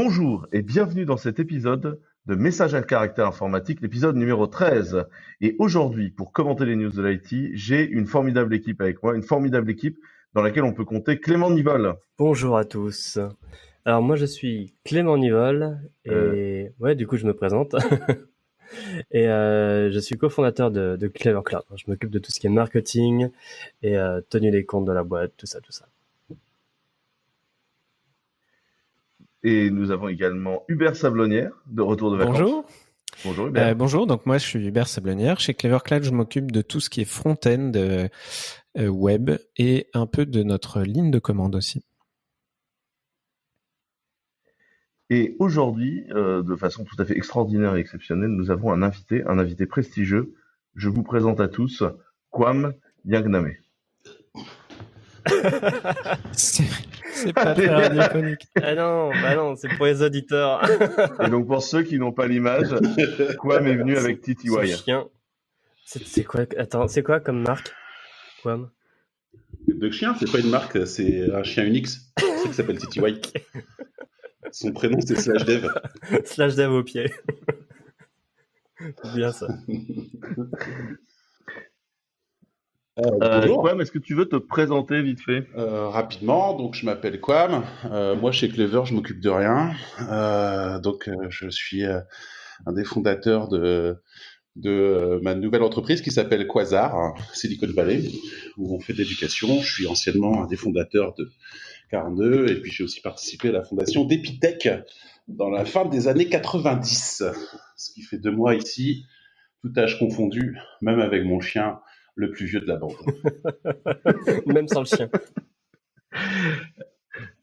Bonjour et bienvenue dans cet épisode de Message à caractère informatique, l'épisode numéro 13. Et aujourd'hui, pour commenter les news de l'IT, j'ai une formidable équipe avec moi, une formidable équipe dans laquelle on peut compter Clément Nivol. Bonjour à tous. Alors moi je suis Clément Nivol et Euh. ouais du coup je me présente. et euh, je suis cofondateur de, de Clever Cloud. Je m'occupe de tout ce qui est marketing et euh, tenue des comptes de la boîte, tout ça, tout ça. Et nous avons également Hubert Sablonnière, de retour de vacances. Bonjour. Bonjour Euh, Hubert. bonjour, donc moi je suis Hubert Sablonnière. Chez Clever Cloud, je m'occupe de tout ce qui est front-end euh, euh, web et un peu de notre ligne de commande aussi. Et aujourd'hui, euh, de façon tout à fait extraordinaire et exceptionnelle, nous avons un invité, un invité prestigieux. Je vous présente à tous Kwam Yangname. C'est pas très radiophonique. Ah non, bah non, c'est pour les auditeurs. Et donc pour ceux qui n'ont pas l'image, Kwam est venu avec TTY. chien. C'est quoi Attends, c'est quoi comme marque Quam? De chien, c'est pas une marque, c'est un chien Unix. C'est ça qui s'appelle Titi. Son prénom, c'est Slash Dev. Slash dev au pied. C'est bien ça. Euh, bonjour. Kwam, est-ce que tu veux te présenter vite fait? Euh, rapidement, donc je m'appelle Quam. Euh, moi, chez Clever, je m'occupe de rien. Euh, donc, euh, je suis euh, un des fondateurs de, de euh, ma nouvelle entreprise qui s'appelle Quasar, hein, Silicon Valley, où on fait de l'éducation. Je suis anciennement un des fondateurs de 42 et puis j'ai aussi participé à la fondation d'Epitech dans la fin des années 90. Ce qui fait de moi ici, tout âge confondu, même avec mon chien, le plus vieux de la bande. Même sans le chien.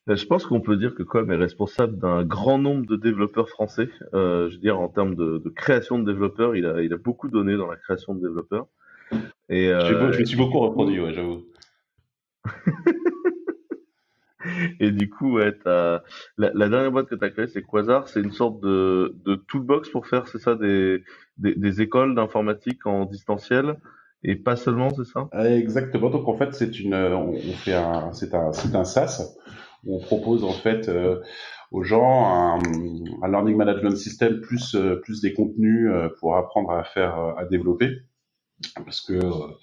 Euh, Je pense qu'on peut dire que Kwam est responsable d'un grand nombre de développeurs français. Euh, je veux dire, en termes de, de création de développeurs, il a, il a beaucoup donné dans la création de développeurs. Et, Je, suis beau- euh, je me suis beaucoup reproduit, ouais, j'avoue. et du coup, ouais, t'as- la, la dernière boîte que tu as créée, c'est Quasar. C'est une sorte de, de toolbox pour faire, c'est ça, des, des, des écoles d'informatique en distanciel. Et pas seulement, c'est ça? Ah, Exactement. Donc en fait, c'est une, euh, on fait un, c'est un, c'est un SaaS on propose en fait euh, aux gens un, un learning management system plus euh, plus des contenus euh, pour apprendre à faire euh, à développer. Parce que euh,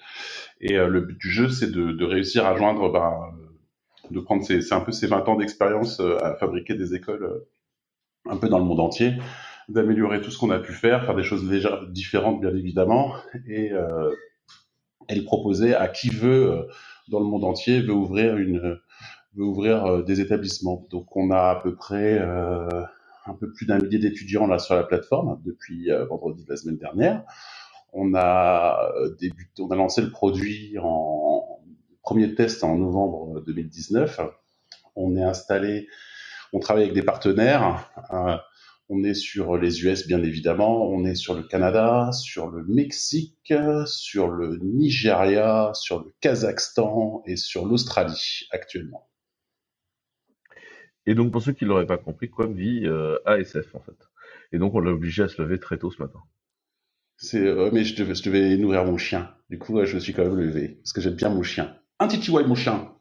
et euh, le but du jeu, c'est de, réussir à joindre, euh, de prendre ses, c'est un peu ses 20 ans d'expérience euh, à fabriquer des écoles euh, un peu dans le monde entier, d'améliorer tout ce qu'on a pu faire, faire des choses déjà différentes bien évidemment, et euh, et le proposer à qui veut euh, dans le monde entier veut ouvrir une veut ouvrir euh, des établissements. Donc on a à peu près euh, un peu plus d'un millier d'étudiants là sur la plateforme depuis euh, vendredi de la semaine dernière. On a débuté, on a lancé le produit en premier test en novembre 2019. On est installé, on travaille avec des partenaires. euh, on est sur les US, bien évidemment. On est sur le Canada, sur le Mexique, sur le Nigeria, sur le Kazakhstan et sur l'Australie actuellement. Et donc, pour ceux qui l'auraient pas compris, Quam vit euh, à SF, en fait. Et donc, on l'a obligé à se lever très tôt ce matin. C'est, euh, mais je devais, je devais nourrir mon chien. Du coup, je me suis quand même levé parce que j'aime bien mon chien. Un titi mon chien.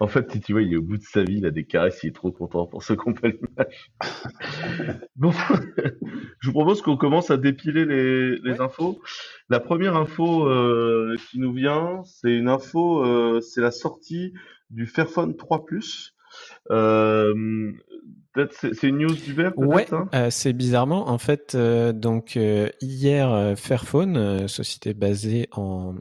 En fait, Titi Way, il est au bout de sa vie, il a des caresses, il est trop content pour ceux qui n'ont pas l'image. bon, je vous propose qu'on commence à dépiler les, les Ouais. infos. La première info euh, qui nous vient, c'est une info, euh, c'est la sortie du Fairphone 3 Plus. Euh, c'est une news peut-être Ouais, hein? euh, c'est bizarrement en fait euh, donc euh, hier Fairphone, société basée en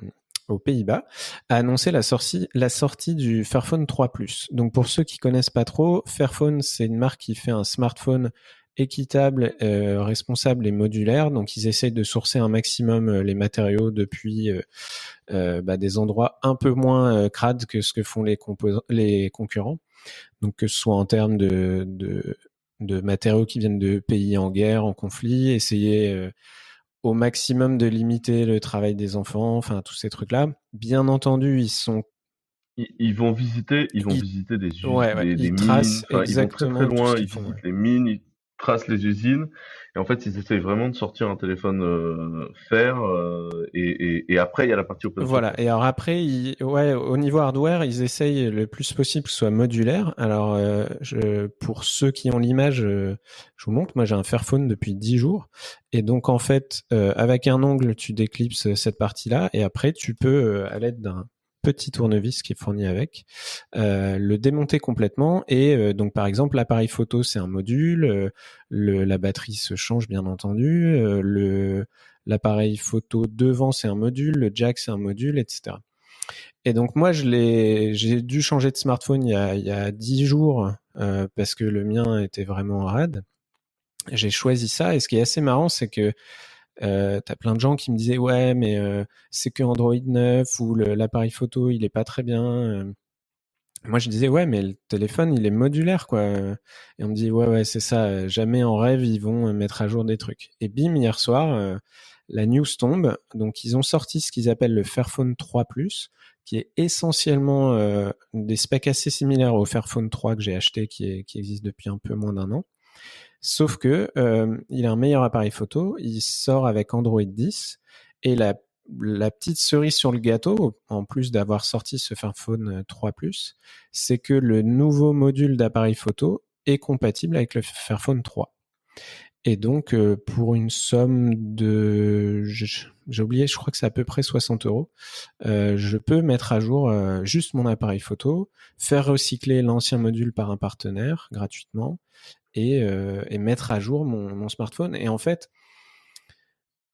aux Pays-Bas, a annoncé la sortie la sortie du Fairphone 3 Plus. Donc pour ceux qui connaissent pas trop, Fairphone c'est une marque qui fait un smartphone équitable, euh, responsable et modulaire. Donc ils essayent de sourcer un maximum euh, les matériaux depuis euh, euh, bah, des endroits un peu moins euh, crades que ce que font les, les concurrents. Donc que ce soit en termes de, de, de matériaux qui viennent de pays en guerre, en conflit, essayer au maximum de limiter le travail des enfants, enfin tous ces trucs-là. Bien entendu, ils sont ils, ils vont visiter, ils vont Ils- visiter des Ouais, ouais, des, mines. exactement ils vont très, loin. Ils font, visitent ouais. les mines, tracent les usines. Et en fait, ils essayent vraiment de sortir un téléphone euh, fer euh, et, et, et, après, il y a la partie open Voilà. Et alors après, ouais, au niveau hardware, ils essayent le plus possible que ce soit modulaire. Alors, euh, je, pour ceux qui ont l'image, je vous montre. Moi, j'ai un Fairphone depuis 10 jours. Et donc, en fait, avec un ongle, tu déclipses cette partie-là. Et après, tu peux, à l'aide d'un petit tournevis qui est fourni avec, euh, le démonter complètement et euh, donc par exemple l'appareil photo c'est un module, euh, la batterie se change bien entendu, le l'appareil photo devant c'est un module, le jack c'est un module, etc. Et donc moi je l'ai, j'ai dû changer de smartphone il y a il y a dix jours parce que le mien était vraiment rade. J'ai choisi ça et ce qui est assez marrant c'est que euh, t'as plein de gens qui me disaient ouais mais euh, c'est que Android 9 ou l'appareil photo il est pas très bien. Euh. Moi je disais ouais mais le téléphone il est modulaire quoi. Et on me dit ouais ouais c'est ça. Jamais en rêve ils vont mettre à jour des trucs. Et bim hier soir la news tombe. Donc ils ont sorti ce qu'ils appellent le Fairphone 3 Plus qui est essentiellement des specs assez similaires au Fairphone 3 que j'ai acheté qui, qui existe depuis un peu moins d'un an. Sauf que euh, il a un meilleur appareil photo, il sort avec Android 10 et la, la petite cerise sur le gâteau, en plus d'avoir sorti ce Fairphone 3 Plus, c'est que le nouveau module d'appareil photo est compatible avec le Fairphone 3. Et donc, euh, pour une somme de, j'ai oublié, je crois que c'est à peu près 60 euros, euh, je peux mettre à jour euh, juste mon appareil photo, faire recycler l'ancien module par un partenaire gratuitement et, et mettre à jour mon, mon, smartphone. Et en fait,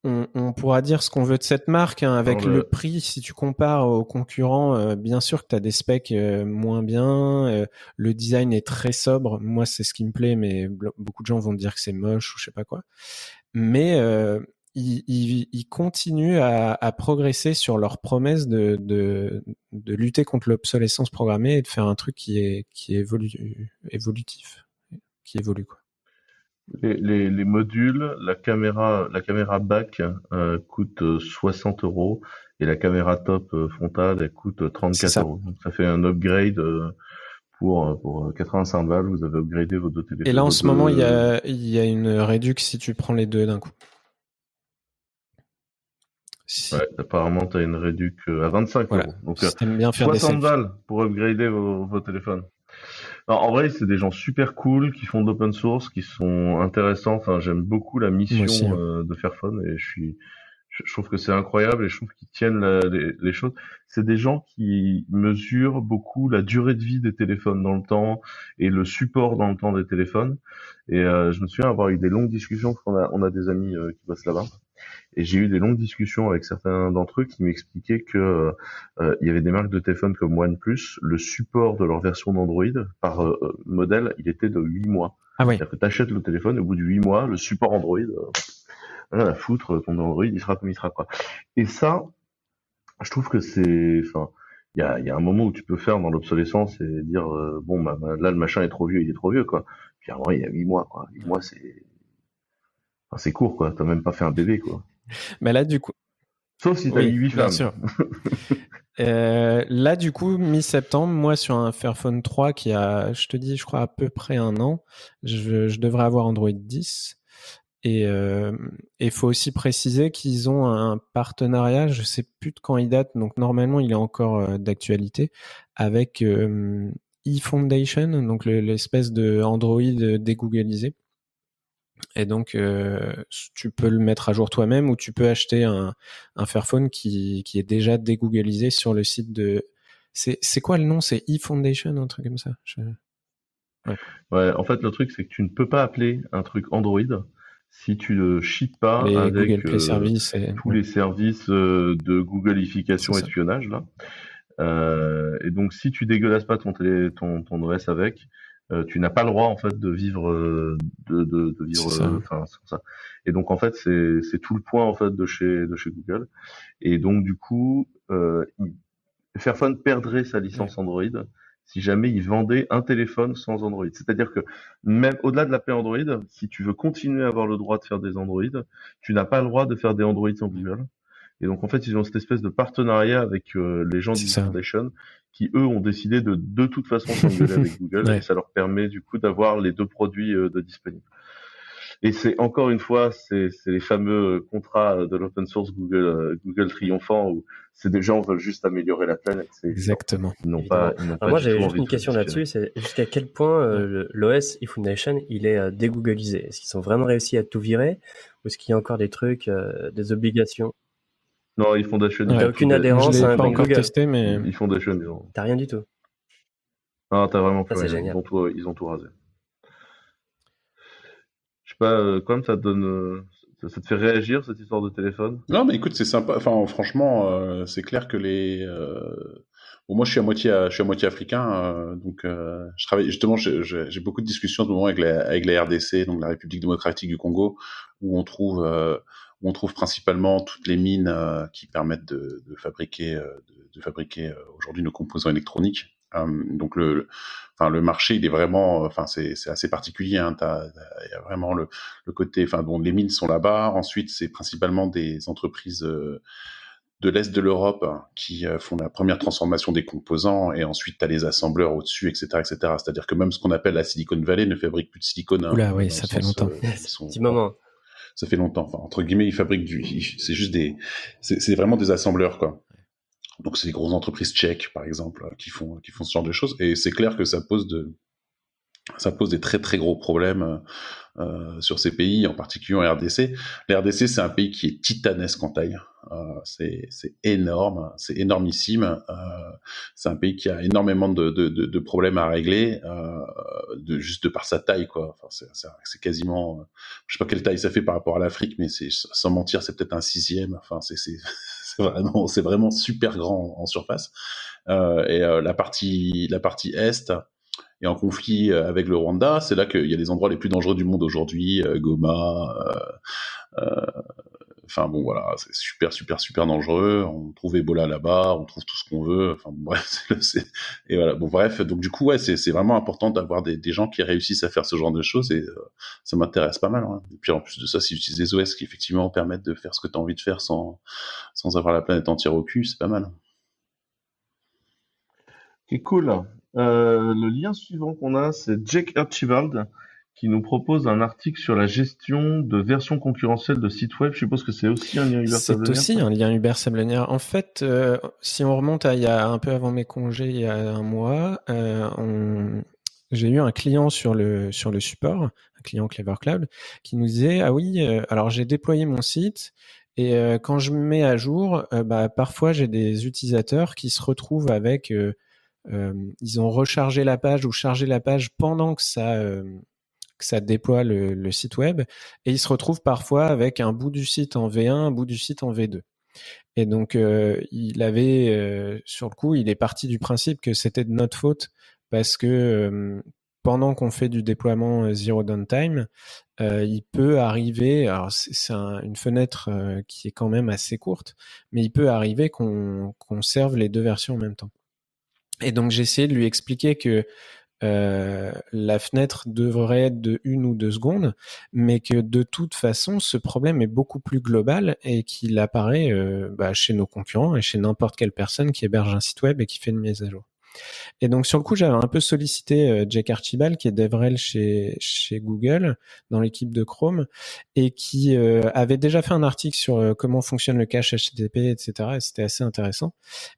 on, on, pourra dire ce qu'on veut de cette marque hein, avec le... prix. Si tu compares aux concurrents, euh, bien sûr que tu as des specs euh, moins bien. Euh, le design est très sobre. Moi, c'est ce qui me plaît, mais beaucoup de gens vont dire que c'est moche ou je sais pas quoi. Mais ils, ils, ils, continuent à, à, progresser sur leur promesse de, de, de lutter contre l'obsolescence programmée et de faire un truc qui est, qui est évolu évolutif qui évolue. Quoi. Les, les, les, modules, la caméra, la caméra back euh, coûte 60 euros et la caméra top euh, frontale elle coûte 34 euros. Donc ça fait un upgrade euh, pour pour 85 balles. Vous avez upgradé vos deux téléphones. Et là en ce moment il y a il y a une réduction si tu prends les deux d'un coup. Ouais, apparemment, tu as une réduction à 25 euros. Donc, bien faire 60 balles pour upgrader vos, vos téléphones en vrai, c'est des gens super cool qui font d'open source, qui sont intéressants. Enfin, j'aime beaucoup la mission hein. euh, de Fairphone et je suis, je, trouve que c'est incroyable et je trouve qu'ils tiennent les, choses. C'est des gens qui mesurent beaucoup la durée de vie des téléphones dans le temps et le support dans le temps des téléphones. Et euh, je me souviens avoir eu des longues discussions parce qu'on a, on a des amis euh, qui bossent là-bas. Et j'ai eu des longues discussions avec certains d'entre eux qui m'expliquaient que euh, il y avait des marques de téléphone comme OnePlus, le support de leur version d'Android par euh, euh, modèle, il était de 8 mois. Ah oui. C'est-à-dire que tu achètes le téléphone et au bout de 8 mois, le support Android, rien à foutre, ton Android, il sera comme il sera quoi. Et ça, je trouve que c'est, enfin, il y a, y a, un moment où tu peux faire dans l'obsolescence et dire bon bah, bah, là le machin est trop vieux, il est trop vieux quoi. Puis avant il y a 8 mois quoi. 8 mois c'est c'est court, quoi. T'as même pas fait un bébé, quoi. Mais là, du coup. Sauf si t'as eu 8 femmes. Bien sûr. euh, là, du coup, mi-septembre, moi, sur un Fairphone 3 qui a, je te dis, je crois, à peu près un an, je, je devrais avoir Android 10. Et il euh, faut aussi préciser qu'ils ont un partenariat, je sais plus de quand il date, donc normalement il est encore euh, d'actualité, avec eFoundation, donc l'espèce de Android dégooglisé. Et donc, euh, tu peux le mettre à jour toi-même ou tu peux acheter un, un Fairphone qui, qui est déjà dégooglisé sur le site de. C'est quoi le nom? C'est eFoundation, un truc comme ça? Ouais. ouais. en fait, le truc, c'est que tu ne peux pas appeler un truc Android si tu ne ships pas avec euh, et... tous les services euh, de Googleification espionnage là. Euh, et donc, si tu dégueulasses pas ton, télé, ton, ton OS avec, euh, tu n'as pas le droit en fait de vivre euh, de, de, de vivre euh, enfin ça. Et donc en fait c'est c'est tout le point en fait de chez de chez Google. Et donc du coup euh, Fairphone perdrait sa licence Android si jamais il vendait un téléphone sans Android. C'est-à-dire que même au-delà de la paix Android, si tu veux continuer à avoir le droit de faire des Android, tu n'as pas le droit de faire des Android sans Google. Et donc en fait, ils ont cette espèce de partenariat avec euh, les gens du Foundation qui eux ont décidé de de toute façon s'engueuler avec Google et ça leur permet du coup d'avoir les deux produits euh, de disponibles. Et c'est encore une fois, c'est les fameux contrats de l'open source Google, Google triomphant où c'est des gens veulent juste améliorer la planète. Exactement. Ils n'ont pas, ils pas moi, j'avais juste une question là-dessus, c'est jusqu'à quel point euh, l'OS eFoundation il est euh, dégooglisé? Est-ce qu'ils ont vraiment réussi à tout virer ou est-ce qu'il y a encore des trucs, euh, des obligations? Non, eFoundation. Il n'y a aucune adhérence je à un pas encore Google. testé, mais ils ont. T'as rien du tout. Ah, t'as vraiment pas. Ça, c'est rien. génial. Ils ont tout, ils ont tout rasé. Je sais pas, euh, quand même, ça te donne, euh, ça, te fait réagir cette histoire de téléphone? Non, mais écoute, c'est sympa. Enfin, franchement, euh, c'est clair que les. euh, Bon, moi, je suis à moitié, je suis à moitié africain, euh, donc euh, je travaille justement. J'ai beaucoup de discussions en ce moment avec la, avec la RDC, donc la République démocratique du Congo, où on trouve, euh, on trouve principalement toutes les mines euh, qui permettent de, de fabriquer, euh, de, de fabriquer euh, aujourd'hui nos composants électroniques. Euh, donc le, le- enfin le marché, il est vraiment, enfin c'est c'est assez particulier. Hein, y a vraiment le, le côté, enfin bon, les mines sont là-bas. Ensuite, c'est principalement des entreprises euh, de l'est de l'Europe hein, qui euh, font la première transformation des composants et ensuite tu as les assembleurs au-dessus, etc., etc. C'est-à-dire que même ce qu'on appelle la Silicon Valley ne fabrique plus de silicone. hein, Oula, oui, ça fait longtemps. euh, sont- Petit moment. Ça fait longtemps. Enfin, entre guillemets, ils fabriquent du. C'est juste des. C'est vraiment des assembleurs, quoi. Donc, c'est des grosses entreprises tchèques, par exemple, qui font, qui font ce genre de choses. Et c'est clair que ça pose de. Ça pose des très très gros problèmes euh, sur ces pays, en particulier en RDC. La RDC, c'est un pays qui est titanesque en taille. Euh, c'est énorme, c'est énormissime. Euh, c'est un pays qui a énormément de, de, de, de problèmes à régler, euh, de, juste de par sa taille, quoi. Enfin, c'est- quasiment, euh, je sais pas quelle taille ça fait par rapport à l'Afrique, mais sans mentir, c'est peut-être un sixième. Enfin, c'est vraiment, c'est vraiment super grand en, surface. Euh, et euh, la partie, la partie est est en conflit euh, avec le Rwanda. C'est là qu'il y a les endroits les plus dangereux du monde aujourd'hui, euh, Goma. euh, Enfin bon voilà, c'est super super super dangereux. On trouve Ebola là-bas, on trouve tout ce qu'on veut. Enfin bon, bref, c'est- c'est- et voilà. Bon bref, donc du coup ouais, c'est c'est vraiment important d'avoir des, des gens qui réussissent à faire ce genre de choses et euh, ça m'intéresse pas mal. hein. Et puis en plus de ça, s'ils utilisent des OS qui effectivement permettent de faire ce que tu as envie de faire sans sans avoir la planète entière au cul, c'est pas mal. Ok, cool. Euh, le lien suivant qu'on a, c'est Jake Archibald qui nous propose un article sur la gestion de versions concurrentielles de sites web. Je suppose que c'est aussi un lien Uber C'est Sablonière, aussi un lien Uber Sablonière. En fait, euh, si on remonte à il y a un peu avant mes congés, il y a un mois, euh, on... j'ai eu un client sur le sur le support, un client Clever Cloud, qui nous disait ah oui, alors j'ai déployé mon site et quand je me mets à jour, bah, parfois j'ai des utilisateurs qui se retrouvent avec ils ont rechargé la page ou chargé la page pendant que ça euh, déploie le, site web et ils se retrouvent parfois avec un bout du site en V1, un bout du site en V2. Et donc euh, il avait euh, sur le coup, il est parti du principe que c'était de notre faute parce que euh, pendant qu'on fait du déploiement euh, zero downtime, euh, il peut arriver, alors c'est c'est un- une fenêtre euh, qui est quand même assez courte, mais il peut arriver qu'on serve les deux versions en même temps. Et donc j'ai essayé de lui expliquer que euh, la fenêtre devrait être de une ou deux secondes, mais que de toute façon, ce problème est beaucoup plus global et qu'il apparaît euh, bah, chez nos concurrents et chez n'importe quelle personne qui héberge un site web et qui fait une mise à jour. Et donc sur le coup, j'avais un peu sollicité euh, Jake Archibald, qui est DevRel chez, Google, dans l'équipe de Chrome, et qui euh, avait déjà fait un article sur euh, comment fonctionne le cache HTTP, etc. Et c'était assez intéressant.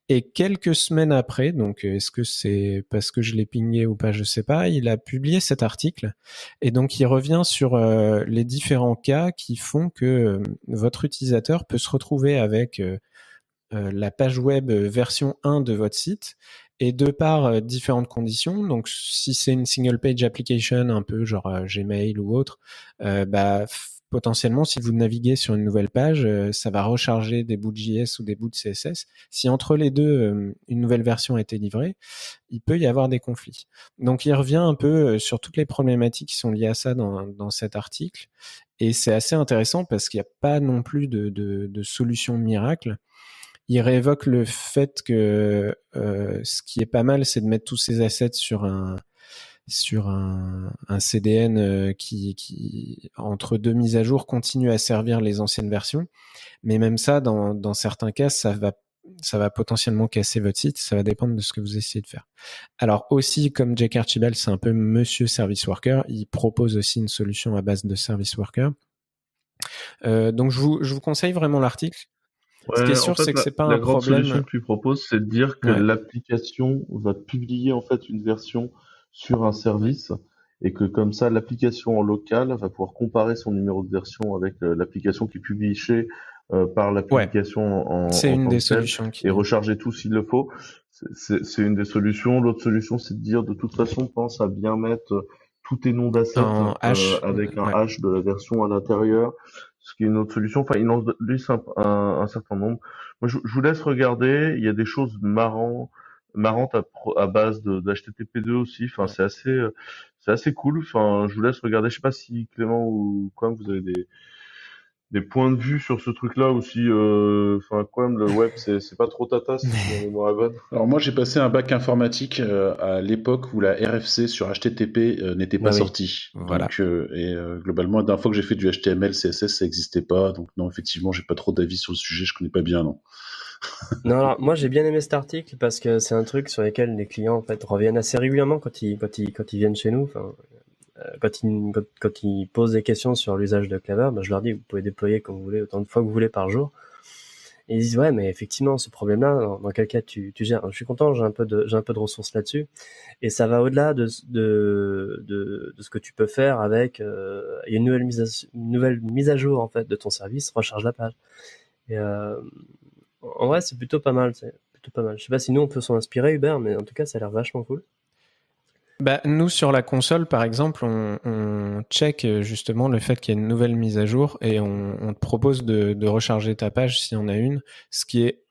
Et quelques semaines après, donc est-ce que c'est parce que je l'ai pingé ou pas, je sais pas, il a publié cet article. Et donc il revient sur les différents cas qui font que votre utilisateur peut se retrouver avec la page web version 1 de votre site et de par euh, différentes conditions, donc si c'est une single page application un peu genre euh, Gmail ou autre, euh, bah, potentiellement si vous naviguez sur une nouvelle page, ça va recharger des bouts de JS ou des bouts de CSS. Si entre les deux, une nouvelle version a été livrée, il peut y avoir des conflits. Donc il revient un peu sur toutes les problématiques qui sont liées à ça dans, dans cet article. Et c'est assez intéressant parce qu'il n'y a pas non plus de, de, de solution miracle il réévoque le fait que euh, ce qui est pas mal, c'est de mettre tous ces assets sur un sur un, CDN euh, qui, entre deux mises à jour continue à servir les anciennes versions. Mais même ça, dans, certains cas, ça va ça va potentiellement casser votre site. Ça va dépendre de ce que vous essayez de faire. Alors aussi, comme Jake Archibald, c'est un peu Monsieur Service Worker, il propose aussi une solution à base de Service Worker. Euh, donc je vous, je vous conseille vraiment l'article. Ce qui est sûr, c'est que c'est pas un problème. La solution que tu proposes, c'est de dire que l'application va publier en fait une version sur un service et que comme ça, l'application en local va pouvoir comparer son numéro de version avec euh, l'application qui est publiée euh, par l'application en, c'est une des solutions qui... et recharger tout s'il le faut. C'est une des solutions. L'autre solution, c'est de dire de toute façon, pense à bien mettre tous tes noms d'assets euh, avec un hash de la version à l'intérieur ce qui est une autre solution. Enfin, il en liste un, un, certain nombre. Moi, je, je, vous laisse regarder. Il y a des choses marrantes, marrantes à, à base d'HTTP2 aussi. Enfin, c'est assez, c'est assez cool. Enfin, je vous laisse regarder. Je sais pas si Clément ou quoi, vous avez des, des points de vue sur ce truc-là aussi. Euh, enfin, quand même, le web, c'est pas trop tata, si bonne. Alors moi, j'ai passé un bac informatique euh, à l'époque où la RFC sur HTTP euh, n'était pas sortie. Voilà. Donc, et globalement, la dernière fois que j'ai fait du HTML, CSS, ça n'existait pas. Donc non, effectivement, j'ai pas trop d'avis sur le sujet. Je connais pas bien, non. non, alors moi j'ai bien aimé cet article parce que c'est un truc sur lequel les clients en fait reviennent assez régulièrement quand ils quand ils quand ils viennent chez nous. Enfin, euh, quand ils, quand, ils posent des questions sur l'usage de Clever, ben, je leur dis vous pouvez déployer comme vous voulez, autant de fois que vous voulez par jour. Ils disent ouais, mais effectivement, ce problème-là, dans, quel cas tu, tu gères? Je suis content, j'ai un peu de, j'ai un peu de ressources là-dessus, et ça va au-delà de, de, de, ce que tu peux faire avec euh, une nouvelle mise à, une nouvelle mise à jour en fait de ton service, recharge la page. Euh, en vrai, c'est plutôt pas mal, c'est plutôt pas mal. Je sais pas si nous on peut s'en inspirer Hubert, mais en tout cas, ça a l'air vachement cool. Bah, nous, sur la console, par exemple, on, on check euh, justement le fait qu'il y a une nouvelle mise à jour et on, on te propose de, de, recharger ta page si on a une, ce qui est...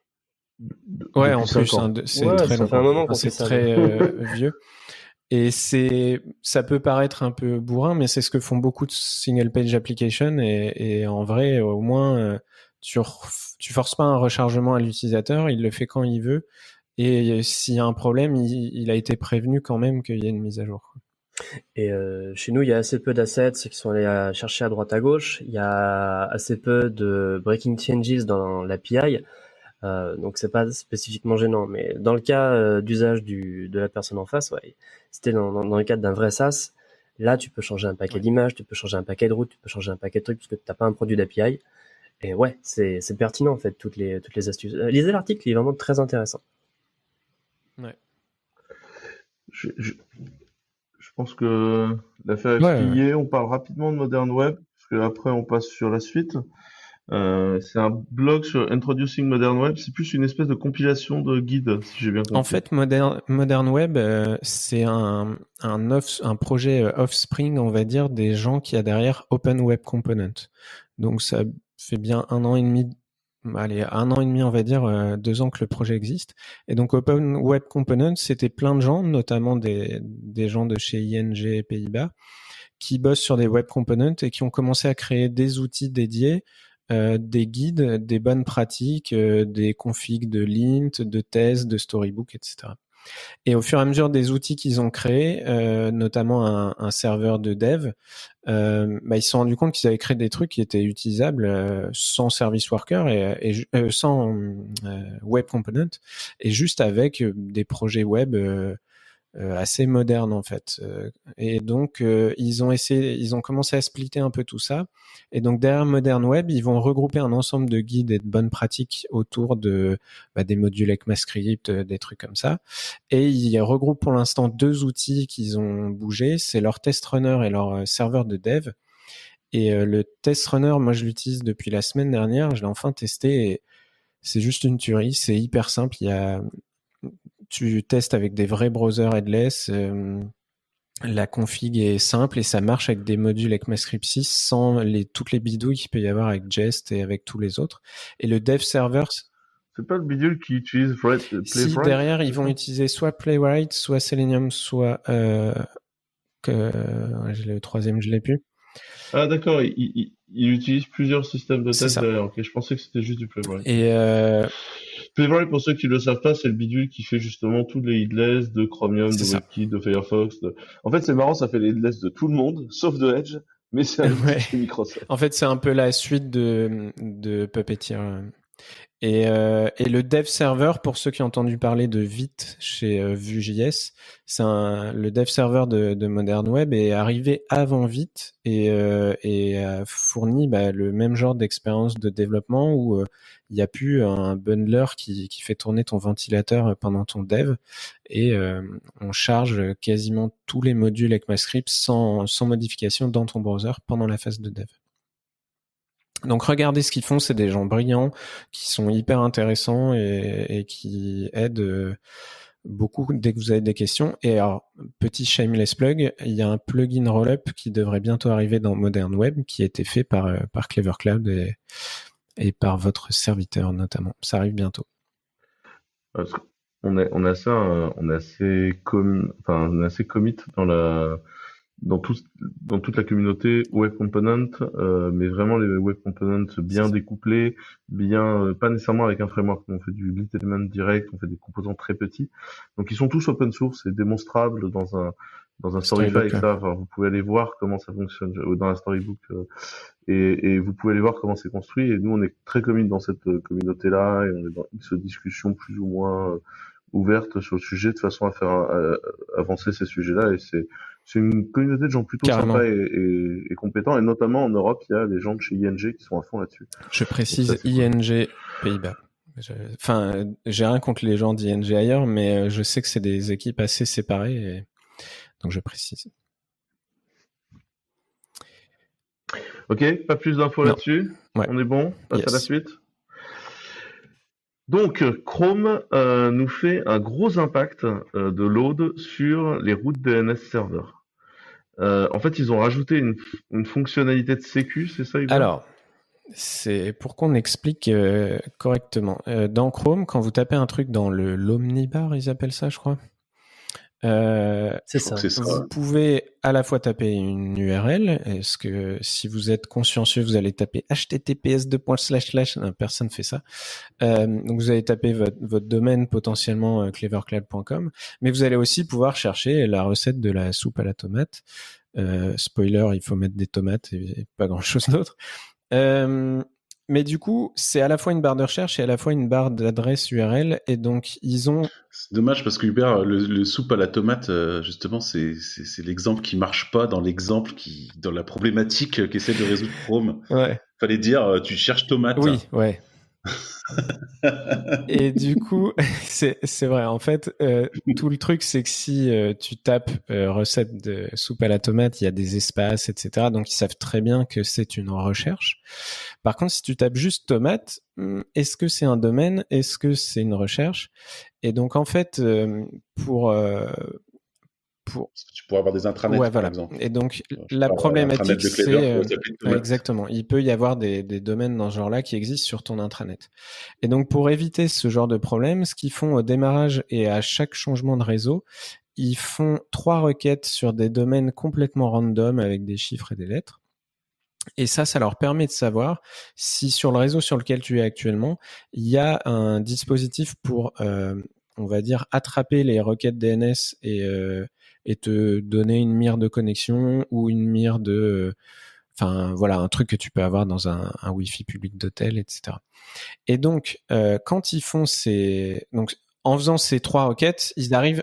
Ouais, en plus, hein, c'est très. C'est très euh, vieux. Et c'est, ça peut paraître un peu bourrin, mais c'est ce que font beaucoup de single page applications et, et en vrai, au moins, euh, tu, tu forces pas un rechargement à l'utilisateur, il le fait quand il veut. Et s'il y a un problème, il, a été prévenu quand même qu'il y a une mise à jour. Et euh, chez nous, il y a assez peu d'assets qui sont allés à chercher à droite à gauche. Il y a assez peu de breaking changes dans l'API. Euh, donc c'est pas spécifiquement gênant, mais dans le cas euh, d'usage de la personne en face, ouais, c'était dans, dans, le cadre d'un vrai SaaS. Là, tu peux changer un paquet d'images, tu peux changer un paquet de routes, tu peux changer un paquet de trucs parce que tu n'as pas un produit d'API. Et ouais, c'est pertinent en fait toutes les toutes les astuces. Euh, lisez l'article, il est vraiment très intéressant. Ouais. Je, je, je pense que l'affaire est ouais, pliée. On parle rapidement de Modern Web, parce que après on passe sur la suite. Euh, c'est un blog sur Introducing Modern Web. C'est plus une espèce de compilation de guides, si j'ai bien compris. En fait, Modern, Modern Web, euh, c'est un, un, off, un projet euh, offspring, on va dire, des gens qui a derrière Open Web Component. Donc, ça fait bien un an et demi allez, un an et demi, on va dire, euh, deux ans que le projet existe. Et donc Open Web Components, c'était plein de gens, notamment des, gens de chez ING Pays-Bas, qui bossent sur des web components et qui ont commencé à créer des outils dédiés, euh, des guides, des bonnes pratiques, euh, des configs de lint, de thèses, de storybook, etc. Et au fur et à mesure des outils qu'ils ont créés, euh, notamment un, serveur de dev, euh, bah, ils se sont rendus compte qu'ils avaient créé des trucs qui étaient utilisables euh, sans service worker et, sans web component et juste avec des projets web assez moderne en fait. Euh, et donc euh, ils ont essayé, ils ont commencé à splitter un peu tout ça. Et donc derrière Modern Web, ils vont regrouper un ensemble de guides et de bonnes pratiques autour de bah, des modules ECMAScript, des trucs comme ça. Et ils regroupent pour l'instant deux outils qu'ils ont bougé, c'est leur test runner et leur serveur de dev. Et le test runner, moi je l'utilise depuis la semaine dernière, je l'ai enfin testé et c'est juste une tuerie, c'est hyper simple. Il y a tu testes avec des vrais browsers headless. Euh, la config est simple et ça marche avec des modules ECMAScript 6 sans les, toutes les bidouilles qu'il peut y avoir avec Jest et avec tous les autres. Et le dev server. C'est pas le bidule qui utilise Playwright Si derrière ils vont utiliser soit Playwright, soit Selenium, soit euh, que le troisième je l'ai plus. Ah d'accord, il, il, il, utilise plusieurs systèmes de test derrière. Ok, je pensais que c'était juste du Playwright. Et euh, Pour ceux qui le savent pas, c'est le bidule qui fait justement tous les headless de Chromium, de WebKit, de Firefox. En fait, c'est marrant, ça fait les headless de tout le monde, sauf de Edge, mais c'est ouais. Microsoft. En fait, c'est un peu la suite de, de Puppeteer. Et, euh, et, le dev server, pour ceux qui ont entendu parler de Vite chez euh, Vue.js, c'est le dev server de, de, Modern Web est arrivé avant Vite et, euh, et a fourni bah, le même genre d'expérience de développement où euh, il y a plus un bundler qui, qui, fait tourner ton ventilateur pendant ton dev et euh, on charge quasiment tous les modules ECMAScript sans, sans modification dans ton browser pendant la phase de dev. Donc regardez ce qu'ils font, c'est des gens brillants qui sont hyper intéressants et, qui aident euh, beaucoup dès que vous avez des questions. Et alors, petit shameless plug, il y a un plugin Rollup qui devrait bientôt arriver dans Modern Web qui a été fait par, euh, par Clever Cloud et, et par votre serviteur notamment. Ça arrive bientôt. on est, on est assez, euh, on est assez, com... enfin, on est assez commit dans la dans, tout, dans toute la communauté web component, euh, mais vraiment les web components bien découplés, bien euh, pas nécessairement avec un framework. On fait du lit element direct, on fait des composants très petits. Donc ils sont tous open source et démonstrables dans un dans un Storyfy. Ça, vous pouvez aller voir comment ça fonctionne euh, dans un storybook et, et, vous pouvez aller voir comment c'est construit. Et nous, on est très commis dans cette communauté-là et on est dans une discussion plus ou moins ouverte sur le sujet de façon à faire avancer ces sujets-là. Et c'est c'est une communauté de gens plutôt sympas et, compétents, et notamment en Europe, il y a des gens de chez ING qui sont à fond là-dessus. Je précise ING Pays-Bas. Enfin, j'ai rien contre les gens d'ING ailleurs, mais euh, je sais que c'est des équipes assez séparées, donc je précise. Ok, pas plus d'infos là-dessus? On est bon? Passe à la suite. Donc Chrome euh, nous fait un gros impact euh, de load sur les routes DNS serveurs. Euh, en fait, ils ont rajouté une, fonctionnalité de sécu, c'est ça Alors, c'est pour qu'on explique euh, correctement. Euh, dans Chrome, quand vous tapez un truc dans le l'omnibar, ils appellent ça, je crois? C'est ça. Vous pouvez à la fois taper une URL. Est-ce que si vous êtes consciencieux, vous allez taper https personne fait ça. donc vous allez taper votre, votre domaine potentiellement clevercloud.com, mais vous allez aussi pouvoir chercher la recette de la soupe à la tomate. Euh, spoiler, il faut mettre des tomates et, pas grand chose d'autre. Euh, mais du coup, c'est à la fois une barre de recherche et à la fois une barre d'adresse URL. Et donc, ils ont. C'est dommage parce que Hubert, le, soupe à la tomate, euh, justement, c'est l'exemple qui marche pas dans l'exemple qui, dans la problématique qu'essaie de résoudre Chrome. Ouais. Fallait dire, tu cherches tomate. Oui, ouais. et du coup, c'est vrai. En fait, euh, tout le truc, c'est que si euh, tu tapes euh, recette de soupe à la tomate, il y a des espaces, etc. Donc, ils savent très bien que c'est une recherche. Par contre, si tu tapes juste tomate, hmm, est-ce que c'est un domaine? Est-ce que c'est une recherche? Et donc, en fait, pour tu pourrais avoir des intranets, par exemple. Et donc, la problématique, c'est euh, exactement. Il peut y avoir des, domaines dans ce genre-là qui existent sur ton intranet. Et donc, pour éviter ce genre de problème, ce qu'ils font au démarrage et à chaque changement de réseau, ils font trois requêtes sur des domaines complètement random avec des chiffres et des lettres. Et ça, ça leur permet de savoir si sur le réseau sur lequel tu es actuellement, il y a un dispositif pour, euh, on va dire, attraper les requêtes DNS et, euh, et te donner une mire de connexion ou une mire de enfin voilà un truc que tu peux avoir dans un, un Wi-Fi public d'hôtel, etc. Et donc euh, quand ils font ces donc en faisant ces trois requêtes, ils arrivent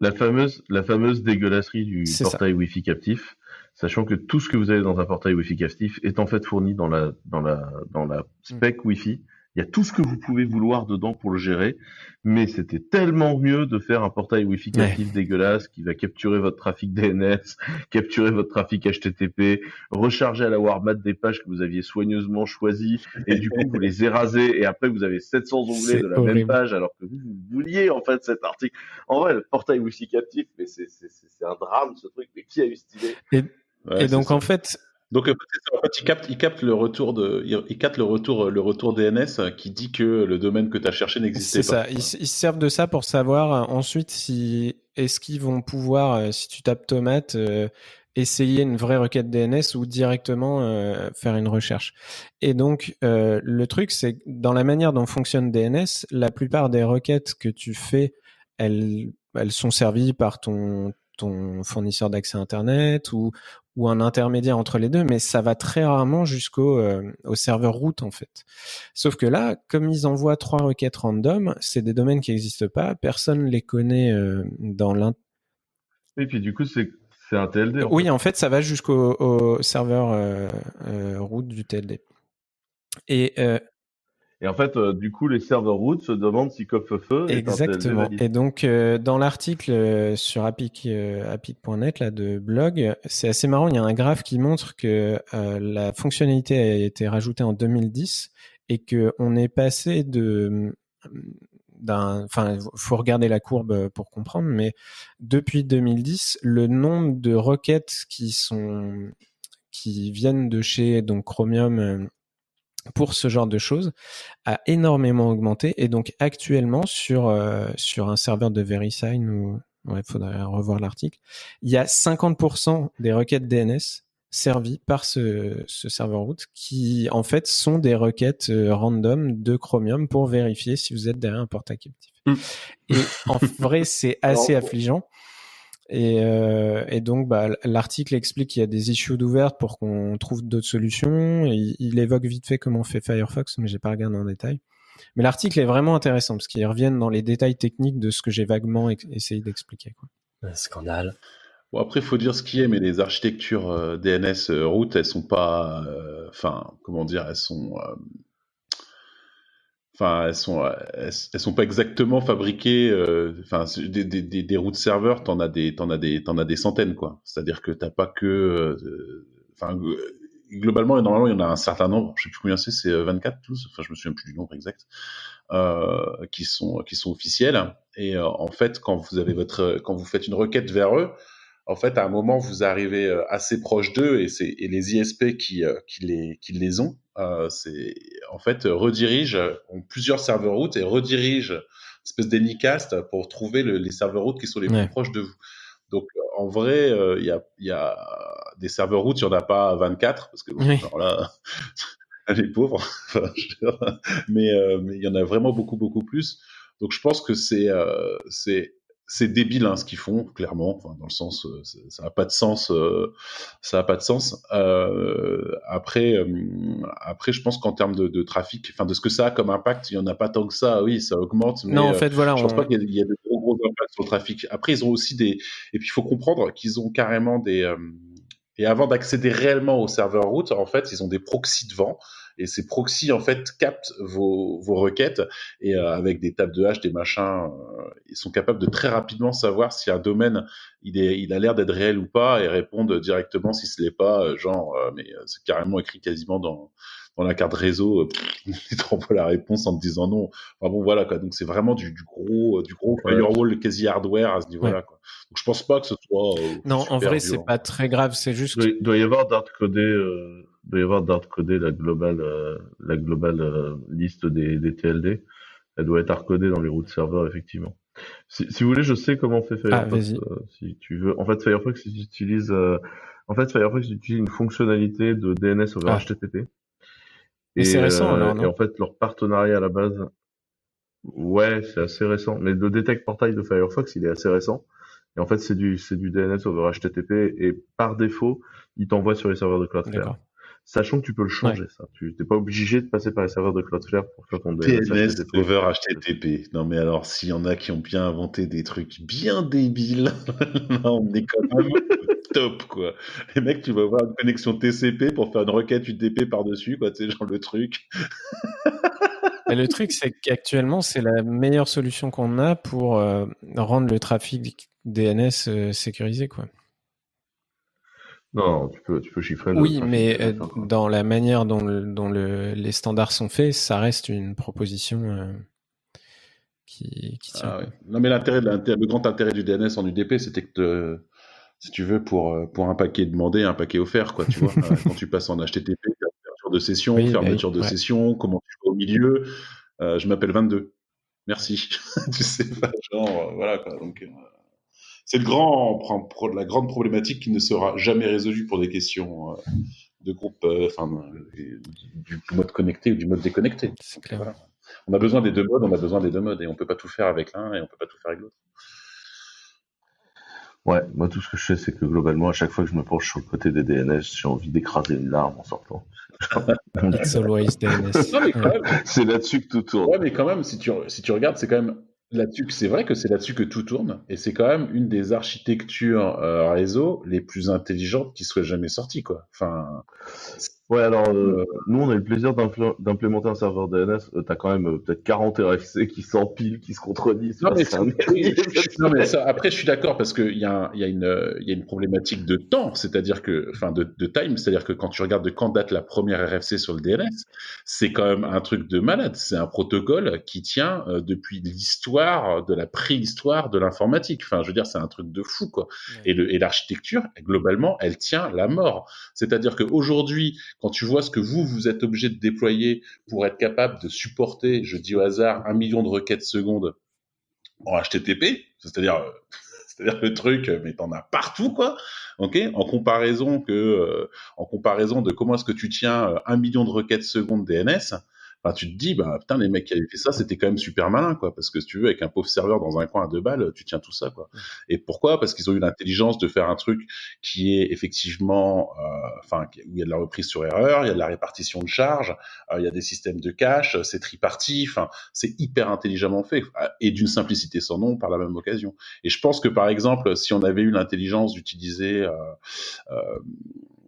la fameuse la fameuse dégueulasserie du portail Wi-Fi captif, sachant que tout ce que vous avez dans un portail Wi-Fi captif est en fait fourni dans la dans la dans la spec Wi-Fi il y a tout ce que vous pouvez vouloir dedans pour le gérer, mais c'était tellement mieux de faire un portail Wi-Fi captif dégueulasse qui va capturer votre trafic DNS, capturer votre trafic HTTP, recharger à la warmat des pages que vous aviez soigneusement choisies, et du coup vous les érasez, et après vous avez 700 onglets de la même page alors que vous, vouliez en fait cet article. En vrai, le portail Wi-Fi captif, mais c'est un drame ce truc, mais qui a eu cette idée? Et donc en fait, donc en fait, il capte, il capte le retour de, il capte le retour, le retour DNS qui dit que le domaine que tu as cherché n'existait pas. C'est ça. Ils, se servent de ça pour savoir euh, ensuite si est-ce qu'ils vont pouvoir, euh, si tu tapes tomate, euh, essayer une vraie requête DNS ou directement faire une recherche. Et donc le truc, c'est que dans la manière dont fonctionne DNS, la plupart des requêtes que tu fais, elles, elles sont servies par ton ton fournisseur d'accès Internet ou, ou un intermédiaire entre les deux, mais ça va très rarement jusqu'au euh, au serveur route en fait. Sauf que là, comme ils envoient trois requêtes random, c'est des domaines qui n'existent pas, personne les connaît euh, dans l'int. Et puis du coup, c'est c'est un TLD. En oui, fait. en fait, ça va jusqu'au au serveur euh, euh, route du TLD. Et euh, Et en fait, euh, du coup, les serveurs root se demandent si est un Exactement. Et donc, euh, dans l'article euh, sur Apic, apic.net là de blog, c'est assez marrant. Il y a un graphe qui montre que la fonctionnalité a été rajoutée en 2010 et que on est passé de d'un, enfin, faut regarder la courbe pour comprendre, mais depuis 2010, le nombre de requêtes qui sont qui viennent de chez donc Chromium pour ce genre de choses a énormément augmenté et donc actuellement sur euh, sur un serveur de VeriSign ou ouais, faudrait revoir l'article, il y a 50% des requêtes DNS servies par ce, ce serveur route qui en fait sont des requêtes euh, random de Chromium pour vérifier si vous êtes derrière un portail captif. Mm. Et en vrai, c'est assez Alors, affligeant. Et, euh, et donc, bah, l'article explique qu'il y a des issues d'ouvertes pour qu'on trouve d'autres solutions. Il, évoque vite fait comment fait Firefox, mais j'ai pas regardé en détail. Mais l'article est vraiment intéressant parce qu'ils reviennent dans les détails techniques de ce que j'ai vaguement essayé d'expliquer. Un scandale. Bon, après, il faut dire ce qui est, mais les architectures euh, DNS euh, route, elles sont pas. euh, Enfin, comment dire, elles sont. Euh, Enfin, elles sont, euh, elles, sont pas exactement fabriquées. euh, Enfin, c'est des, des, des, des routes serveurs, t'en as des, t'en as des, t'en as des centaines, quoi. C'est-à-dire que t'as pas que. euh, Enfin, euh, globalement, normalement, il y en a un certain nombre. Je sais plus combien c'est, c'est euh, 24, tous. Enfin, je me souviens plus du nombre exact. Euh, qui sont, qui sont officiels. Et euh, en fait, quand vous avez votre, quand vous faites une requête vers eux, en fait, à un moment, vous arrivez euh, assez proche d'eux et, c'est, et les ISP qui, euh, qui, les, qui les ont, euh, c'est, en fait, euh, redirigent, ont plusieurs serveurs routes et redirigent une espèce d'Anycast pour trouver le- les serveurs routes qui sont les Ouais. plus proches de vous. Donc, en vrai, euh, il y, a, il y a des serveurs routes, il n'y en a pas 24, parce que bon, Oui. alors là, les pauvres, enfin, je veux dire, mais euh, mais il y en a vraiment beaucoup, beaucoup plus. Donc, je pense que c'est euh, c'est c'est débile hein, ce qu'ils font clairement. Enfin, dans le sens euh, ça n'a pas de sens euh, ça a pas de sens. Euh, après euh, après je pense qu'en termes de, de trafic enfin de ce que ça a comme impact il y en a pas tant que ça. Oui ça augmente mais non, en euh, fait, voilà. je pense on- pas qu'il y, y ait de gros gros impacts sur le trafic. Après ils ont aussi des et puis il faut comprendre qu'ils ont carrément des euh, et avant d'accéder réellement au serveur route en fait ils ont des proxys devant et ces proxys en fait captent vos, vos requêtes et euh, avec des tables de hash, des machins, euh, ils sont capables de très rapidement savoir si un domaine il est, il a l'air d'être réel ou pas et répondre directement si ce l'est pas, euh, genre, euh, mais euh, c'est carrément écrit quasiment dans dans la carte réseau, euh, ils te renvoient la réponse en te disant non. Enfin bon voilà quoi, donc c'est vraiment du, du gros, du gros Ouais. firewall quasi hardware à ce niveau-là quoi. Donc je pense pas que ce soit. euh, Non, en vrai, c'est violent. pas très grave. C'est juste Il doit, il doit y avoir d'art codé, euh, doit y avoir d'art codé la globale, euh, la globale euh, liste des, des TLD. Elle doit être hardcodée dans les routes serveurs effectivement. Si, si vous voulez, je sais comment fait Ah, Firefox. vas-y. euh, si tu veux, en fait, Firefox il utilise, euh, en fait, Firefox utilise une fonctionnalité de DNS over Ah. HTTP. Mais c'est récent, alors, non et en fait, leur partenariat à la base, ouais, c'est assez récent. Mais le detect portail de Firefox, il est assez récent. Et en fait, c'est du, c'est du DNS over HTTP et par défaut, il t'envoie sur les serveurs de Cloudflare. Sachant que tu peux le changer, ça. Tu t'es pas obligé de passer par les serveurs de Cloudflare pour faire ton DNS over HTTP. Non mais alors s'il y en a qui ont bien inventé des trucs bien débiles, là on est quand même top quoi. Les mecs, tu vas avoir une connexion TCP pour faire une requête UDP par-dessus, quoi, tu sais, genre le truc. Et le truc, c'est qu'actuellement, c'est la meilleure solution qu'on a pour euh, rendre le trafic DNS euh, sécurisé, quoi. Non, tu peux, tu peux chiffrer. le Oui, trafic mais euh, dans la manière dont, le- dont le- les standards sont faits, ça reste une proposition euh, qui, qui tient. Ah, ouais. Non mais l'intérêt, le grand intérêt du DNS en UDP, c'était que te- si tu veux pour euh, pour un paquet demandé, un paquet offert, quoi, tu vois. Euh, Quand tu passes en HTTP, ouverture de session, Oui, fermeture de ouais. session, comment tu vas au milieu. Euh, je m'appelle 22. Merci. tu sais pas, genre, euh, voilà quoi. Donc, euh, c'est le grand, la grande problématique qui ne sera jamais résolue pour des questions euh, de groupe, euh, enfin, euh, du, du mode connecté ou du mode déconnecté. C'est clair. Voilà. On a besoin des deux modes, on a besoin des deux modes, et on peut pas tout faire avec l'un et on peut pas tout faire avec l'autre. Ouais, moi tout ce que je sais, c'est que globalement, à chaque fois que je me penche sur le côté des DNS, j'ai envie d'écraser une larme en sortant. It's always DNS. c'est là-dessus que tout tourne. Ouais, mais quand même, si tu, si tu regardes, c'est quand même là-dessus c'est vrai que c'est là-dessus que tout tourne, et c'est quand même une des architectures euh, réseau les plus intelligentes qui soient jamais sorties, quoi. Enfin, Ouais, alors euh, nous on a eu le plaisir d'implémenter un serveur DNS. Euh, T'as quand même euh, peut-être 40 RFC qui s'empilent, qui se contredisent. Non, mais, non, mais ça, après je suis d'accord parce qu'il y, a y, a une, y a une problématique de temps, c'est-à-dire que, enfin de, de time, c'est-à-dire que quand tu regardes de quand date la première RFC sur le DNS, c'est quand même un truc de malade. C'est un protocole qui tient euh, depuis l'histoire, de la préhistoire de l'informatique. Enfin, je veux dire, c'est un truc de fou quoi. Et l'architecture, globalement, elle tient la mort. C'est-à-dire qu'aujourd'hui quand tu vois ce que vous, vous êtes obligé de déployer pour être capable de supporter, je dis au hasard, un million de requêtes secondes en HTTP, c'est-à-dire, euh, c'est-à-dire le truc, mais t'en as partout, quoi. Ok, en comparaison que, euh, en comparaison de comment est-ce que tu tiens euh, un million de requêtes secondes DNS, tu te dis, bah, putain, les mecs qui avaient fait ça, c'était quand même super malin, quoi. Parce que si tu veux, avec un pauvre serveur dans un coin à deux balles, tu tiens tout ça, quoi. Et pourquoi? Parce qu'ils ont eu l'intelligence de faire un truc qui est effectivement, euh, enfin, où il y a de la reprise sur erreur, il y a de la répartition de charges, euh, il y a des systèmes de cache, c'est tripartit, enfin, c'est hyper intelligemment fait euh, et d'une simplicité sans nom par la même occasion. Et je pense que par exemple, si on avait eu l'intelligence d'utiliser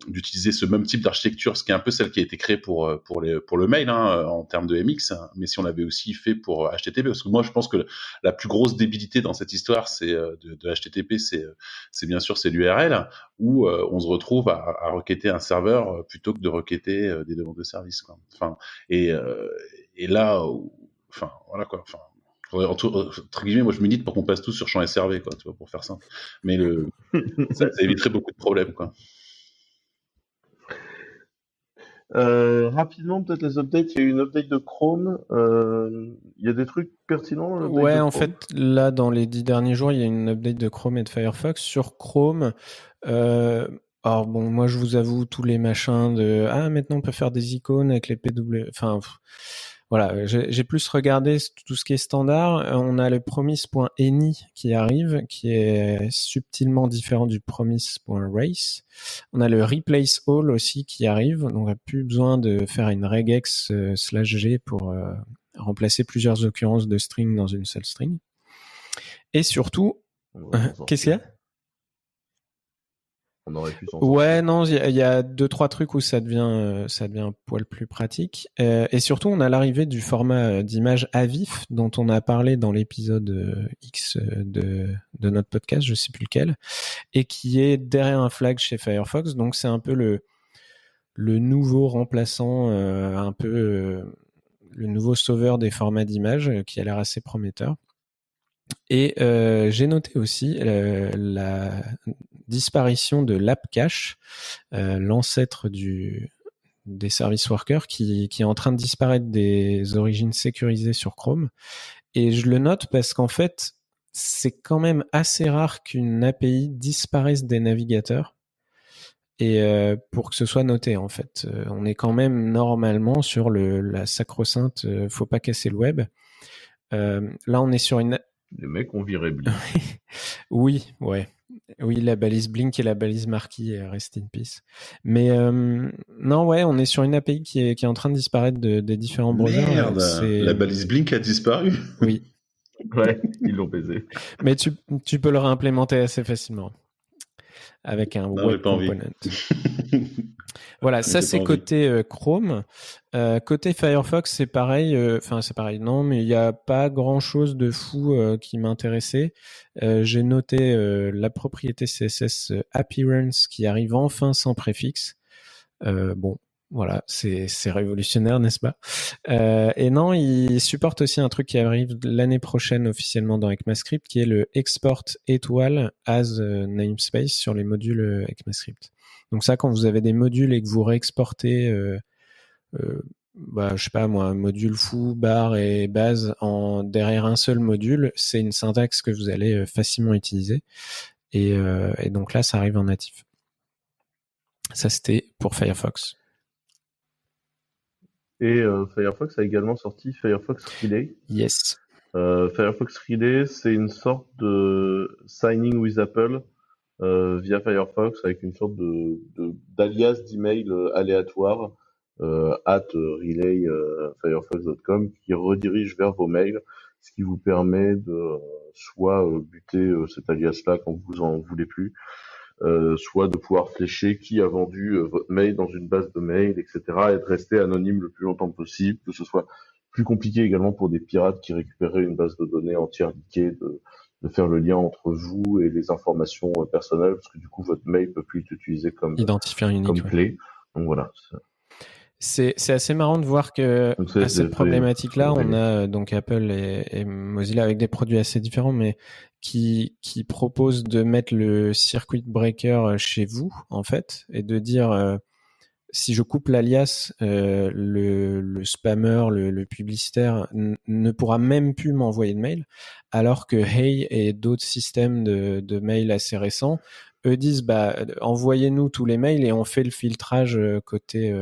d'utiliser ce même type d'architecture, ce qui est un peu celle qui a été créée pour euh, pour les pour le mail hein, euh, en termes de MX, hein, mais si on l'avait aussi fait pour HTTP, parce que moi je pense que la plus grosse débilité dans cette histoire, c'est euh, de, de, HTTP, c'est bien sûr c'est l'URL où on se retrouve à, requêter un serveur plutôt que de requêter des demandes de service. Enfin et et là, enfin voilà quoi. Entre, guillemets, moi je milite pour qu'on passe tous sur champ SRV, quoi, tu vois, pour faire ça. Mais le, ça, ça éviterait beaucoup de problèmes, quoi. Euh, rapidement, peut-être les updates. Il y a eu une update de Chrome. Euh, il y a des trucs pertinents. Ouais, en fait, là, dans les dix derniers jours, il y a une update de Chrome et de Firefox sur Chrome. Euh, alors bon, moi, je vous avoue tous les machins de ah maintenant on peut faire des icônes avec les PW. Enfin, voilà, j'ai plus regardé tout ce qui est standard. Euh, on a le promise.any qui arrive, qui est subtilement différent du promise.race. On a le replace all aussi qui arrive, donc on n'a plus besoin de faire une regex euh, slash g pour euh, remplacer plusieurs occurrences de string dans une seule string. Et surtout, qu'est-ce qu'il y a? Ouais, non, il y, a deux trois trucs où ça devient euh, ça devient un poil plus pratique. Euh, et surtout, on a l'arrivée du format euh, d'image à vif dont on a parlé dans l'épisode X de de notre podcast, je sais plus lequel, et qui est derrière un flag chez Firefox. Donc c'est un peu le le nouveau remplaçant, un peu le nouveau sauveur des formats d'image qui a l'air assez prometteur. Et euh, j'ai noté aussi euh, la disparition de l'App Cache, euh, l'ancêtre des service workers, qui, est en train de disparaître des origines sécurisées sur Chrome. Et je le note parce qu'en fait, c'est quand même assez rare qu'une API disparaisse des navigateurs. Et euh, pour que ce soit noté, en fait, on est quand même normalement sur la sacro-sainte euh, faut pas casser le web. là, on est sur une les mecs ont viré Blink. oui, ouais. Oui, la balise Blink et la balise Marquis, euh, rest in peace. Mais euh, non, ouais, on est sur une API qui est, qui est en train de disparaître de, des différents browsers. Merde, la balise Blink a disparu. Oui. ouais, ils l'ont baisé. Mais tu, tu peux le réimplémenter assez facilement avec un web component. Voilà, ça c'est côté euh, Chrome. Euh, côté Firefox, c'est pareil. Euh, enfin, c'est pareil. Non, mais il n'y a pas grand chose de fou qui m'intéressait. J'ai noté la propriété CSS Appearance qui arrive enfin sans préfixe. bon, voilà, c'est révolutionnaire, n'est-ce pas? Et non, il supporte aussi un truc qui arrive l'année prochaine officiellement dans ECMAScript, qui est le export étoile as namespace sur les modules ECMAScript. Donc ça, quand vous avez des modules et que vous réexportez, euh, euh, bah, je sais pas moi, module fou, bar et base en derrière un seul module, c'est une syntaxe que vous allez euh, facilement utiliser. Et, euh, et donc là, ça arrive en natif. Ça, c'était pour Firefox. Et Firefox a également sorti Firefox Relay. Yes. Firefox Relay, c'est une sorte de signing with Apple via Firefox avec une sorte de d'alias d'email aléatoire at relay firefox.com qui redirige vers vos mails, ce qui vous permet de soit buter cet alias-là quand vous en voulez plus, euh, soit de pouvoir flécher qui a vendu euh, votre mail dans une base de mail, etc. et de rester anonyme le plus longtemps possible, que ce soit plus compliqué également pour des pirates qui récupéraient une base de données entière liquée de, de faire le lien entre vous et les informations euh, personnelles, parce que du coup votre mail peut plus être utilisé comme identifiant unique, comme clé. Donc voilà. C'est assez marrant de voir que à cette problématique-là, on a donc Apple et, et, Mozilla avec des produits assez différents, mais qui, qui propose de mettre le circuit breaker euh, chez vous, en fait, et de dire euh, si je coupe l'alias, euh, le, le spammer, le, le publicitaire ne pourra même plus m'envoyer de mail, alors que Hey et d'autres systèmes de, de mail assez récents, eux disent bah envoyez-nous tous les mails et on fait le filtrage côté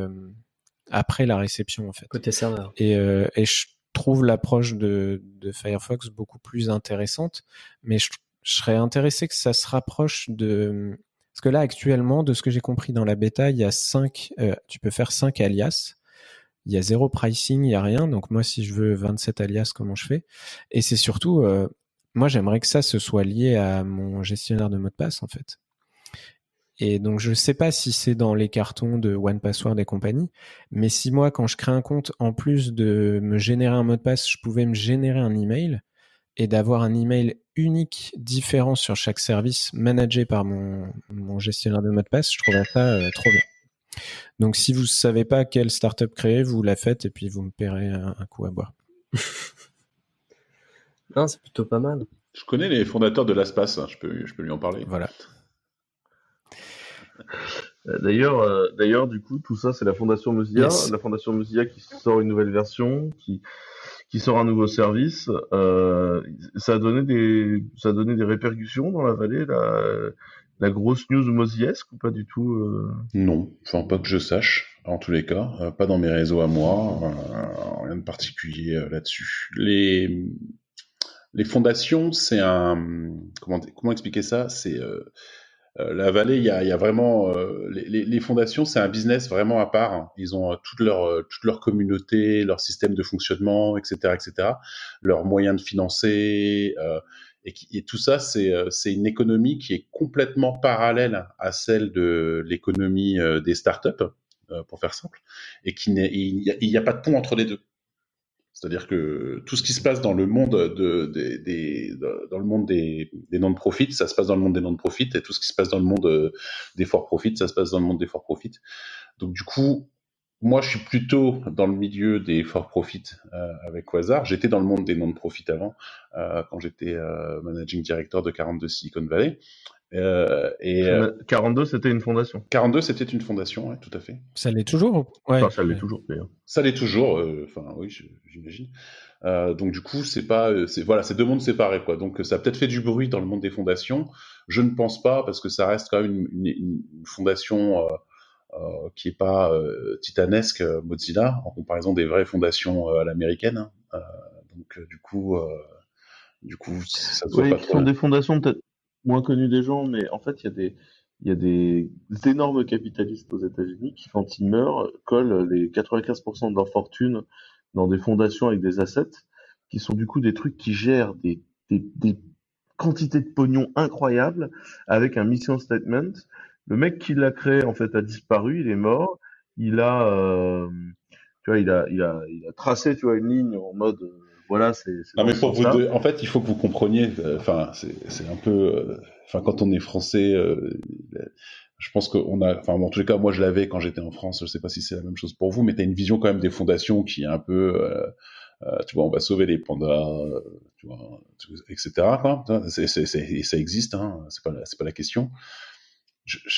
après la réception en fait. Côté serveur. Et, et je trouve l'approche de, de, Firefox beaucoup plus intéressante, mais je, serais intéressé que ça se rapproche de parce que là actuellement, de ce que j'ai compris dans la bêta, il y a cinq, euh, tu peux faire 5 alias. Il y a zéro pricing, il y a rien. Donc moi, si je veux 27 alias, comment je fais? Et c'est surtout, euh, moi, j'aimerais que ça se soit lié à mon gestionnaire de mot de passe en fait. Et donc, je ne sais pas si c'est dans les cartons de One Password et compagnie, mais si moi, quand je crée un compte, en plus de me générer un mot de passe, je pouvais me générer un email et d'avoir un email unique, différent sur chaque service, managé par mon, mon gestionnaire de mot de passe, je trouverais ça euh, trop bien. Donc, si vous ne savez pas quelle startup créer, vous la faites et puis vous me paierez un, coup à boire. non, c'est plutôt pas mal. Je connais les fondateurs de l'Aspace, hein, je, peux, je peux lui en parler. Voilà. Euh, d'ailleurs, euh, d'ailleurs, du coup, tout ça, c'est la Fondation Mozilla, la Fondation Mozilla qui sort une nouvelle version, qui qui sort un nouveau service. Euh, ça a donné des, ça a donné des répercussions dans la vallée, la, la grosse news Mozilla ou pas du tout euh... Non, enfin pas que je sache. En tous les cas, euh, pas dans mes réseaux à moi, rien de particulier là-dessus. Les les fondations, c'est un comment comment expliquer ça? C'est euh, la vallée, il y a, vraiment euh, les, fondations, c'est un business vraiment à part. Ils ont euh, toute leur toute leur communauté, leur système de fonctionnement, etc., etc. Leurs moyens de financer et, tout ça, c'est c'est une économie qui est complètement parallèle à celle de l'économie des startups, pour faire simple, et qui il n'y a, a, pas de pont entre les deux. C'est-à-dire que tout ce qui se passe dans le monde de, dans le monde des, des non-profits, ça se passe dans le monde des non-profits, et tout ce qui se passe dans le monde euh, des for-profits, ça se passe dans le monde des for-profits. Donc du coup, moi, je suis plutôt dans le milieu des for-profits euh, avec Quasar. J'étais dans le monde des non-profits avant, euh, quand j'étais euh, managing director de 42 Silicon Valley. Euh, et 42, euh, c'était une fondation. 42, c'était une fondation, ouais, tout à fait. Ça l'est toujours. Ouais. Enfin, ça l'est toujours, d'ailleurs. Ça l'est toujours. Euh, enfin, oui, j'imagine. Euh, donc du coup, c'est pas, voilà, c'est deux mondes séparés, quoi. Donc ça a peut-être fait du bruit dans le monde des fondations. Je ne pense pas parce que ça reste quand même une, une, une fondation qui est pas titanesque, Mozilla, en comparaison des vraies fondations à l'américaine. Hein. donc du coup. Du coup, ça se oui, pas trop. sont des fondations peut-être moins connu des gens, mais en fait, il y a des, il y a des énormes capitalistes aux États-Unis qui, quand ils meurent, collent les 95% de leur fortune dans des fondations avec des assets, qui sont du coup des trucs qui gèrent des, des, des quantités de pognon incroyables avec un mission statement. Le mec qui l'a créé, en fait, a disparu, il est mort. Il a, euh, tu vois, il a, il a, il a tracé, tu vois, une ligne en mode, voilà, c'est. Non, mais pour vous en fait, il faut que vous compreniez. Euh, enfin, c'est un peu. Euh, enfin, quand on est français, euh, je pense qu'on a. Enfin, en tous les cas, moi, je l'avais quand j'étais en France. Je sais pas si c'est la même chose pour vous, mais tu as une vision quand même des fondations qui est un peu. tu vois, on va sauver les pandas, tu vois, etc. Quoi. C'est, ça existe, hein, c'est pas, c'est pas la question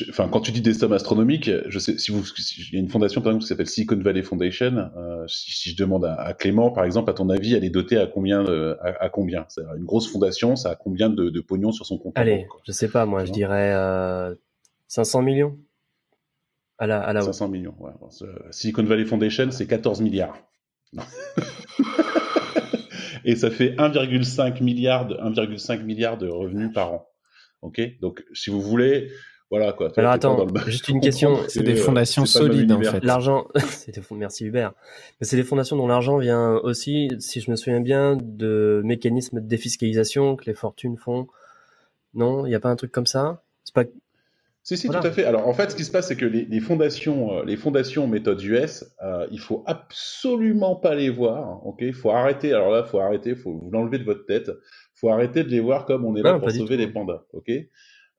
enfin, quand tu dis des sommes astronomiques, je sais, si vous, il y a une fondation par exemple qui s'appelle Silicon Valley Foundation. Euh, si, je demande à, Clément, par exemple, à ton avis, elle est dotée à combien, euh, à, combien? Une grosse fondation, ça a combien de, de pognon sur son compte Allez, je sais pas, moi, je dirais euh, 500 millions. À la, à la 500 millions. Ouais. Silicon Valley Foundation, c'est 14 milliards. Et ça fait 1,5 milliard, 1,5 milliard de revenus par an. Ok, donc si vous voulez, voilà quoi. Alors attends, juste une question. C'est des fondations solides en fait. L'argent, merci Hubert. Mais c'est des fondations dont l'argent vient aussi, si je me souviens bien, de mécanismes de défiscalisation que les fortunes font. Non, il n'y a pas un truc comme ça? C'est pas. Si, si, tout à fait. Alors, en fait, ce qui se passe, c'est que les, fondations, euh, les fondations méthode US, euh, il faut absolument pas les voir. Ok, il faut arrêter. Alors là, il faut arrêter. Il faut vous l'enlever de votre tête. Il faut arrêter de les voir comme on est là pour sauver les pandas. Ok?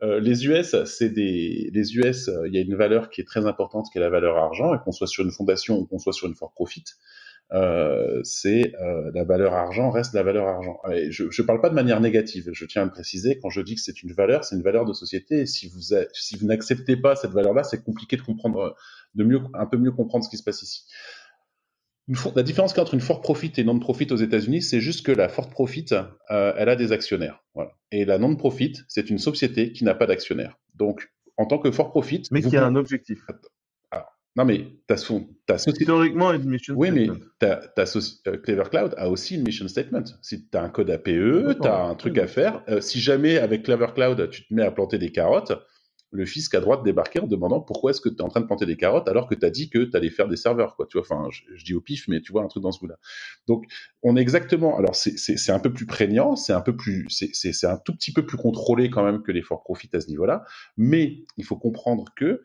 Euh, les US, c'est des, les US, euh, il y a une valeur qui est très importante, qui est la valeur argent, et qu'on soit sur une fondation ou qu'on soit sur une for profit, euh, c'est euh, la valeur argent reste la valeur argent. Et je ne parle pas de manière négative. Je tiens à le préciser. Quand je dis que c'est une valeur, c'est une valeur de société. Et si vous si vous n'acceptez pas cette valeur-là, c'est compliqué de comprendre, de mieux un peu mieux comprendre ce qui se passe ici la différence entre une for profit et non-profit aux États-Unis, c'est juste que la for profit, euh, elle a des actionnaires. Voilà. Et la non-profit, c'est une société qui n'a pas d'actionnaires. Donc, en tant que for profit. Mais qui a un objectif. Non, mais ta, ta société. Historiquement, une mission oui, statement. Oui, mais ta, euh, Clever Cloud a aussi une mission statement. Si tu as un code APE, tu as un truc à faire. Euh, si jamais avec Clever Cloud, tu te mets à planter des carottes, le fisc à droite débarquer en demandant pourquoi est-ce que tu es en train de planter des carottes alors que tu as dit que tu allais faire des serveurs, quoi. Tu vois, enfin, je, dis au pif, mais tu vois, un truc dans ce goût-là. Donc, on est exactement, alors c'est un peu plus prégnant, c'est un peu plus, c'est un tout petit peu plus contrôlé quand même que les for profit à ce niveau-là, mais il faut comprendre que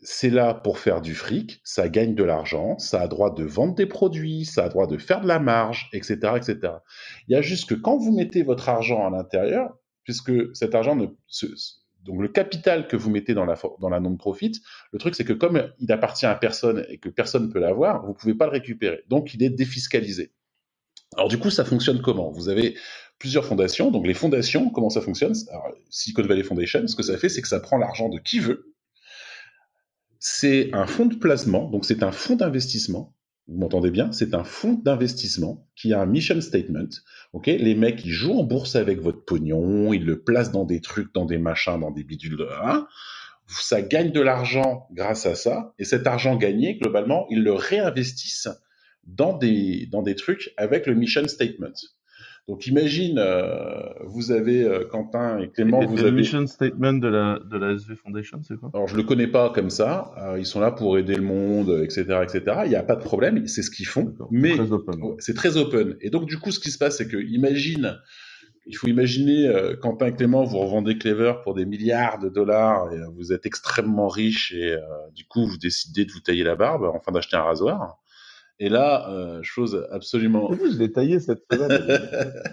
c'est là pour faire du fric, ça gagne de l'argent, ça a droit de vendre des produits, ça a droit de faire de la marge, etc., etc. Il y a juste que quand vous mettez votre argent à l'intérieur, puisque cet argent ne, se, donc le capital que vous mettez dans la, dans la non-profit, le truc c'est que comme il appartient à personne et que personne ne peut l'avoir, vous ne pouvez pas le récupérer. Donc il est défiscalisé. Alors du coup, ça fonctionne comment? Vous avez plusieurs fondations. Donc les fondations, comment ça fonctionne? Alors, Silicon Valley Foundation, ce que ça fait, c'est que ça prend l'argent de qui veut. C'est un fonds de placement, donc c'est un fonds d'investissement vous m'entendez bien? C'est un fonds d'investissement qui a un mission statement. Ok, les mecs ils jouent en bourse avec votre pognon, ils le placent dans des trucs, dans des machins, dans des bidules hein? Ça gagne de l'argent grâce à ça, et cet argent gagné, globalement, ils le réinvestissent dans des, dans des trucs avec le mission statement. Donc imagine, euh, vous avez euh, Quentin et Clément, vous avez... Le mission statement de la, de la SV Foundation, c'est quoi? Alors je le connais pas comme ça, euh, ils sont là pour aider le monde, etc. etc. Il n'y a pas de problème, c'est ce qu'ils font, mais c'est très, open. Et donc du coup, ce qui se passe, c'est que imagine... Il faut imaginer, Quentin et Clément, vous revendez Clever pour des milliards de dollars et vous êtes extrêmement riche et du coup vous décidez de vous tailler la barbe, enfin d'acheter un rasoir. Et là, euh, chose absolument. je l'ai taillé cette semaine.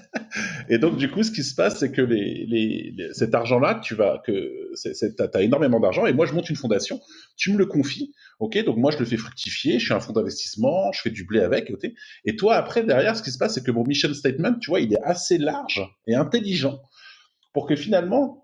et donc, du coup, ce qui se passe, c'est que les, les, cet argent-là, tu vas, que tu as, énormément d'argent, et moi, je monte une fondation, tu me le confies, ok? Donc, moi, je le fais fructifier, je suis un fonds d'investissement, je fais du blé avec, ok? Et toi, après, derrière, ce qui se passe, c'est que mon mission statement, tu vois, il est assez large et intelligent pour que finalement,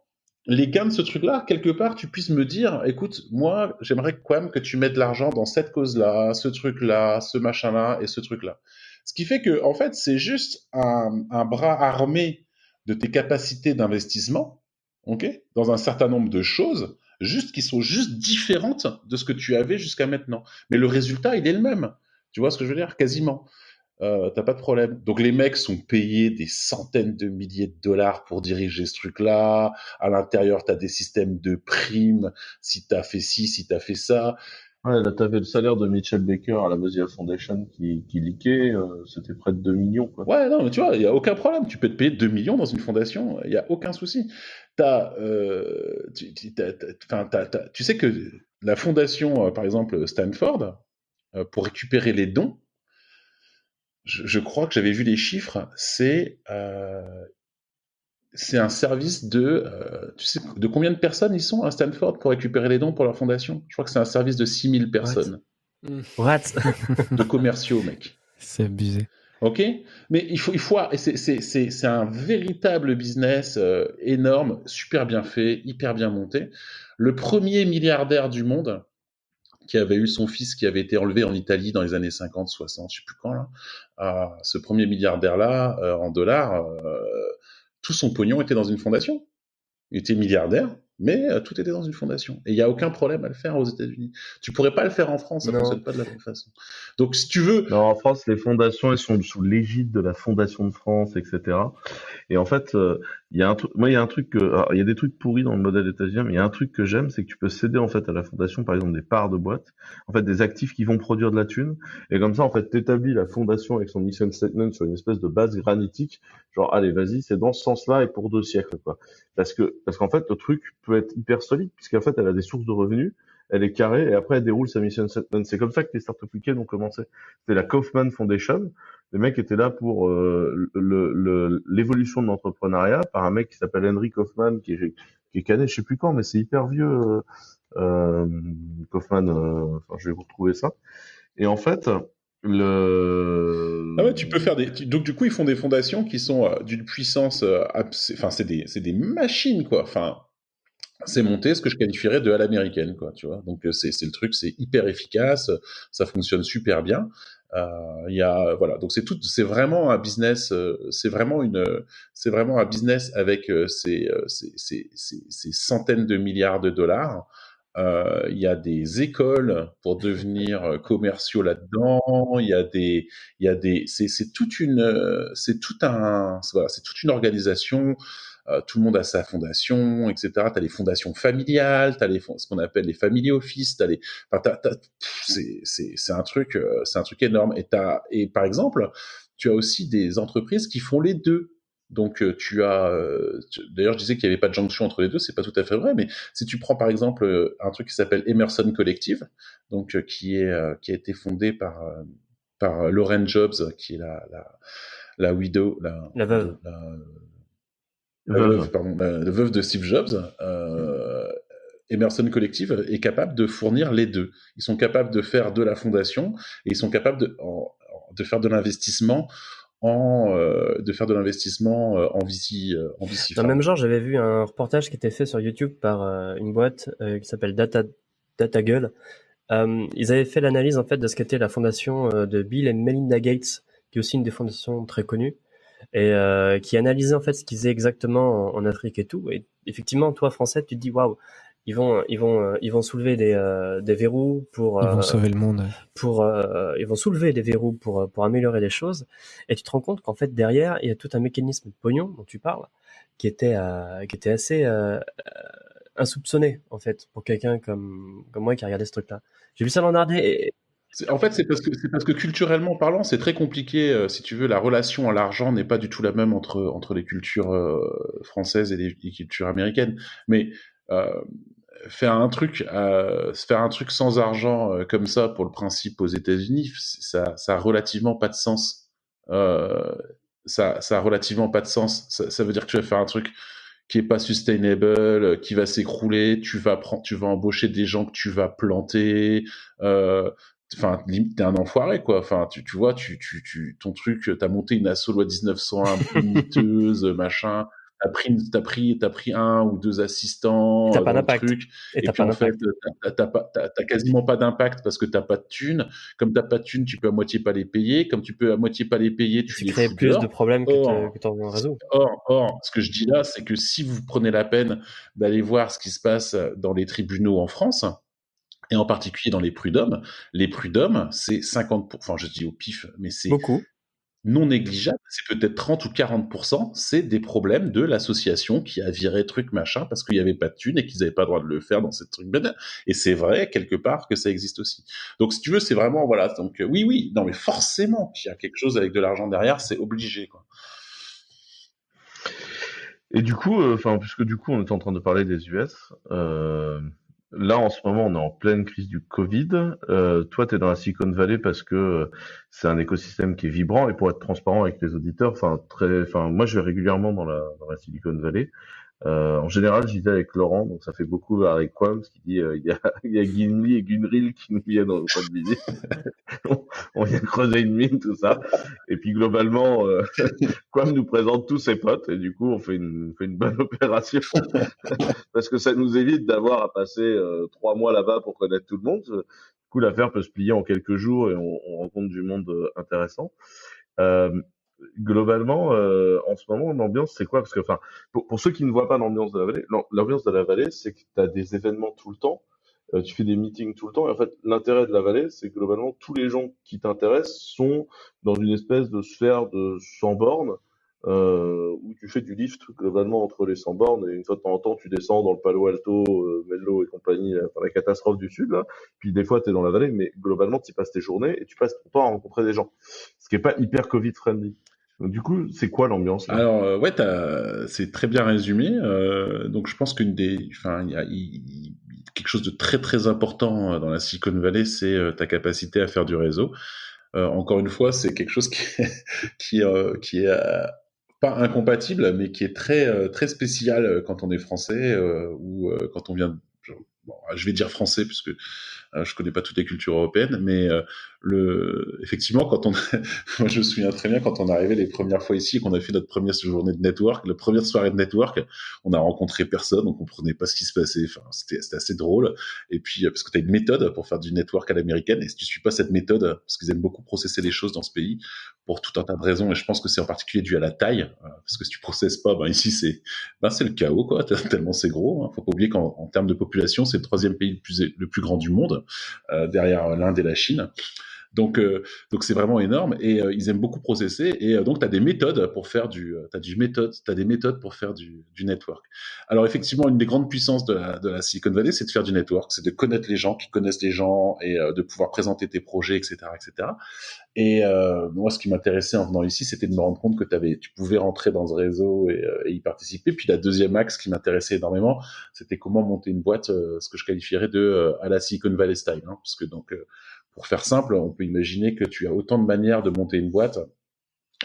les gains de ce truc-là, quelque part, tu puisses me dire, écoute, moi, j'aimerais quand même que tu mettes l'argent dans cette cause-là, ce truc-là, ce machin-là et ce truc-là. Ce qui fait que, en fait, c'est juste un, bras armé de tes capacités d'investissement, ok, dans un certain nombre de choses, juste qui sont juste différentes de ce que tu avais jusqu'à maintenant. Mais le résultat, il est le même. Tu vois ce que je veux dire? Quasiment euh, t'as pas de problème. Donc les mecs sont payés des centaines de milliers de dollars pour diriger ce truc-là. À l'intérieur, t'as des systèmes de primes si t'as fait ci, si t'as fait ça. Ouais, là t'avais le salaire de Mitchell Baker à la Mozilla Foundation qui, qui liquait, euh, c'était près de 2 millions. Quoi. Ouais, non, mais tu vois, il y a aucun problème. Tu peux te payer 2 millions dans une fondation, il y a aucun souci. T'as, euh, tu, tu sais que la fondation, par exemple Stanford, pour récupérer les dons, je, crois que j'avais vu les chiffres, c'est euh, c'est un service de euh, tu sais de combien de personnes ils sont à Stanford pour récupérer les dons pour leur fondation? Je crois que c'est un service de 6000 personnes. What? De commerciaux, mec. C'est abusé. Ok, mais il faut, il faut, c'est un véritable business euh, énorme, super bien fait, hyper bien monté. Le premier milliardaire du monde, qui avait eu son fils qui avait été enlevé en Italie dans les années 50, 60, je sais plus quand là. Euh, ce premier milliardaire là euh, en dollars, euh, tout son pognon était dans une fondation. Il était milliardaire, mais tout était dans une fondation. Et il n'y a aucun problème à le faire aux États-Unis. Tu pourrais pas le faire en France, ça ne fonctionne pas de la même façon. Donc si tu veux. Non, en France, les fondations, elles sont sous l'égide de la Fondation de France, etc. Et en fait, euh, il y a un truc, moi, il y a un truc que, il y a des trucs pourris dans le modèle états-unien, mais il y a un truc que j'aime, c'est que tu peux céder en fait à la fondation, par exemple, des parts de boîte, en fait, des actifs qui vont produire de la thune, et comme ça, en fait, t'établis la fondation avec son mission statement sur une espèce de base granitique, genre, allez, vas-y, c'est dans ce sens-là et pour deux siècles, quoi. Parce que, parce qu'en fait, le truc peut être hyper solide, puisqu'en fait, elle a des sources de revenus, elle est carrée et après elle déroule sa mission statement. C'est comme ça que les startup weekends ont commencé. C'était la Kaufman Foundation. Les mecs étaient là pour euh, l'évolution de l'entrepreneuriat par un mec qui s'appelle Henry Kaufman qui est, qui est cané, je sais plus quand, mais c'est hyper vieux. Euh, euh Kaufman, euh, enfin, je vais vous retrouver ça. Et en fait, le... Ah ouais, tu peux faire des. Donc du coup, ils font des fondations qui sont d'une puissance. Enfin, c'est des, des machines quoi. Enfin, c'est monté ce que je qualifierais de à l'américaine, quoi, tu vois. Donc c'est le truc, c'est hyper efficace, ça fonctionne super bien. Euh, il y a voilà, donc c'est tout, c'est vraiment un business, euh, c'est vraiment une, c'est vraiment un business avec euh, ces, ces, ces, ces, centaines de milliards de dollars. Il y a des écoles pour devenir commerciaux là-dedans. Il y a des, il y a des, c'est toute une, c'est tout un, voilà, c'est toute une organisation. Euh, tout le monde a sa fondation, etc. Tu as les fondations familiales, tu as les, ce qu'on appelle les family office, t'as les, enfin, c'est un truc, euh, c'est un truc énorme. Et, as, et par exemple, tu as aussi des entreprises qui font les deux. Donc euh, tu as, d'ailleurs je disais qu'il n'y avait pas de jonction entre les deux, c'est pas tout à fait vrai, mais si tu prends par exemple un truc qui s'appelle Emerson Collective, donc qui est qui a été fondé par par Lauren Jobs, qui est la la, la widow, la, la veuve, veuve, pardon, la, veuve de Steve Jobs, euh, Emerson Collective est capable de fournir les deux. Ils sont capables de faire de la fondation et ils sont capables de, de faire de l'investissement en euh, de faire de l'investissement euh, en VC euh, en VC. Dans le même genre, j'avais vu un reportage qui était fait sur YouTube par euh, une boîte qui s'appelle Data DataGull. ils avaient fait l'analyse en fait de ce qu'était la fondation de Bill et Melinda Gates, qui est aussi une des fondations très connues et euh, qui analysait en fait ce qu'ils faisaient exactement en, Afrique et tout. Et effectivement, toi français, tu te dis waouh, ils vont ils vont euh, ils vont soulever des euh, des verrous pour ils vont sauver le monde. Pour ils vont soulever des verrous pour pour améliorer les choses. Et tu te rends compte qu'en fait derrière il y a tout un mécanisme de pognon dont tu parles qui était qui était assez insoupçonné en fait pour quelqu'un comme comme moi qui a regardé ce truc là. J'ai vu ça l'an dernier et en fait, c'est parce que culturellement parlant, c'est très compliqué. Euh, si tu veux, la relation à l'argent n'est pas du tout la même entre entre les cultures euh, françaises et les, cultures américaines. Mais euh, faire un truc, faire un truc sans argent comme ça pour le principe aux États-Unis, ça, a relativement pas de sens. ça, a relativement pas de sens. Ça, veut dire que tu vas faire un truc qui est pas sustainable, qui va s'écrouler, tu vas prendre, tu vas embaucher des gens que tu vas planter, enfin limite t'es un enfoiré quoi. Enfin tu, tu vois tu, tu, tu ton truc t'as monté une asso loi 1901 miteuse machin. T'as pris t'as pris t'as pris un ou deux assistants t'as pas d'impact. et, puis en fait t'as quasiment pas d'impact parce que t'as pas de thunes. Comme t'as pas de thunes tu peux à moitié pas les payer. Comme tu peux à moitié pas les payer tu, tu crées plus de problèmes que t'en réseau. or, or ce que je dis là c'est que si vous prenez la peine d'aller voir ce qui se passe dans les tribunaux en France et en particulier dans les prud'hommes. Les prud'hommes, c'est 50%, enfin je dis au pif, mais c'est beaucoup non négligeable, c'est peut-être 30 ou 40%, c'est des problèmes de l'association qui a viré truc machin parce qu'il n'y avait pas de thunes et qu'ils n'avaient pas le droit de le faire dans cette truc Et c'est vrai, quelque part, que ça existe aussi. Donc, si tu veux, c'est vraiment, voilà, donc, euh, oui, oui, non, mais forcément qu'il y a quelque chose avec de l'argent derrière, c'est obligé, quoi. Et du coup, euh, enfin, puisque du coup, on est en train de parler des US, euh, Là, en ce moment, on est en pleine crise du Covid. Euh, toi, tu dans la Silicon Valley parce que euh, c'est un écosystème qui est vibrant. Et pour être transparent avec les auditeurs, enfin, très, enfin, moi, je vais régulièrement dans la, dans la Silicon Valley. Euh, en général, j'y vais avec Laurent, donc ça fait beaucoup avec Quams qui dit euh, il y, a, y a Gimli et Gunril qui nous viennent en train de visite. on, vient creuser une mine, tout ça. Et puis globalement, euh, Quam nous présente tous ses potes et du coup, on fait une, fait une bonne opération parce que ça nous évite d'avoir à passer euh, trois mois là-bas pour connaître tout le monde. Du coup, l'affaire peut se plier en quelques jours et on, on rencontre du monde euh, intéressant. Euh, globalement, euh, en ce moment, l'ambiance, c'est quoi? Parce que, enfin, pour, ceux qui ne voient pas l'ambiance de la vallée, l'ambiance de la vallée, c'est que tu as des événements tout le temps, euh, tu fais des meetings tout le temps, et en fait, l'intérêt de la vallée, c'est que globalement, tous les gens qui t'intéressent sont dans une espèce de sphère de sans bornes, euh, où tu fais du lift globalement entre les 100 bornes et une fois de temps en temps tu descends dans le Palo Alto, euh, et compagnie, euh, la catastrophe du sud là. Puis des fois tu es dans la vallée, mais globalement tu passes tes journées et tu passes ton temps à rencontrer des gens, ce qui est pas hyper Covid friendly. du coup, c'est quoi l'ambiance Alors euh, ouais, c'est très bien résumé. Euh, donc je pense qu'une des, enfin il y a quelque chose de très très important dans la Silicon Valley, c'est ta capacité à faire du réseau. encore une fois, c'est quelque chose qui qui, qui est pas incompatible, mais qui est très euh, très spécial euh, quand on est français euh, ou quand on vient. Bon, je vais dire français puisque euh, je connais pas toutes les cultures européennes, mais euh, le, effectivement, quand on, moi je me souviens très bien quand on est arrivé les premières fois ici et qu'on a fait notre première journée de network, la première soirée de network, on a rencontré personne, on comprenait pas ce qui se passait. Enfin, c'était, assez drôle. Et puis euh, parce que tu as une méthode pour faire du network à l'américaine, et si tu suis pas cette méthode, parce qu'ils aiment beaucoup processer les choses dans ce pays pour tout un tas de raisons, et je pense que c'est en particulier dû à la taille, parce que si tu processes pas, ben ici c'est, ben c'est le chaos quoi, tellement c'est gros. Hein. Faut pas oublier qu'en termes de population, c'est le troisième pays le plus le plus grand du monde. Euh, derrière l'Inde et la Chine. Donc, euh, donc c'est vraiment énorme et euh, ils aiment beaucoup processer et donc tu as des méthodes pour faire du, t'as du méthode, t'as des méthodes pour faire du, du, network. Alors effectivement, une des grandes puissances de la, de la Silicon Valley, c'est de faire du network, c'est de connaître les gens qui connaissent les gens et de pouvoir présenter tes projets, etc., etc. Et moi, ce qui m'intéressait en venant ici, c'était de me rendre compte que avais, tu pouvais rentrer dans ce réseau et, et y participer. Puis la deuxième axe qui m'intéressait énormément, c'était comment monter une boîte, ce que je qualifierais de à la Silicon Valley style, hein, parce que donc pour faire simple, on peut imaginer que tu as autant de manières de monter une boîte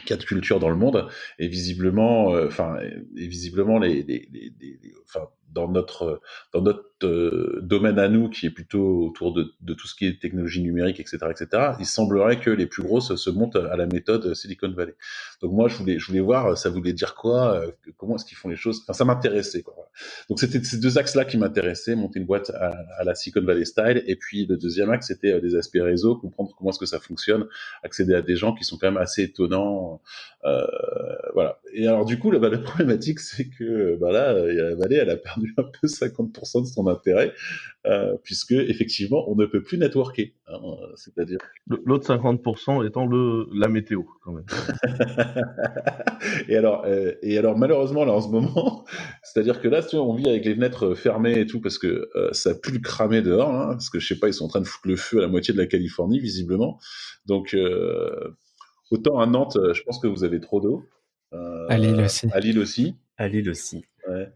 qu'il y a de culture dans le monde, et visiblement, euh, enfin, et visiblement les, les, les, les, enfin, dans notre dans notre euh, domaine à nous, qui est plutôt autour de, de, tout ce qui est technologie numérique, etc., etc., il semblerait que les plus grosses se montent à la méthode Silicon Valley. Donc moi, je voulais, je voulais voir, ça voulait dire quoi, euh, comment est-ce qu'ils font les choses. Enfin, ça m'intéressait. Quoi. Donc c'était ces deux axes-là qui m'intéressaient, monter une boîte à, à, la Silicon Valley style, et puis le deuxième axe, c'était euh, des aspects réseau, comprendre comment est-ce que ça fonctionne, accéder à des gens qui sont quand même assez étonnants. Euh, voilà. Et alors du coup, la, bah, la problématique, c'est que bah là, la Valley, elle a perdu un peu 50% de son intérêt, euh, puisque effectivement, on ne peut plus networker. Hein, c'est-à-dire l'autre 50% étant le la météo quand même. et alors, euh, et alors malheureusement là en ce moment, c'est-à-dire que là, tu vois, on vit avec les fenêtres fermées et tout parce que euh, ça a pu le cramer dehors, hein, parce que je sais pas, ils sont en train de foutre le feu à la moitié de la Californie visiblement. Donc euh, autant à Nantes, je pense que vous avez trop d'eau. Euh, à Lille aussi. À Lille aussi. À Lille aussi. Ouais.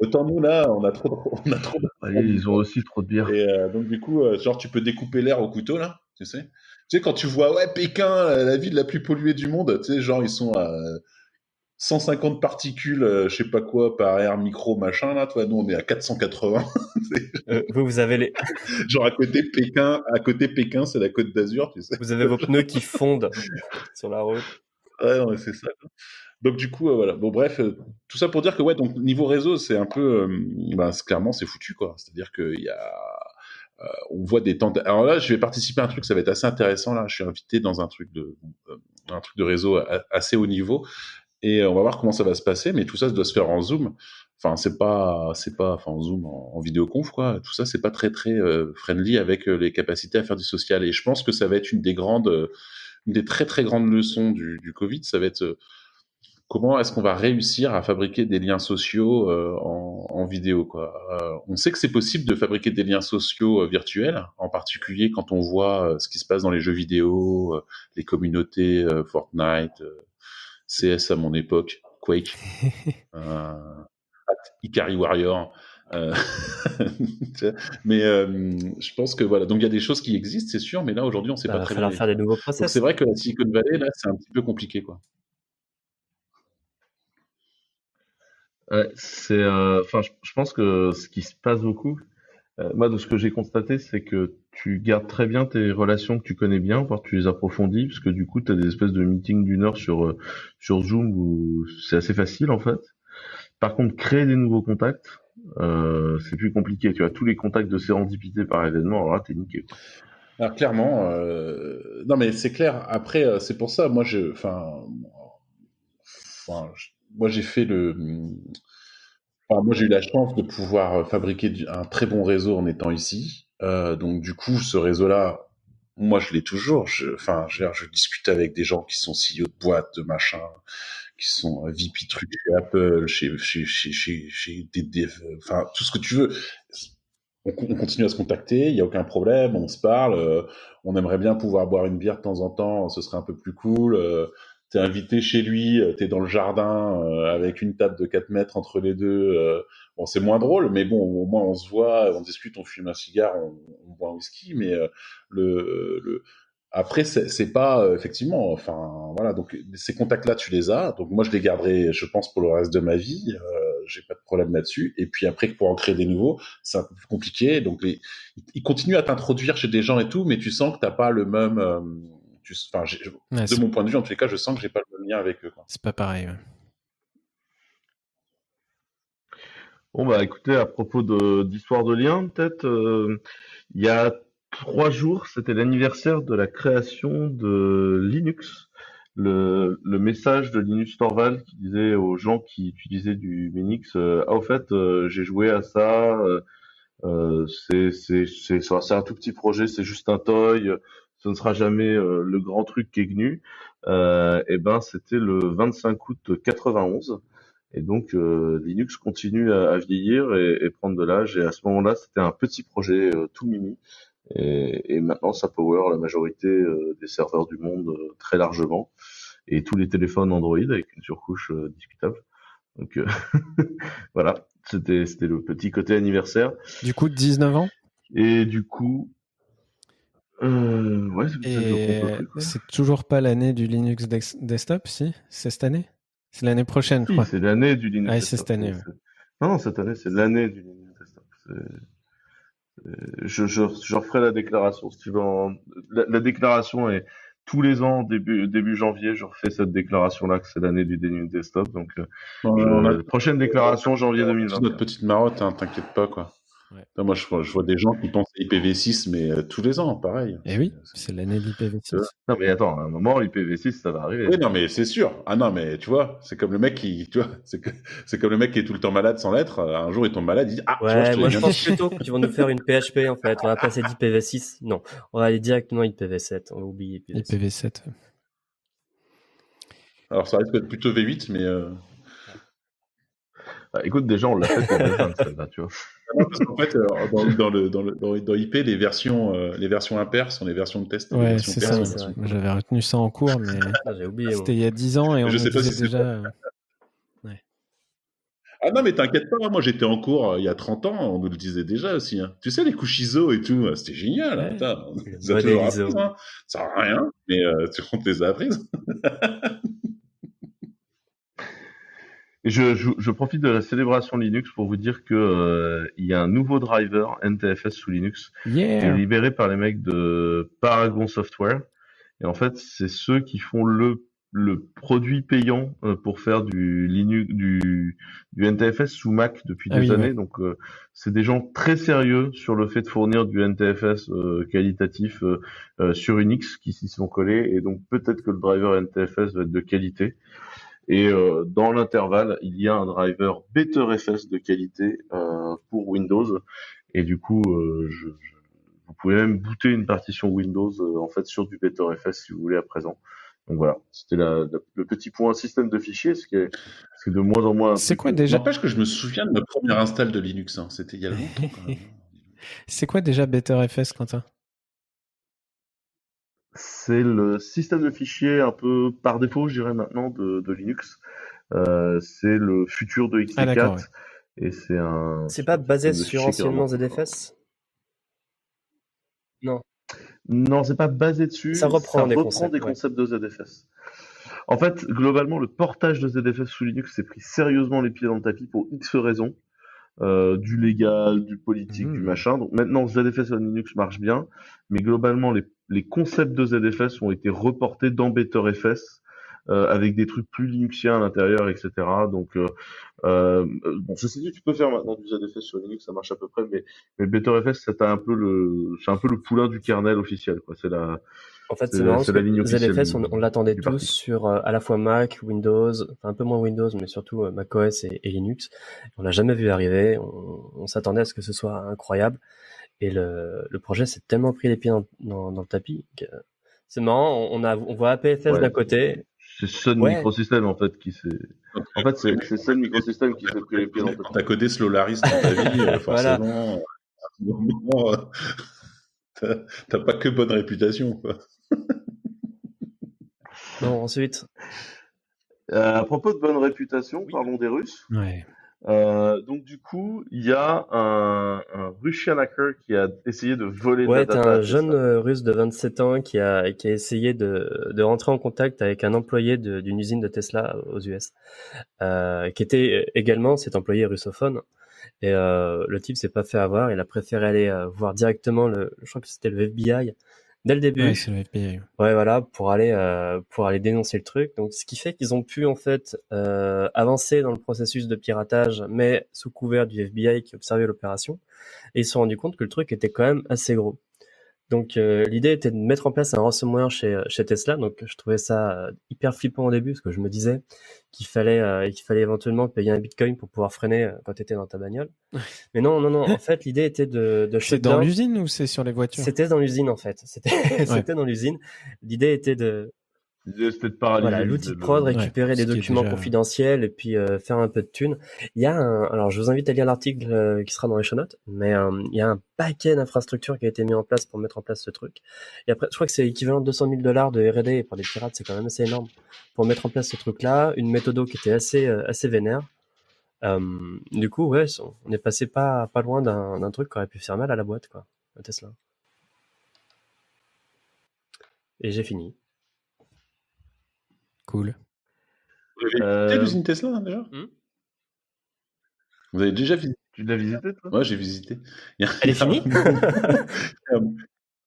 Autant nous là, on a trop, on a trop. De... ils ont aussi trop de bière. Et euh, donc du coup, euh, genre tu peux découper l'air au couteau là, tu sais. Tu sais quand tu vois ouais Pékin, euh, la ville la plus polluée du monde, tu sais genre ils sont à 150 particules, euh, je sais pas quoi par air micro machin là, toi nous on est à 480. vous vous avez les. genre à côté Pékin, à côté Pékin c'est la Côte d'Azur, tu sais. Vous avez vos pneus qui fondent sur la route. Ouais, non, c'est ça. Donc du coup, euh, voilà. Bon, bref, euh, tout ça pour dire que ouais, donc niveau réseau, c'est un peu, euh, bah, clairement, c'est foutu quoi. C'est-à-dire qu'il y a, on voit des tentes. Alors là, je vais participer à un truc, ça va être assez intéressant. Là, je suis invité dans un truc de, un truc de réseau assez haut niveau, et on va voir comment ça va se passer. Mais tout ça, ça doit se faire en Zoom. Enfin, c'est pas, c'est pas, enfin, en Zoom, en, en vidéoconf, quoi. Tout ça, c'est pas très très friendly avec les capacités à faire du social. Et je pense que ça va être une des grandes, une des très très grandes leçons du, du Covid. Ça va être comment est-ce qu'on va réussir à fabriquer des liens sociaux euh, en, en, vidéo quoi. Euh, on sait que c'est possible de fabriquer des liens sociaux euh, virtuels, en particulier quand on voit ce qui se passe dans les jeux vidéo, les communautés Fortnite, CS à mon époque, Quake, Ikari Warrior. mais je pense que voilà, donc il y a des choses qui existent, c'est sûr, mais là aujourd'hui on sait bah, pas très bien. faire des nouveaux process. C'est vrai que la Silicon Valley là, c'est un petit peu compliqué quoi. C'est, euh, enfin, je, pense que ce qui se passe beaucoup, euh, moi, de ce que j'ai constaté, c'est que tu gardes très bien tes relations que tu connais bien, voire tu les approfondis, parce que du coup, tu as des espèces de meetings d'une heure sur euh, sur Zoom où c'est assez facile en fait. Par contre, créer des nouveaux contacts, euh, c'est plus compliqué. Tu as tous les contacts de sérendipité par événement, alors là, t'es niqué. Alors clairement, euh... non mais c'est clair. Après, c'est pour ça, moi, je, enfin, enfin, moi j'ai fait le. Enfin, moi j'ai eu la chance de pouvoir fabriquer un très bon réseau en étant ici. Euh, donc du coup, ce réseau-là, moi je l'ai toujours. Je, enfin, je, je, discute avec des gens qui sont CEO de boîtes, de machin, qui sont VP trucs chez Apple, chez chez chez chez, des devs, enfin tout ce que tu veux. On, on, continue à se contacter, il y a aucun problème, on se parle. on aimerait bien pouvoir boire une bière de temps en temps, ce serait un peu plus cool t'es invité chez lui, t'es dans le jardin avec une table de 4 mètres entre les deux, Bon, c'est moins drôle, mais bon, au moins on se voit, on discute, on fume un cigare, on, boit un whisky, mais euh, le, le, après, c'est pas euh, effectivement, enfin voilà, donc ces contacts-là, tu les as. Donc moi, je les garderai, je pense, pour le reste de ma vie. Euh, J'ai pas de problème là-dessus. Et puis après, pour en créer des nouveaux, c'est un peu plus compliqué. Donc les, ils continuent à t'introduire chez des gens et tout, mais tu sens que t'as pas le même. Tu, enfin, de mon point de vue, en tous les cas, je sens que j'ai pas le même lien avec eux. C'est pas pareil. Ouais. Bon bah écoutez, à propos d'histoire de, lien, peut-être, euh, il y a trois jours, c'était l'anniversaire de la création de Linux. Le, le, message de Linus Torvald qui disait aux gens qui utilisaient du Minix, euh, ah au fait, euh, j'ai joué à ça, euh, c'est c'est c'est un tout petit projet, c'est juste un toy, ce ne sera jamais le grand truc qui est venu. et ben c'était le 25 août 91. Et donc euh, Linux continue à, vieillir et, et, prendre de l'âge. Et à ce moment-là, c'était un petit projet euh, tout mimi. Et, et, maintenant, ça power la majorité euh, des serveurs du monde très largement. Et tous les téléphones Android avec une surcouche discutable. Donc voilà, c'était c'était le petit côté anniversaire. Du coup, 19 ans? Et du coup, euh, ouais, c'est toujours pas l'année du Linux desktop, si? C'est cette année? C'est l'année prochaine, je crois. C'est l'année du Linux. Ah, c'est cette année. Non, non, cette année, c'est l'année du Linux Desktop. Je, je, je, referai la déclaration si tu veux. La, déclaration est tous les ans début début janvier. Je refais cette déclaration là que c'est l'année du Linux Desktop. Donc, euh, prochaine déclaration janvier 2020. Notre petite marotte, hein, t'inquiète pas quoi. Ouais. moi, je vois, je vois, des gens qui pensent à IPv6, mais euh, tous les ans, pareil. Et eh oui, c'est l'année de l'IPv6. Non, mais attends, à un moment, l'IPv6, ça va arriver. Oui, non, mais c'est sûr. Ah non, mais tu vois, c'est comme le mec qui, tu vois, c'est que, c'est comme le mec qui est tout le temps malade sans l'être. Un jour, il tombe malade, il dit, ah, ouais, je moi, je pense plutôt qu'ils vont nous faire une PHP, en fait. On va passer d'IPv6. Non, on va aller directement IPv7. On va oublier IPv7. IPv7. Alors, ça risque d'être plutôt V8, mais, euh... bah, écoute, déjà, on l'a fait pour V20, tu vois. Parce qu'en fait, euh, dans, dans, le, dans, le, dans, IP, les versions, euh, les versions impaires sont les versions de test. Ouais, c'est ça. J'avais retenu ça en cours, mais ah, oublié, c'était il y a 10 ans et on je sais pas si déjà. Euh, ouais. Ah non, mais t'inquiète pas, moi j'étais en cours il y a 30 ans, on nous le disait déjà aussi. Hein. Tu sais, les couches ISO et tout, c'était génial. Ouais. Hein, ça, appris, hein. ça sert à rien, mais euh, tu comptes les apprises. Et je, je, je, profite de la célébration Linux pour vous dire que euh, il y a un nouveau driver NTFS sous Linux qui est libéré par les mecs de Paragon Software. Et en fait, c'est ceux qui font le le produit payant euh, pour faire du Linux, du, du NTFS sous Mac depuis ah des années. Donc, euh, c'est des gens très sérieux sur le fait de fournir du NTFS qualitatif sur Unix qui s'y sont collés. Et donc, peut-être que le driver NTFS va être de qualité. Et euh, dans l'intervalle, il y a un driver BetterFS de qualité euh, pour Windows. Et du coup, euh, je, je, vous pouvez même booter une partition Windows en fait sur du BetterFS si vous voulez à présent. Donc voilà, c'était le petit point système de fichiers, ce qui est, ce de moins en moins. C'est quoi déjà N'empêche que je me souviens de ma première install de Linux. Hein. C'était il y a longtemps. C'est quoi déjà BetterFS, Quentin? C'est le système de fichiers un peu par défaut, je dirais maintenant, de, de Linux. Euh, c'est le futur de XT4. Ah, Et c'est un. C'est pas basé sur anciennement ZFS Non. Non, c'est pas basé dessus. Ça reprend, des, concepts, des concepts de ZFS. En fait, globalement, le portage de ZFS sous Linux s'est pris sérieusement les pieds dans le tapis pour X raisons. Euh, du légal, du politique, du mmh. machin. Donc maintenant, ZFS en Linux marche bien, mais globalement, les, les concepts de ZFS ont été reportés dans BetterFS avec des trucs plus linuxiens à l'intérieur, etc. Donc, euh, euh, bon, ceci dit, tu peux faire maintenant du ZFS sur Linux, ça marche à peu près, mais, mais BetterFS, c'est un peu le, c'est un peu le poulain du kernel officiel, quoi. C'est la, en fait, c'est marrant, la ligne ZFS, on, on l'attendait tous sur euh, à la fois Mac, Windows, enfin un peu moins Windows, mais surtout euh, macOS et, et, Linux. On l'a jamais vu arriver. On, on s'attendait à ce que ce soit incroyable. Et le, le projet s'est tellement pris les pieds dans, dans, dans le tapis que c'est marrant. On, a, on voit APFS d'un côté. C'est Sun Ouais. Microsystem en fait qui s'est. En fait, c'est Sun Microsystem qui s'est pris les pieds dans Quand t'as codé Slolaris dans ta vie, euh, Voilà. forcément, euh, t'as- pas que bonne réputation. Quoi. Bon, ensuite, Euh, à propos de bonne réputation, parlons des Russes. Ouais. Euh, donc du coup, il y a un, un Russian hacker qui a essayé de voler de ouais, la t'as data. un jeune euh, russe de 27 ans qui a, qui a essayé de, de rentrer en contact avec un employé de- d'une usine de Tesla aux US, euh, qui était également cet employé russophone. Et euh, le type s'est pas fait avoir, il a préféré aller euh, voir directement le, je crois que c'était le FBI dès le début. Ouais, c'est le FBI. Ouais, voilà, pour aller euh, pour aller dénoncer le truc. Donc, ce qui fait qu'ils ont pu en fait euh, avancer dans le processus de piratage, mais sous couvert du FBI qui observait l'opération, et ils se sont rendus compte que le truc était quand même assez gros. Donc, euh, l'idée était de mettre en place un ransomware chez chez Tesla. Donc, je trouvais ça euh, hyper flippant au début parce que je me disais qu'il fallait euh, qu'il fallait éventuellement payer un Bitcoin pour pouvoir freiner euh, quand tu étais dans ta bagnole. Mais non, non, non. En fait, l'idée était de de C'est dans l'usine ou c'est sur les voitures? C'était dans l'usine en fait. C'était c'était dans l'usine. L'idée était de Voilà, l'outil de prod, récupérer est documents déjà- confidentiels et puis euh, faire un peu de thunes. Il y a un, alors je vous invite à lire l'article euh, qui sera dans les show notes, mais euh, il y a un paquet d'infrastructures qui a été mis en place pour mettre en place ce truc. Et après, je crois que c'est équivalent de 200 000 dollars de R&D pour des pirates, c'est quand même assez énorme pour mettre en place ce truc-là. Une méthode qui était assez euh, assez vénère. Euh, du coup, ouais, on est passé pas pas loin d'un d'un truc qui aurait pu faire mal à la boîte, quoi, à Tesla. Et j'ai fini. Cool. Vous avez Euh, visité l'usine Tesla hein, déjà Hmm Vous avez déjà visité Tu l'as visité toi? Moi, j'ai visité. Il y a- Elle est finie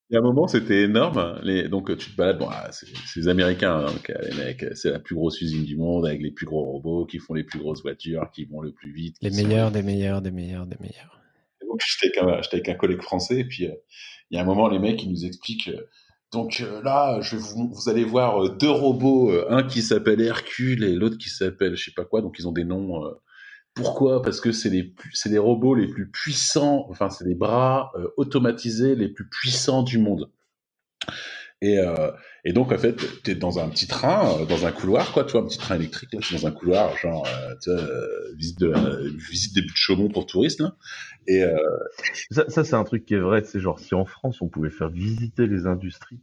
Il y a un- moment, c'était énorme. Les... Donc, tu te balades, bon, ah, c'est les Américains, hein, donc, euh, les mecs, c'est la plus grosse usine du monde avec les plus gros robots qui font les plus grosses voitures, qui vont le plus vite. Les sont- meilleurs, des meilleurs, des meilleurs, des meilleurs. Et Donc, j'étais avec, avec un collègue français, et puis euh, il y a un moment, les mecs, ils nous expliquent. euh, donc euh, là, vous, allez voir euh, deux robots, euh, un qui s'appelle Hercule et l'autre qui s'appelle je sais pas quoi. Donc ils ont des noms. pourquoi? Parce que c'est les, robots les plus puissants. Enfin, c'est les bras automatisés les plus puissants du monde. Et, euh, et donc en fait, t'es dans un petit train, euh, dans un couloir, quoi, tu vois, un petit train électrique. Là, je suis dans un couloir, genre, euh, tu vois, euh, visite de visite des buts de Chaumont pour touristes. Là. Et euh, Ça, ça c'est un truc qui est vrai. C'est genre si en France on pouvait faire visiter les industries.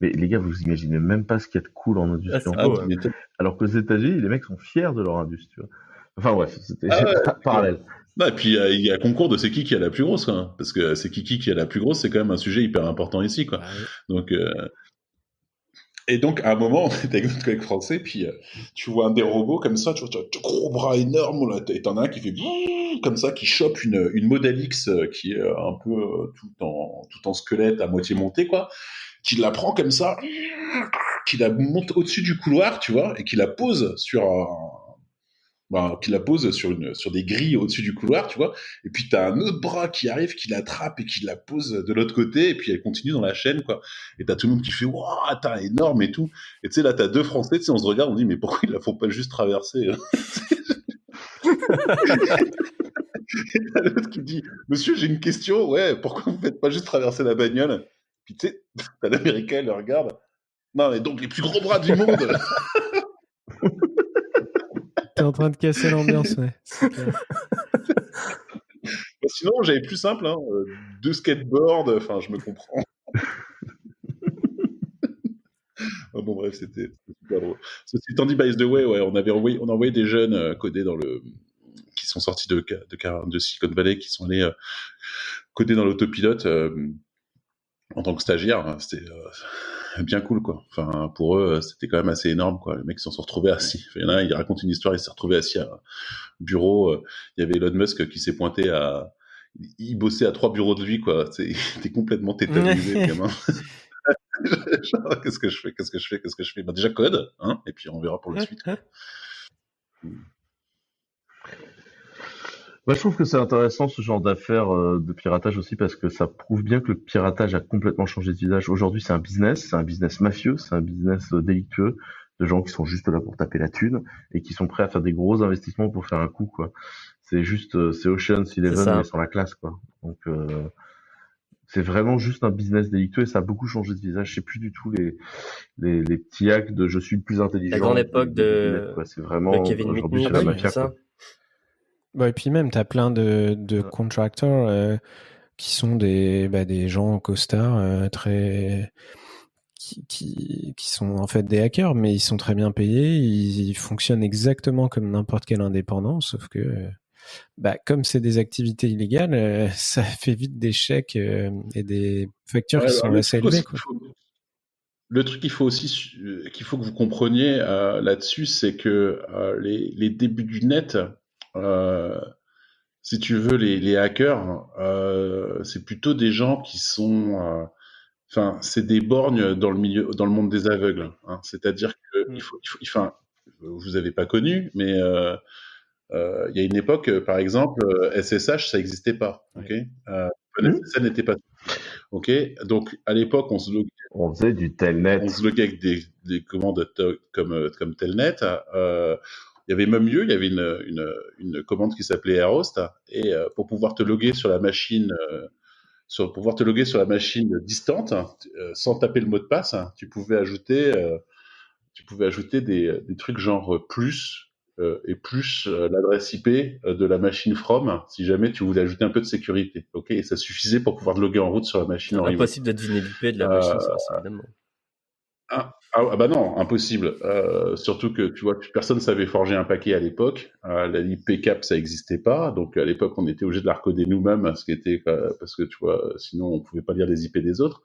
Mais les gars, vous imaginez même pas ce qu'il y a de cool en industrie. Ah, en Ah tu m'étonnes. Alors qu'aux États-Unis, les mecs sont fiers de leur industrie. tu vois. Enfin bref, c'était Ah ouais. parallèle. Non, et puis il y a concours de c'est qui qui a la plus grosse, quoi. hein. Parce que c'est qui qui qui a la plus grosse, c'est quand même un sujet hyper important ici, quoi. Donc, euh, et donc, à un moment, on était avec notre collègue français, puis euh, tu vois un des robots comme ça, tu vois, tu tu vois, gros bras énorme, là, et t'en as un qui fait comme ça, qui chope une, une Model X euh, qui est un peu euh, tout, en, tout en squelette, à moitié monté, quoi, qui la prend comme ça, qui la monte au-dessus du couloir, tu vois, et qui la pose sur un, ben, qui la pose sur, une, sur des grilles au-dessus du couloir, tu vois, et puis t'as un autre bras qui arrive, qui l'attrape et qui la pose de l'autre côté, et puis elle continue dans la chaîne, quoi. Et t'as tout le monde qui fait, waouh, t'as énorme et tout. Et tu sais, là, t'as deux Français, tu sais, on se regarde, on dit, mais pourquoi ils la font pas juste traverser hein? Et t'as l'autre qui dit, monsieur, j'ai une question, ouais, pourquoi vous faites pas juste traverser la bagnole? Puis tu sais, t'as l'américain, il le regarde. Non, mais donc les plus gros bras du monde T'es en train de casser l'ambiance, ouais. Bah, Sinon, j'avais plus simple, hein, euh, deux skateboards, enfin, je me comprends. Ah bon, bref, c'était super drôle. Ceci étant dit, by the way, ouais, on avait envoyé, on a envoyé des jeunes euh, codés dans le, qui sont sortis de, de, Silicon Valley, qui sont allés euh, coder dans l'autopilote euh, en tant que stagiaires. hein. C'était euh, bien cool, quoi. Enfin, pour eux, euh, c'était quand même assez énorme, quoi. Les mecs ils s'en sont retrouvés assis. Il y en a un, il raconte une histoire, il s'est retrouvé assis à un bureau. euh, Il y avait Elon Musk qui s'est pointé à, il bossait à trois bureaux de lui, quoi. Il était complètement tétanisé, gamin. Qu'est-ce que je fais, qu'est-ce que je fais, qu'est-ce que je fais? Bah, Déjà code, hein, et puis on verra pour la suite. Moi, je trouve que c'est intéressant ce genre d'affaires euh, de piratage aussi parce que ça prouve bien que le piratage a complètement changé d'usage. Aujourd'hui, c'est un business, c'est un business mafieux, c'est un business euh, délictueux de gens qui sont juste là pour taper la thune et qui sont prêts à faire des gros investissements pour faire un coup, quoi. C'est juste, euh, c'est Ocean's Eleven mais sans la classe, quoi. Donc, euh, c'est vraiment juste un business délictueux et ça a beaucoup changé de visage. C'est plus du tout les, les, les petits actes de je suis le plus intelligent. La grande époque de, c'est vraiment de Kevin Mitnick, c'est la c'est mafia. ça? quoi. Bah, et puis même, tu as plein de, de contractors euh, qui sont des, bah, des gens en costard euh, très. Qui, qui, qui sont en fait des hackers, mais ils sont très bien payés, ils, ils fonctionnent exactement comme n'importe quel indépendant, sauf que, bah, comme c'est des activités illégales, euh, ça fait vite des chèques euh, et des factures Ouais, qui sont assez élevées. Le truc qu'il faut aussi qu'il faut que vous compreniez euh, là-dessus, c'est que les, les débuts du net, si tu veux, les, les hackers, euh, c'est plutôt des gens qui sont, euh, enfin, c'est des borgnes dans le milieu, dans le monde des aveugles. hein. C'est-à-dire que Mm. il faut, il faut, enfin, vous avez pas connu, mais euh, euh, il y a une époque, euh, par exemple, euh, SSH, ça n'existait pas. Ok, euh, ça n'était pas. Ok, donc à l'époque, on se loguait On faisait du telnet. on se loguait avec des, des commandes comme, euh, comme Telnet. Il y avait même mieux, il y avait une, une, une commande qui s'appelait Airhost. Et euh, pour pouvoir te loguer sur la machine, euh, sur, pour pouvoir te loguer sur la machine distante, euh, sans taper le mot de passe, tu pouvais ajouter, tu pouvais ajouter des, des trucs genre plus et plus l'adresse IP de la machine from, si jamais tu voulais ajouter un peu de sécurité. Ok, et ça suffisait pour pouvoir te loguer en route sur la machine en remote. Impossible de deviner l'IP de la machine, ça, c'est évidemment. Ah, ah, ah bah non, impossible. Euh, surtout que tu vois, personne savait forger un paquet à l'époque. Euh, la IP cap, ça n'existait pas. Donc à l'époque, on était obligé de la recoder nous-mêmes, ce qui était euh, parce que tu vois, sinon on pouvait pas lire les IP des autres.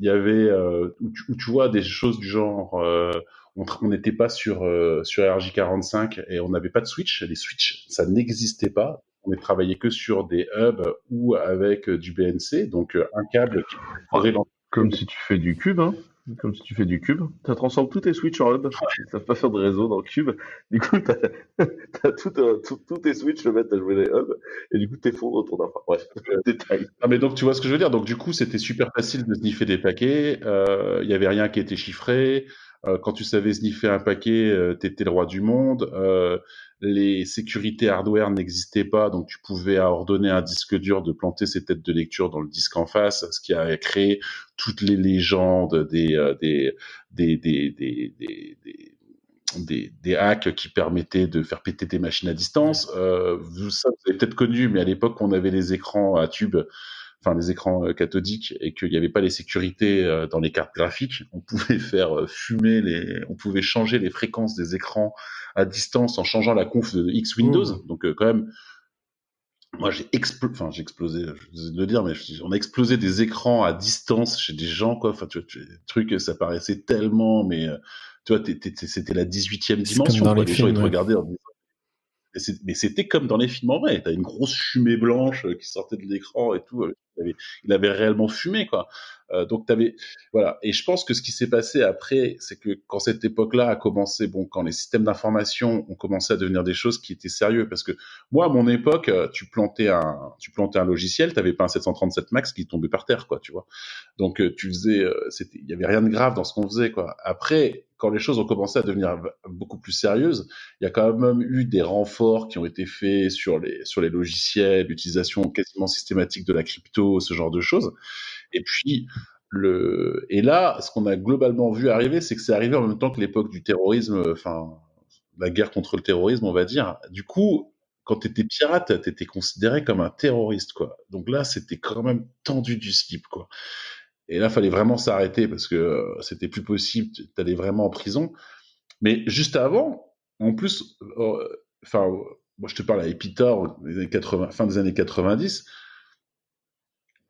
Il y avait euh, où, tu, où tu vois des choses du genre, euh, on n'était pas sur euh, sur RJ45 et on n'avait pas de switch. Les switches, ça n'existait pas. On ne travaillait que sur des hubs ou avec du BNC, donc un câble qui pouvait Comme si tu fais du cube, hein. Comme si tu fais du cube. Tu transformes tous tes switches en hub. Ils savent pas faire de réseau dans le cube. Du coup, t'as as tout, un- tout- tous tes switches le mettent à jouer des hubs. Et du coup, t'effondres ton infra. Bref, détail. Ah mais donc tu vois ce que je veux dire. Donc du coup c'était super facile de sniffer des paquets. Euh, Il y avait rien qui était chiffré. Euh, quand tu savais sniffer un paquet, euh, t'étais le roi du monde. Euh, les sécurités hardware n'existaient pas, donc tu pouvais ordonner à un disque dur de planter ses têtes de lecture dans le disque en face, ce qui a créé toutes les légendes des euh, des des des des, des, des hacks qui permettaient de faire péter des machines à distance. Euh, vous, ça, vous avez peut-être connu, mais à l'époque, on avait les écrans à tubes, enfin les écrans euh, cathodiques, et qu'il n'y avait pas les sécurités euh, dans les cartes graphiques. On pouvait faire euh, fumer les, on pouvait changer les fréquences des écrans à distance en changeant la conf de X Windows. Mmh. Donc euh, quand même, moi j'ai explosé, enfin j'ai explosé, je de le dire, mais on a explosé des écrans à distance chez des gens quoi. Enfin tu vois, tu- des trucs, ça paraissait tellement, mais tu vois, c'était la 18e C'est comme dimension. dans quoi. les Les gens ils te ouais. regardaient en disant mais c'était comme dans les films en vrai. T'as une grosse fumée blanche qui sortait de l'écran et tout. Il avait, réellement fumé, quoi. Euh, donc t'avais, voilà. Et je pense que ce qui s'est passé après, c'est que quand cette époque-là a commencé, bon, quand les systèmes d'information ont commencé à devenir des choses qui étaient sérieux, parce que moi, à mon époque, euh, tu plantais un, tu plantais un logiciel, t'avais pas un 737 Max qui tombait par terre, quoi, tu vois. Donc euh, tu faisais, c'était, il y avait rien de grave dans ce qu'on faisait, quoi. Après, quand les choses ont commencé à devenir beaucoup plus sérieuses, il y a quand même eu des renforts qui ont été faits sur les sur les logiciels, l'utilisation quasiment systématique de la crypto, ce genre de choses. Et puis le et là, ce qu'on a globalement vu arriver, c'est que c'est arrivé en même temps que l'époque du terrorisme, enfin la guerre contre le terrorisme, on va dire. Du coup, quand t'étais pirate, t'étais considéré comme un terroriste, quoi. Donc là, c'était quand même tendu du slip, quoi. Et là, fallait vraiment s'arrêter parce que euh, c'était plus possible, t'allais vraiment en prison. Mais juste avant, en plus, euh, enfin, moi je te parle à Epitor, les années 80, fin des années 90,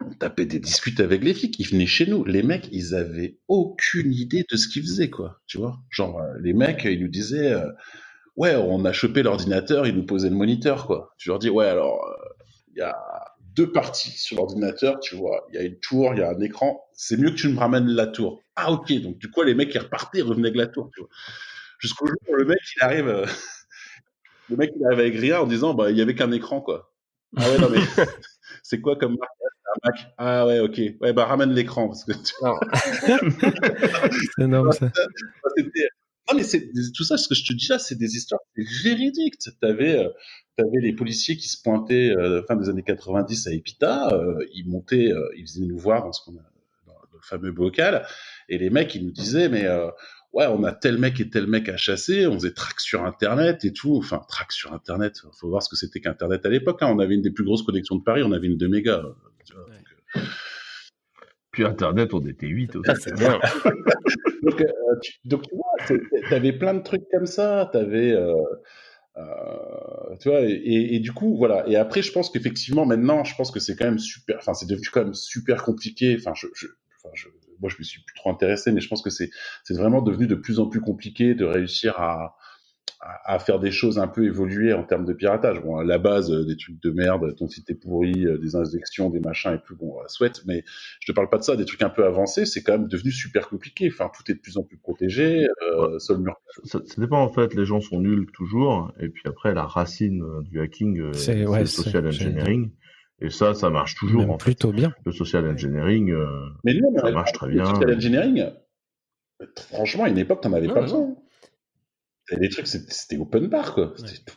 on tapait des disputes avec les flics. Ils venaient chez nous. Les mecs, ils avaient aucune idée de ce qu'ils faisaient, quoi. Tu vois Genre, euh, les mecs, ils nous disaient, euh, ouais, on a chopé l'ordinateur, ils nous posaient le moniteur, quoi. Tu leur dis, ouais, alors, euh, il y a deux parties sur l'ordinateur, tu vois. Il y a une tour, il y a un écran. C'est mieux que tu me ramènes la tour. Ah, ok. Donc, du coup, les mecs, ils repartaient, ils revenaient avec la tour, tu vois. Jusqu'au jour où le mec, il arrive, euh, le mec, il arrive avec rien en disant, bah, il y avait qu'un écran, quoi. Ah ouais, non, mais c'est quoi comme marque? Un Mac Ah ouais, ok. Ouais, bah, ramène l'écran, parce que tu Non. C'est énorme ça. Non, mais c'est tout ça, ce que je te dis là, c'est des histoires c'est véridiques. T'avais, euh, avais les policiers qui se pointaient euh, fin des années 90 à Epita, euh, ils montaient, euh, ils venaient nous voir dans ce qu'on a dans le fameux bocal, et les mecs ils nous disaient mais euh, ouais on a tel mec et tel mec à chasser, on faisait track sur internet et tout, enfin track sur internet, faut voir ce que c'était qu'internet à l'époque, hein. on avait une des plus grosses connexions de Paris, on avait une 2 mégas. Euh, tu vois, Ouais. donc, euh, Puis Internet, on était 8 aussi. Ah, c'est bien. donc, euh, tu, donc tu vois, t'avais plein de trucs comme ça, t'avais, euh, euh, tu vois, et, et- et du coup, voilà. Et après, je pense qu'effectivement, maintenant, je pense que c'est quand même super, enfin, c'est devenu quand même super compliqué. Enfin, je, je, enfin, je, moi, je me suis plus trop intéressé, mais je pense que c'est, c'est vraiment devenu de plus en plus compliqué de réussir à, à, à faire des choses un peu évoluer en termes de piratage. Bon, à la base, euh, des trucs de merde, ton site est pourri, euh, des injections, des machins et tout, bon, euh, souhaite, mais je te parle pas de ça, des trucs un peu avancés, c'est quand même devenu super compliqué. Enfin, tout est de plus en plus protégé, euh, seul mur. Ça, ça dépend en fait, les gens sont nuls toujours, et puis après la racine du hacking, C'est- ouais, le social engineering, et ça, ça marche toujours. Même en fait. plutôt bien. Le social engineering, euh, Mais Ça marche très le bien. social engineering, franchement, à une époque, t'en avais pas besoin. Trucs, c'était open bar, quoi.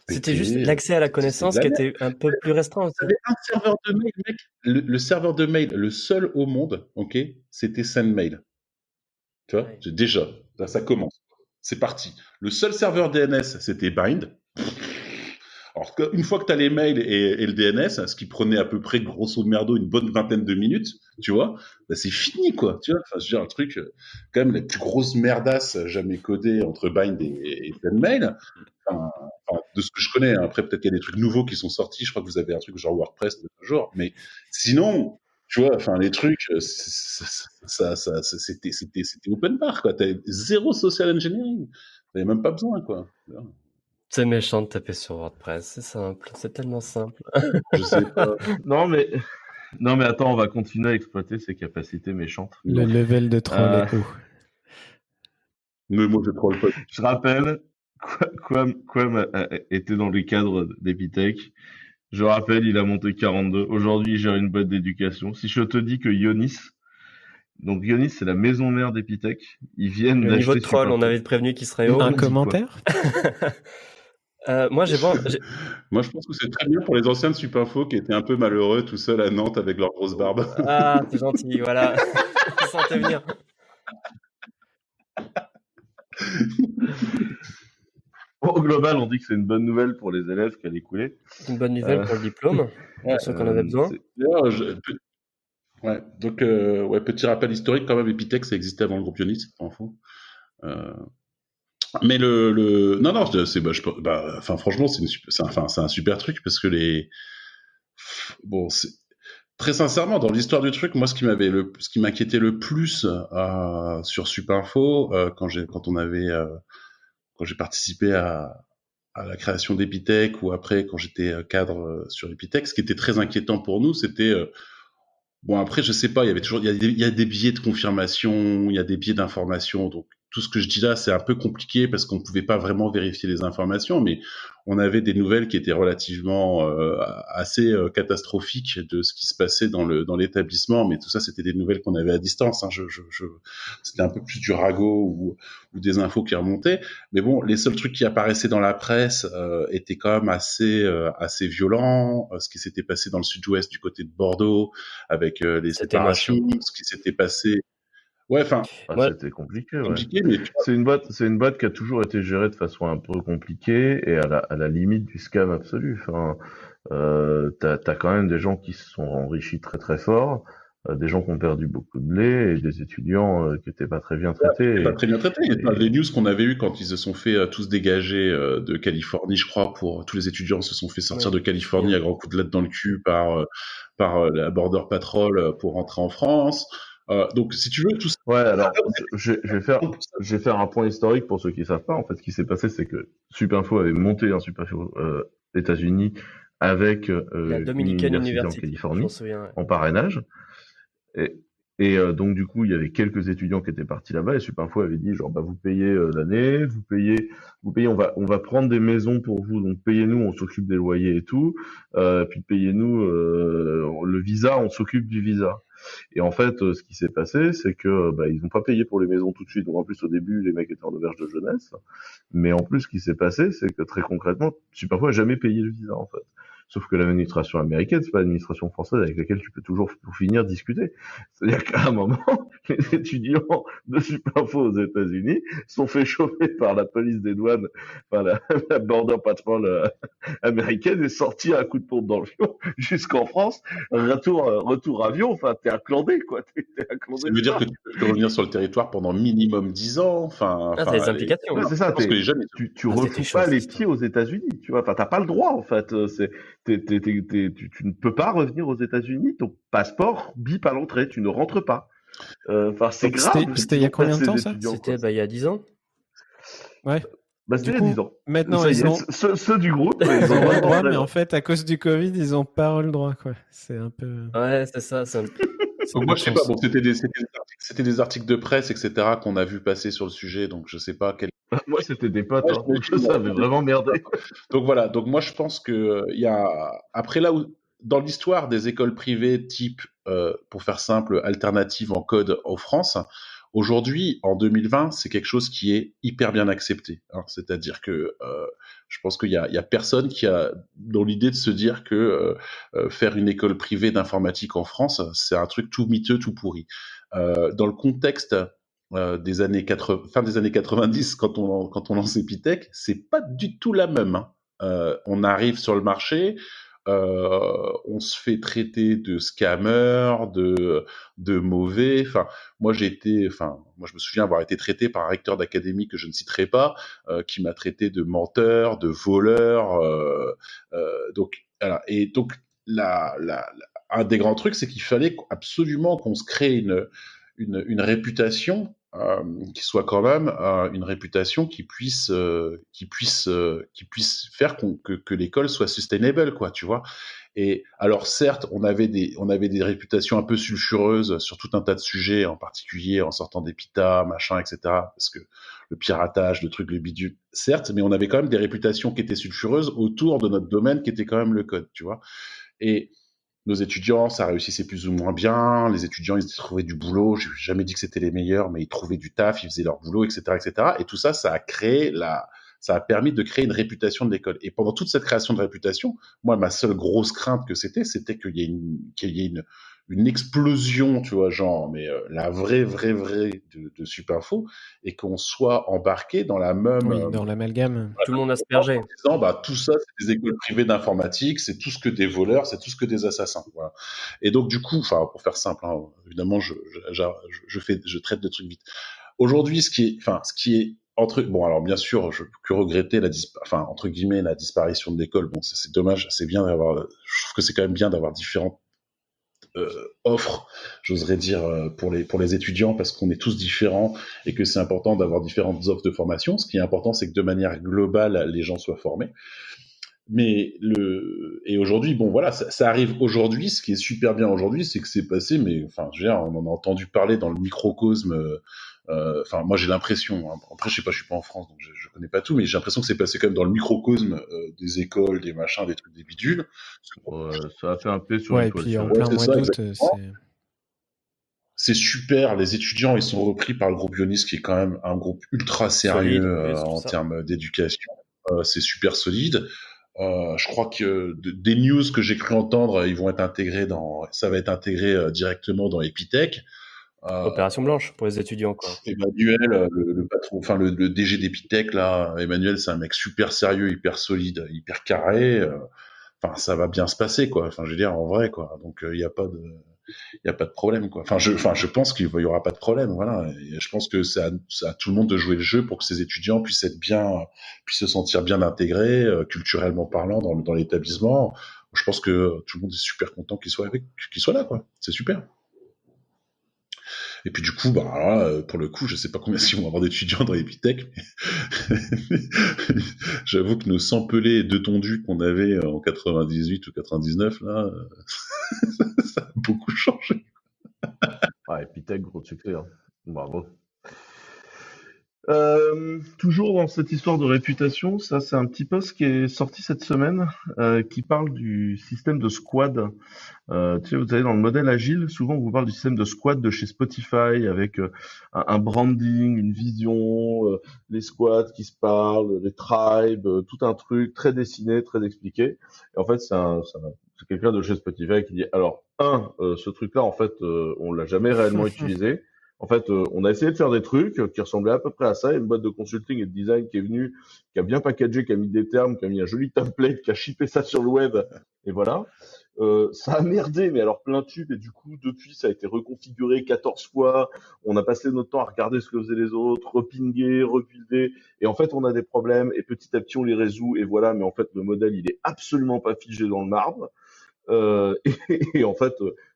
C'était juste l'accès à la connaissance qui était un peu plus restreint aussi. T'avais un serveur de mail, mec. Le, le serveur de mail, le seul au monde, ok, c'était SendMail. Tu vois, Ouais. déjà, là, ça commence. C'est parti. Le seul serveur DNS, c'était Bind. Alors, une fois que tu as les mails et, le DNS, ce qui prenait à peu près, grosso merdo, une bonne vingtaine de minutes, tu vois, bah, c'est fini, quoi. Tu vois, enfin, je veux dire, un truc, euh, quand même, la plus grosse merdasse jamais codée entre Bind et, et SendMail. Enfin, de ce que je connais, hein. après, peut-être qu'il y a des trucs nouveaux qui sont sortis. Je crois que vous avez un truc genre WordPress de genre. Mais sinon, tu vois, enfin, les trucs, euh, ça, ça- c'était, c'était, c'était open bar, quoi. T'avais zéro social engineering. T'avais même pas besoin, quoi. C'est méchant de taper sur WordPress, c'est simple, c'est tellement simple. Je sais pas. Non, mais, non, mais attends, on va continuer à exploiter ces capacités méchantes. Le level de troll Euh, est haut. Mais moi, je troll pas. Je rappelle, a- a- était dans le cadre d'Epitech. Je rappelle, il a monté 42. Aujourd'hui, il gère une boîte d'éducation. Si je te dis que Ionis, donc Ionis, c'est la maison mère d'Epitech, ils viennent Le niveau de d'acheter troll, on avait prévenu qu'il serait haut. Un quoi commentaire? Euh, moi, j'ai Moi, je pense que c'est très bien pour les anciens de Supinfo qui étaient un peu malheureux tout seuls à Nantes avec leur grosse barbe. Ah, c'est gentil, voilà. Je sentais venir. Au global, on dit que c'est une bonne nouvelle pour les élèves qu'elle est coulée. Une bonne nouvelle Euh, pour le diplôme, pour ceux qu'on avait Euh, besoin. je- Ouais, donc, euh, ouais, petit rappel historique quand même, Epitech, ça existait avant le groupe Ionis, c'est pas faux. Euh, mais le, le, non, non, c'est, bah, je, bah, enfin, franchement, c'est c'est enfin, c'est un super truc parce que les, bon, c'est, très sincèrement, dans l'histoire du truc, moi, ce qui m'avait le, ce qui m'inquiétait le plus, euh, sur Supinfo, euh, quand j'ai, quand on avait, euh, quand j'ai participé à, à la création d'Epitech ou après quand j'étais euh, cadre euh, sur Epitech, ce qui était très inquiétant pour nous, c'était euh, bon après je sais pas, il y avait toujours il y a des, il y a des biais de confirmation, il y a des biais d'information, donc tout ce que je dis là c'est un peu compliqué parce qu'on pouvait pas vraiment vérifier les informations, mais on avait des nouvelles qui étaient relativement euh, assez euh, catastrophiques de ce qui se passait dans le dans l'établissement, mais tout ça c'était des nouvelles qu'on avait à distance. Hein, je, je, je... C'était un peu plus du ragot ou, ou des infos qui remontaient. Mais bon, les seuls trucs qui apparaissaient dans la presse euh, étaient quand même assez euh, assez violents. Euh, ce qui s'était passé dans le sud-ouest du côté de Bordeaux avec euh, les séparations, ce qui s'était passé. Ouais, enfin, ah, Ouais. C'était compliqué, ouais. compliqué, mais C'est une boîte, c'est une boîte qui a toujours été gérée de façon un peu compliquée et à la, à la limite du scam absolu. Enfin, euh, t'as, t'as quand même des gens qui se sont enrichis très très fort, euh, des gens qui ont perdu beaucoup de blé et des étudiants euh, qui étaient pas très bien traités. Et- pas très bien traité. Enfin, Les news qu'on avait eu quand ils se sont fait euh, tous dégager euh, de Californie, je crois, pour tous les étudiants se sont fait sortir Ouais. de Californie à grands coups de latte dans le cul par par euh, la border patrol pour rentrer en France. Euh, donc, si tu veux, tout ça. Ouais, alors je, je vais faire, je vais faire un point historique pour ceux qui savent pas. En fait, ce qui s'est passé, c'est que Supinfo avait monté un Supinfo euh, États-Unis avec euh, La une Dominican université en Californie. m'en souviens. ouais. en parrainage. Et, Et euh, donc du coup, il y avait quelques étudiants qui étaient partis là-bas et Supinfo avait dit genre bah vous payez euh, l'année, vous payez, vous payez, on va on va prendre des maisons pour vous, donc payez-nous, on s'occupe des loyers et tout, euh, puis payez-nous le visa, on s'occupe du visa. Et en fait, ce qui s'est passé, c'est que bah, ils n'ont pas payé pour les maisons tout de suite. Donc en plus au début, les mecs étaient en auberge de jeunesse. Mais en plus, ce qui s'est passé, c'est que très concrètement, Supinfo a jamais payé le visa en fait. Sauf que l'administration américaine, c'est pas l'administration française avec laquelle tu peux toujours, pour finir, discuter. C'est-à-dire qu'à un moment, les étudiants de Superinfo aux États-Unis sont fait chauffer par la police des douanes, par la, la border patrol euh, américaine et sortis à coup de pompe dans le fion jusqu'en France. Retour, euh, retour avion. Enfin, t'es acclandé, quoi. T'es, Ça veut dire que tu peux revenir sur le territoire pendant minimum 10 ans. Enfin, ah, des implications. c'est ça. que les jeunes, tu, tu ah, pas les pieds aux États-Unis, tu vois. Enfin, t'as pas le droit, en fait. C'est, tu, ne peux pas revenir aux États-Unis. Ton passeport bip à l'entrée. Tu ne rentres pas. Euh, enfin, c'est grave. C'était il y a combien de temps ça? C'était bah, il y a 10 ans. Ouais. Bah, c'était il y a 10 ans. Maintenant, ils ont... ceux, du groupe, ils ont le droit, mais en fait, à cause du Covid, ils n'ont pas le droit. Quoi. C'est un peu. Ouais, c'est ça. Un... Donc moi, je sais pas. Bon, c'était des, des, des, articles de presse, etc., qu'on a vu passer sur le sujet. Donc, je sais pas quel Moi, c'était des potes. Hein. Ça avait vraiment merdé. Donc voilà. Donc moi, je pense que euh, il y a après là où dans l'histoire des écoles privées type, euh, pour faire simple, alternative en code en France, aujourd'hui, en 2020, c'est quelque chose qui est hyper bien accepté. Hein. C'est-à-dire que euh, je pense qu'il y y a personne qui a dans l'idée de se dire que euh, euh faire une école privée d'informatique en France, c'est un truc tout miteux, tout pourri. Euh, dans le contexte euh, des années 80, fin des années 90 quand on quand on lance Epitech, c'est pas du tout la même. Hein. Euh, on arrive sur le marché, euh, on se fait traiter de scammer, de de mauvais. Enfin, moi j'ai été, enfin, moi je me souviens avoir été traité par un recteur d'académie que je ne citerai pas, euh, qui m'a traité de menteur, de voleur. Euh, donc, voilà. Et donc, la, un des grands trucs, c'est qu'il fallait absolument qu'on se crée une, une, une réputation euh, qui soit quand même euh, une réputation qui puisse euh, qui puisse qui puisse faire que, que l'école soit sustainable quoi tu vois. Et alors certes on avait des on avait des réputations un peu sulfureuses sur tout un tas de sujets en particulier en sortant des pitas machin etc parce que le piratage le truc le bidule certes mais on avait quand même des réputations qui étaient sulfureuses autour de notre domaine qui était quand même le code tu vois. Et nos étudiants, ça réussissait plus ou moins bien. Les étudiants, ils trouvaient du boulot. Je n'ai jamais dit que c'était les meilleurs, mais ils trouvaient du taf, ils faisaient leur boulot, etc., etc. Et tout ça, ça a créé la, ça a permis de créer une réputation de l'école. Et pendant toute cette création de réputation, moi, ma seule grosse crainte que c'était, c'était qu'il y ait une, qu'il y ait une, une explosion, tu vois, genre, mais euh, la vraie, vraie, vraie de, de Superinfo, et qu'on soit embarqué dans la même... Oui, euh, dans l'amalgame. tout le monde aspergé. En disant, bah, tout ça, c'est des écoles privées d'informatique, c'est tout ce que des voleurs, c'est tout ce que des assassins. Voilà. Et donc, du coup, enfin, pour faire simple, hein, évidemment, je, je, je, fais, je traite de trucs vite. Aujourd'hui, ce qui est, enfin, ce qui est entre bon alors bien sûr je peux que regretter la enfin entre guillemets la disparition de l'école bon c'est dommage c'est bien d'avoir je trouve que c'est quand même bien d'avoir différentes offre, j'oserais dire, euh, pour les, pour les étudiants, parce qu'on est tous différents et que c'est important d'avoir différentes offres de formation. Ce qui est important, c'est que de manière globale, les gens soient formés. Mais le et aujourd'hui, bon voilà, ça, ça arrive aujourd'hui. Ce qui est super bien aujourd'hui, c'est que c'est passé. Mais enfin, je veux dire, on en a entendu parler dans le microcosme euh, euh, enfin, moi j'ai l'impression. Hein, après, je sais pas, je suis pas en France, donc je, je connais pas tout, mais j'ai l'impression que c'est passé quand même dans le microcosme euh, des écoles, des machins, des trucs, des bidules. Ouais, ça a fait un peu sur. Ouais, et puis en plein mois d'août, c'est c'est super. Les étudiants, ils sont repris par le groupe Ionis, qui est quand même un groupe ultra sérieux euh, en termes d'éducation. Euh, c'est super solide. Euh, je crois que des news que j'ai cru entendre, ils vont être intégrés dans, ça va être intégré directement dans Epitech. Euh, Opération blanche pour les étudiants, quoi. Emmanuel, euh, le, patron, enfin le, le DG d'Epitech, là, Emmanuel, c'est un mec super sérieux, hyper solide, hyper carré. Euh, enfin, ça va bien se passer, quoi. Enfin, je veux dire, en vrai, quoi. Donc, il n'y a pas de, il y a pas de problème, quoi. Enfin, je, enfin, je pense qu'il y aura pas de problème, voilà. Et je pense que c'est à, à, tout le monde de jouer le jeu pour que ces étudiants puissent être bien, puissent se sentir bien intégrés, culturellement parlant, dans, dans l'établissement. Je pense que tout le monde est super content qu'il soit avec, qu'il soit là, quoi. C'est super. Et puis du coup, bah, euh, pour le coup, je sais pas combien ils vont avoir d'étudiants dans Epitech, mais j'avoue que nos 100 pelés de tondus qu'on avait en 98 ou 99, là, ça a beaucoup changé. Ah, Epitech, gros succès. Hein. Bravo. Euh, toujours dans cette histoire de réputation, ça c'est un petit post qui est sorti cette semaine euh, qui parle du système de squad. Euh, tu sais, vous savez, dans le modèle agile, souvent on vous parle du système de squad de chez Spotify avec euh, un, branding, une vision, euh, les squads qui se parlent, les tribes, euh, tout un truc très dessiné, très expliqué. Et en fait, c'est un, c'est quelqu'un de chez Spotify qui dit alors un, ce truc-là en fait, on l'a jamais réellement utilisé. En fait, euh, on a essayé de faire des trucs qui ressemblaient à peu près à ça. Une boîte de consulting et de design qui est venue, qui a bien packagé, qui a mis des termes, qui a mis un joli template, qui a shippé ça sur le web. Et voilà. Euh, ça a merdé, mais alors plein tube. Et du coup, depuis, ça a été reconfiguré 14 fois. On a passé notre temps à regarder ce que faisaient les autres, repinguer, rebuilder. Et en fait, on a des problèmes. Et petit à petit, on les résout. Et voilà. Mais en fait, le modèle, il est absolument pas figé dans le marbre. Euh, et, et, en fait,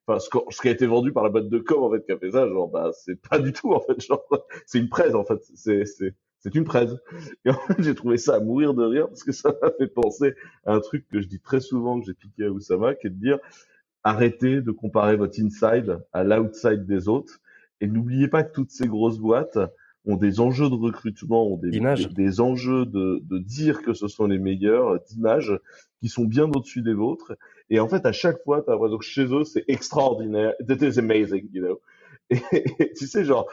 enfin ce, ce, qui a été vendu par la boîte de com en fait qui a fait ça genre bah c'est pas du tout en fait genre c'est une presse en fait c'est c'est c'est une presse. Et en fait j'ai trouvé ça à mourir de rire parce que ça m'a fait penser à un truc que je dis très souvent que j'ai piqué à Oussama qui est de dire arrêtez de comparer votre inside à l'outside des autres et n'oubliez pas que toutes ces grosses boîtes ont des enjeux de recrutement, ont des, des, des, enjeux de, de dire que ce sont les meilleurs, d'images qui sont bien au-dessus des vôtres. Et en fait, à chaque fois, tu as l'impression que chez eux, c'est extraordinaire. It is amazing, you know. Et, et tu sais, genre,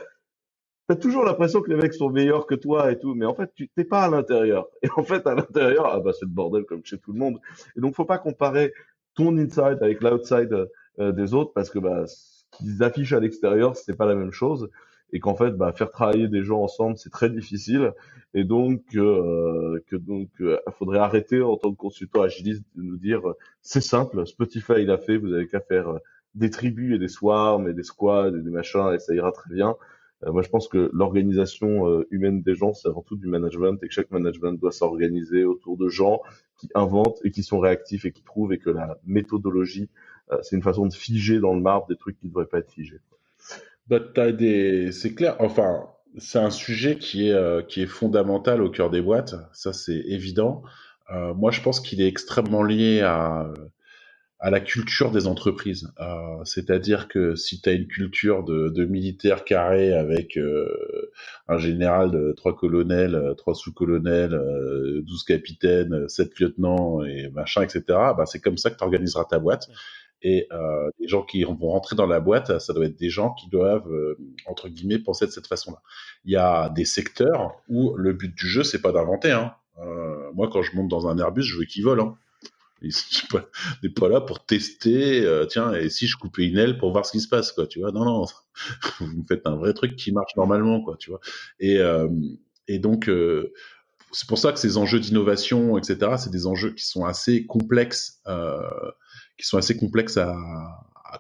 t'as toujours l'impression que les mecs sont meilleurs que toi et tout, mais en fait, tu t'es pas à l'intérieur. Et en fait, à l'intérieur, ah bah c'est le bordel comme chez tout le monde. Et donc, faut pas comparer ton inside avec l'outside euh, des autres parce que bah, ce qu'ils affichent à l'extérieur, c'est pas la même chose et qu'en fait, bah, faire travailler des gens ensemble, c'est très difficile, et donc euh, que donc euh, faudrait arrêter en tant que consultant agiliste de nous dire c'est simple, Spotify il a fait, vous avez qu'à faire euh, des tribus et des swarms et des squads et des machins et ça ira très bien. Euh, moi, je pense que l'organisation euh, humaine des gens, c'est avant tout du management et que chaque management doit s'organiser autour de gens qui inventent et qui sont réactifs et qui trouvent et que la méthodologie, c'est une façon de figer dans le marbre des trucs qui ne devraient pas être figés. Bah, des... C'est clair. Enfin, c'est un sujet qui est, euh, qui est fondamental au cœur des boîtes. Ça, c'est évident. Euh, moi, je pense qu'il est extrêmement lié à, à la culture des entreprises. Euh, C'est-à-dire que si tu as une culture de, de militaire carré avec euh, un général, de, trois colonels, euh, trois sous-colonels, euh, 12 capitaines, sept lieutenants et machin, etc., bah, c'est comme ça que tu organiseras ta boîte. Et euh, les gens qui vont rentrer dans la boîte, ça doit être des gens qui doivent, euh, entre guillemets, penser de cette façon-là. Il y a des secteurs où le but du jeu, c'est pas d'inventer. Hein. Euh, moi, quand je monte dans un Airbus, je veux qu'il vole. Hein. Je suis pas, pas là pour tester, euh, tiens, et si je coupais une aile pour voir ce qui se passe, quoi, tu vois. Non, non, vous me faites un vrai truc qui marche normalement, quoi, tu vois. Et, euh, et donc, euh, c'est pour ça que ces enjeux d'innovation, etc., c'est des enjeux qui sont assez complexes euh, qui sont assez complexes à,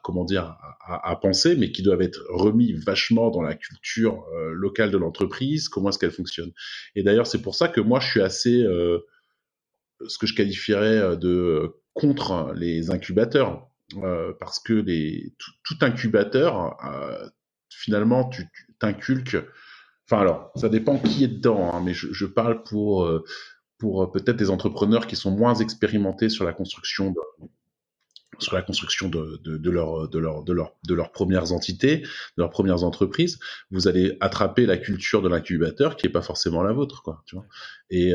comment dire à, penser, mais qui doivent être remis vachement dans la culture euh, locale de l'entreprise. Comment est-ce qu'elle fonctionne Et d'ailleurs, c'est pour ça que moi, je suis assez euh, ce que je qualifierais de contre les incubateurs, euh, parce que les tout, incubateur, euh, finalement, tu t'inculques. Enfin, alors, ça dépend qui est dedans, hein, mais je, parle pour euh, pour peut-être des entrepreneurs qui sont moins expérimentés sur la construction de, sur la construction de, leur, de, leur, leurs premières entités, de leurs premières entreprises, vous allez attraper la culture de l'incubateur qui est pas forcément la vôtre, quoi. Et,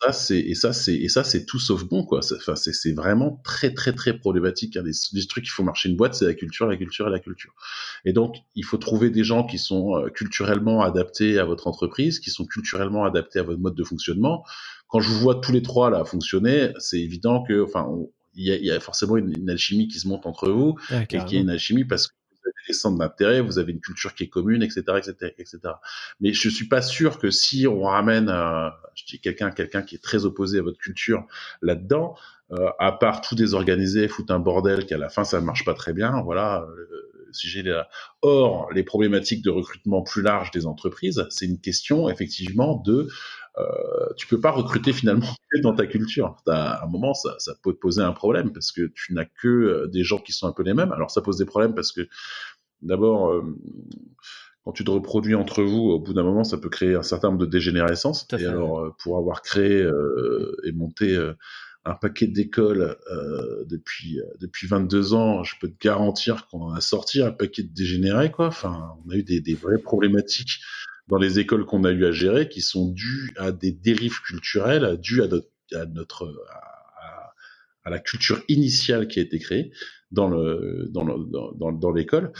ça, c'est tout sauf bon, quoi. C'est vraiment très très très problématique. Hein. Des, trucs qui font marcher une boîte, c'est la culture, la culture et la culture. Et donc, il faut trouver des gens qui sont euh, culturellement adaptés à votre entreprise, qui sont culturellement adaptés à votre mode de fonctionnement. Quand je vous vois tous les trois là fonctionner, c'est évident que, enfin, il y, a, il y a forcément une, une, alchimie qui se monte entre vous Ah, et qui est une alchimie parce que vous avez des centres d'intérêt, vous avez une culture qui est commune, etc., etc., etc. Mais je suis pas sûr que si on ramène, euh, je dis quelqu'un, quelqu'un qui est très opposé à votre culture là-dedans, euh, à part tout désorganiser, foutre un bordel, qu'à la fin ça ne marche pas très bien, voilà. Euh, si j'ai la... Or, les problématiques de recrutement plus larges des entreprises, c'est une question effectivement de euh, tu peux pas recruter finalement dans ta culture. As, à un moment, ça, ça peut poser un problème parce que tu n'as que euh, des gens qui sont un peu les mêmes. Alors ça pose des problèmes parce que d'abord, euh, quand tu te reproduis entre vous, au bout d'un moment, ça peut créer un certain nombre de dégénérescence. Tout à Et fait, alors, euh, pour avoir créé euh, et monté euh, un paquet d'écoles euh, depuis depuis 22 ans, je peux te garantir qu'on en a sorti un paquet de dégénérés quoi. Enfin, on a eu des, des vraies problématiques dans les écoles qu'on a eu à gérer qui sont dues à des dérives culturelles, dues à notre à, la culture initiale qui a été créée dans le dans dans, dans l'école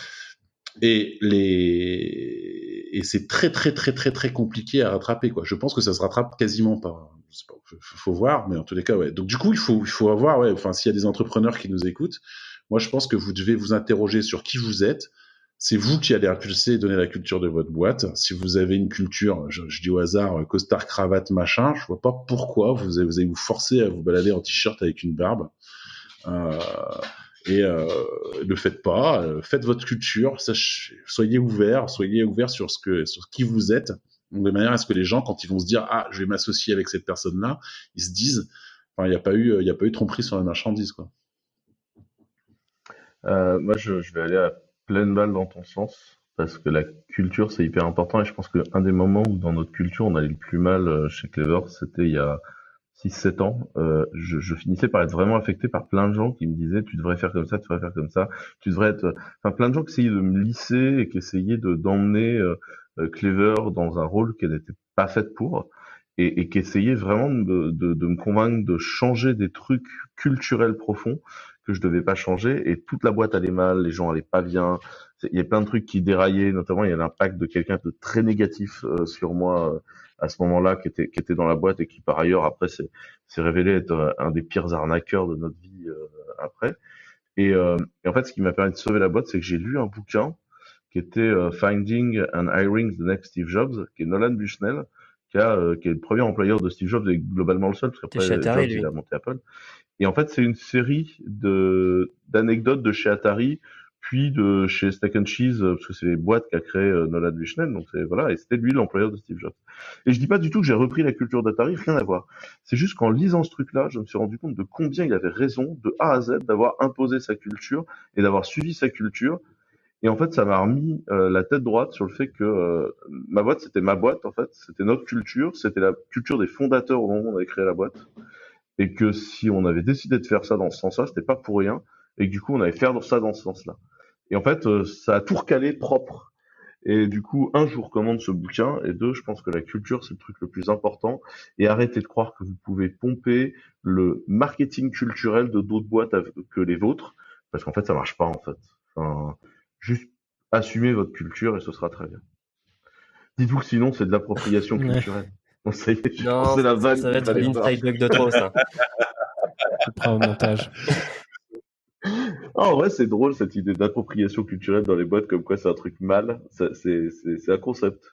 et les et c'est très très très très très compliqué à rattraper quoi. Je pense que ça se rattrape quasiment pas. Je sais pas, faut, voir, mais en tous les cas ouais. Donc du coup il faut il faut avoir ouais. Enfin s'il y a des entrepreneurs qui nous écoutent, moi je pense que vous devez vous interroger sur qui vous êtes. C'est vous qui allez impulser et donner la culture de votre boîte. Si vous avez une culture, je, dis au hasard, costard, cravate, machin, je vois pas pourquoi vous allez vous, forcer à vous balader en t-shirt avec une barbe. Euh, et euh, ne faites pas, euh, faites votre culture, soyez ouverts, soyez ouverts sur ce qui vous êtes, de manière à ce que les gens, quand ils vont se dire ah je vais m'associer avec cette personne-là, ils se disent, il n'y a pas eu, il a pas eu tromperie sur la marchandise. Euh, moi je, je, vais aller à pleine balle dans ton sens parce que la culture c'est hyper important et je pense qu'un des moments où dans notre culture on allait le plus mal euh, chez Clever c'était il y a 6-7 ans, euh, je, finissais par être vraiment affecté par plein de gens qui me disaient tu devrais faire comme ça, tu devrais faire comme ça, tu devrais être... Enfin, plein de gens qui essayaient de me lisser et qui essayaient de d'emmener euh, Clever dans un rôle qu'elle n'était pas faite pour et, et qui essayaient vraiment de, de, me convaincre de changer des trucs culturels profonds que je devais pas changer et toute la boîte allait mal, les gens allaient pas bien, il y a plein de trucs qui déraillaient, notamment il y a l'impact de quelqu'un de très négatif sur moi à ce moment-là qui était qui était dans la boîte et qui par ailleurs après s'est révélé être un des pires arnaqueurs de notre vie euh, après. Et, euh, et, en fait, ce qui m'a permis de sauver la boîte, c'est que j'ai lu un bouquin qui était euh, Finding and Hiring the Next Steve Jobs, qui est Nolan Bushnell, qui, a, qui est le premier employeur de Steve Jobs et globalement le seul, parce qu'après Jobs, il a monté Apple. Et en fait, c'est une série de d'anecdotes de chez Atari puis de chez Stack and Cheese, euh, parce que c'est les boîtes qu'a créé euh, Nolan Bushnell, donc c'est voilà, et c'était lui l'employeur de Steve Jobs. Et je dis pas du tout que j'ai repris la culture d'Atari, rien à voir. C'est juste qu'en lisant ce truc-là, je me suis rendu compte de combien il avait raison de A à Z d'avoir imposé sa culture et d'avoir suivi sa culture. Et en fait, ça m'a remis euh, la tête droite sur le fait que ma boîte, c'était ma boîte, en fait, c'était notre culture, c'était la culture des fondateurs au moment où on avait créé la boîte, et que si on avait décidé de faire ça dans ce sens-là, c'était pas pour rien, et que du coup, on allait faire ça dans ce sens-là. Et en fait, euh, ça a tout recalé propre. Et du coup, un, je vous recommande ce bouquin, et deux, je pense que la culture, c'est le truc le plus important. Et arrêtez de croire que vous pouvez pomper le marketing culturel de d'autres boîtes que les vôtres, parce qu'en fait, ça marche pas, en fait. Juste assumez votre culture et ce sera très bien. Dites-vous que sinon, c'est de l'appropriation culturelle. On sait, non, la vanne. Ça va être une bug de trop, ça. Je prends au montage. Ah, en vrai, c'est drôle cette idée d'appropriation culturelle dans les boîtes, comme quoi c'est un truc mal. C'est un concept.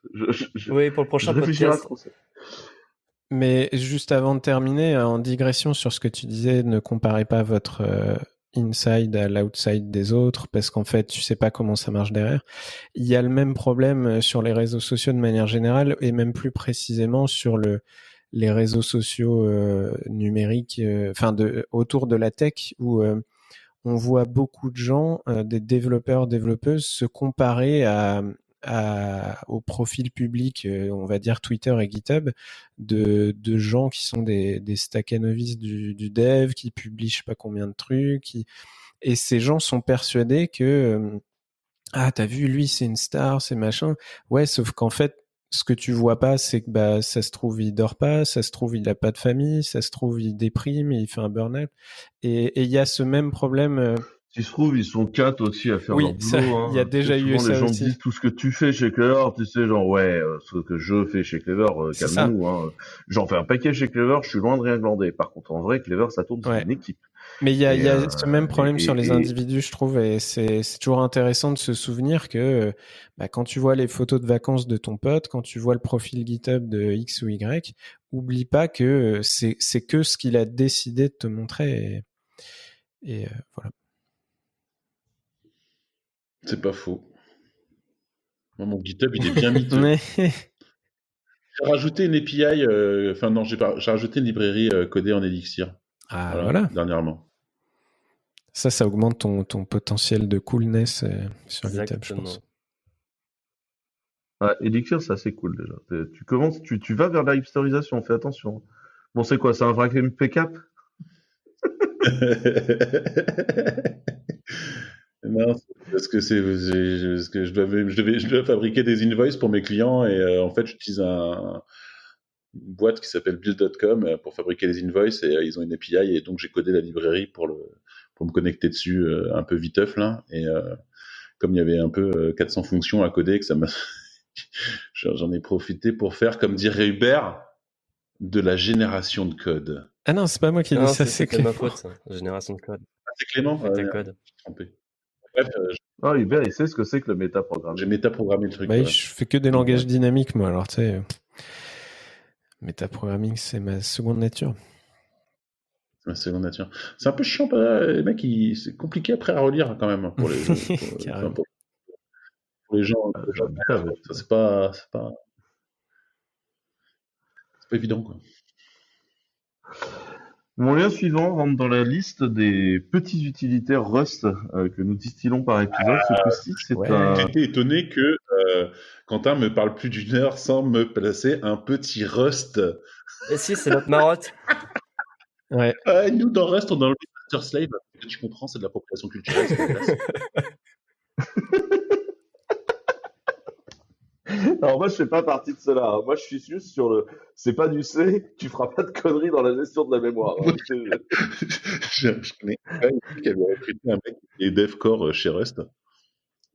oui, pour le prochain podcast. Mais juste avant de terminer, en digression sur ce que tu disais, ne comparez pas votre euh, inside à l'outside des autres, parce qu'en fait, tu sais pas comment ça marche derrière. Il y a le même problème euh, sur les réseaux sociaux de manière générale, et même plus précisément sur le les réseaux sociaux euh, numériques, enfin de autour de la tech, où on voit beaucoup de gens, euh, des développeurs, développeuses, se comparer à, au profil public, euh, on va dire Twitter et GitHub, de, gens qui sont des, des staccanovis du, du dev, qui publient je sais pas combien de trucs, et ces gens sont persuadés que euh, ah t'as vu lui c'est une star, c'est machin. Ouais, sauf qu'en fait ce que tu vois pas, c'est que bah ça se trouve il dort pas, ça se trouve il a pas de famille, ça se trouve il déprime, il fait un burn-out. Et il y a ce même problème. Euh... Si se trouve, ils sont quatre aussi à faire oui, leur boulot. Hein. Il y a déjà eu ça les gens aussi. disent tout ce que tu fais chez Clever, tu sais, genre ouais, euh, ce que je fais chez Clever, euh, calme-nous. Hein. J'en fais un paquet chez Clever, je suis loin de rien glander. Par contre, en vrai, Clever, ça tourne ouais. une équipe. Mais il y a, y a euh, ce même problème sur les individus, je trouve, et c'est toujours intéressant de se souvenir que bah, quand tu vois les photos de vacances de ton pote, quand tu vois le profil GitHub de X ou Y, oublie pas que c'est que ce qu'il a décidé de te montrer. Et, et euh, voilà. C'est pas faux. Moi, mon GitHub, il est bien mis. J'ai rajouté une API, euh, enfin non, j'ai rajouté une librairie codée en Elixir. Ah voilà. Dernièrement. Ça, ça augmente ton, ton potentiel de coolness euh, sur GitHub, je pense. Ouais, Elixir, c'est assez cool déjà. Tu commences, tu, tu vas vers la hipsterisation, fais attention. Bon, c'est quoi C'est un vrai MP4 non, parce que c'est parce que je dois, je, devais, je dois fabriquer des invoices pour mes clients et euh, en fait j'utilise un, une boîte qui s'appelle build.com euh, pour fabriquer les invoices et euh, ils ont une API et donc j'ai codé la librairie pour le pour me connecter dessus un peu viteuf là et comme il y avait un peu 400 fonctions à coder que ça m'a j'en ai profité pour faire comme dirait Hubert de la génération de code. Ah non, c'est pas moi qui dis ça, c'est ma faute, ça. génération de code. Ah, c'est Clément? Ouais, code. Trompé. Bref, euh, je... Hubert, il sait ce que c'est que le métaprogramme. J'ai métaprogrammé le truc. Bah, Je fais que des langages dynamiques, moi, alors tu sais. Métaprogramming, c'est ma seconde nature. C'est ma seconde nature. C'est un peu chiant, les mecs, c'est compliqué après à relire quand même pour les, pour, pour, pour les gens. Euh, c'est pas, c'est pas, c'est pas évident quoi. Mon lien suivant rentre dans la liste des petits utilitaires Rust euh, que nous distillons par épisode. Ce c'est J'étais étonné que euh, Quentin me parle plus d'une heure sans me placer un petit Rust. Et eh si, c'est notre marotte. ouais. nous, dans Rust, on a le Master Slave. Tu comprends, c'est de l'appropriation culturelle. Alors moi, je fais pas partie de cela. Moi, je suis juste sur le. C'est pas du C. Tu feras pas de conneries dans la gestion de la mémoire. Hein. je, connais un qui avait recruté un mec qui est DevCore euh, chez Rust.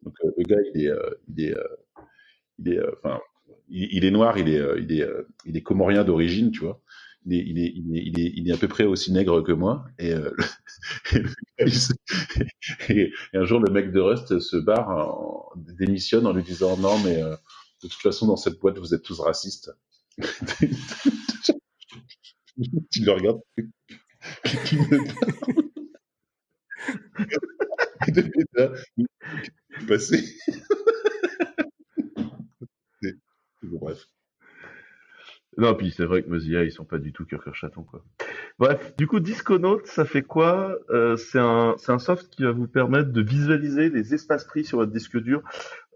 Donc euh, le gars, il est, euh, il est, il est, enfin, il, est noir, il est, il est, il est comorien d'origine, tu vois. Il est, il est, il est, il est, à peu près aussi nègre que moi. Et, un jour, le mec de Rust se barre, démissionne en lui disant non, mais de toute façon, dans cette boîte, vous êtes tous racistes. tu le regardes. Passé. bref. Non, puis c'est vrai que Mozilla, ils sont pas du tout cœur chaton, quoi. Bref, du coup, Disconaut, ça fait quoi? Euh, C'est un, un soft qui va vous permettre de visualiser les espaces pris sur votre disque dur.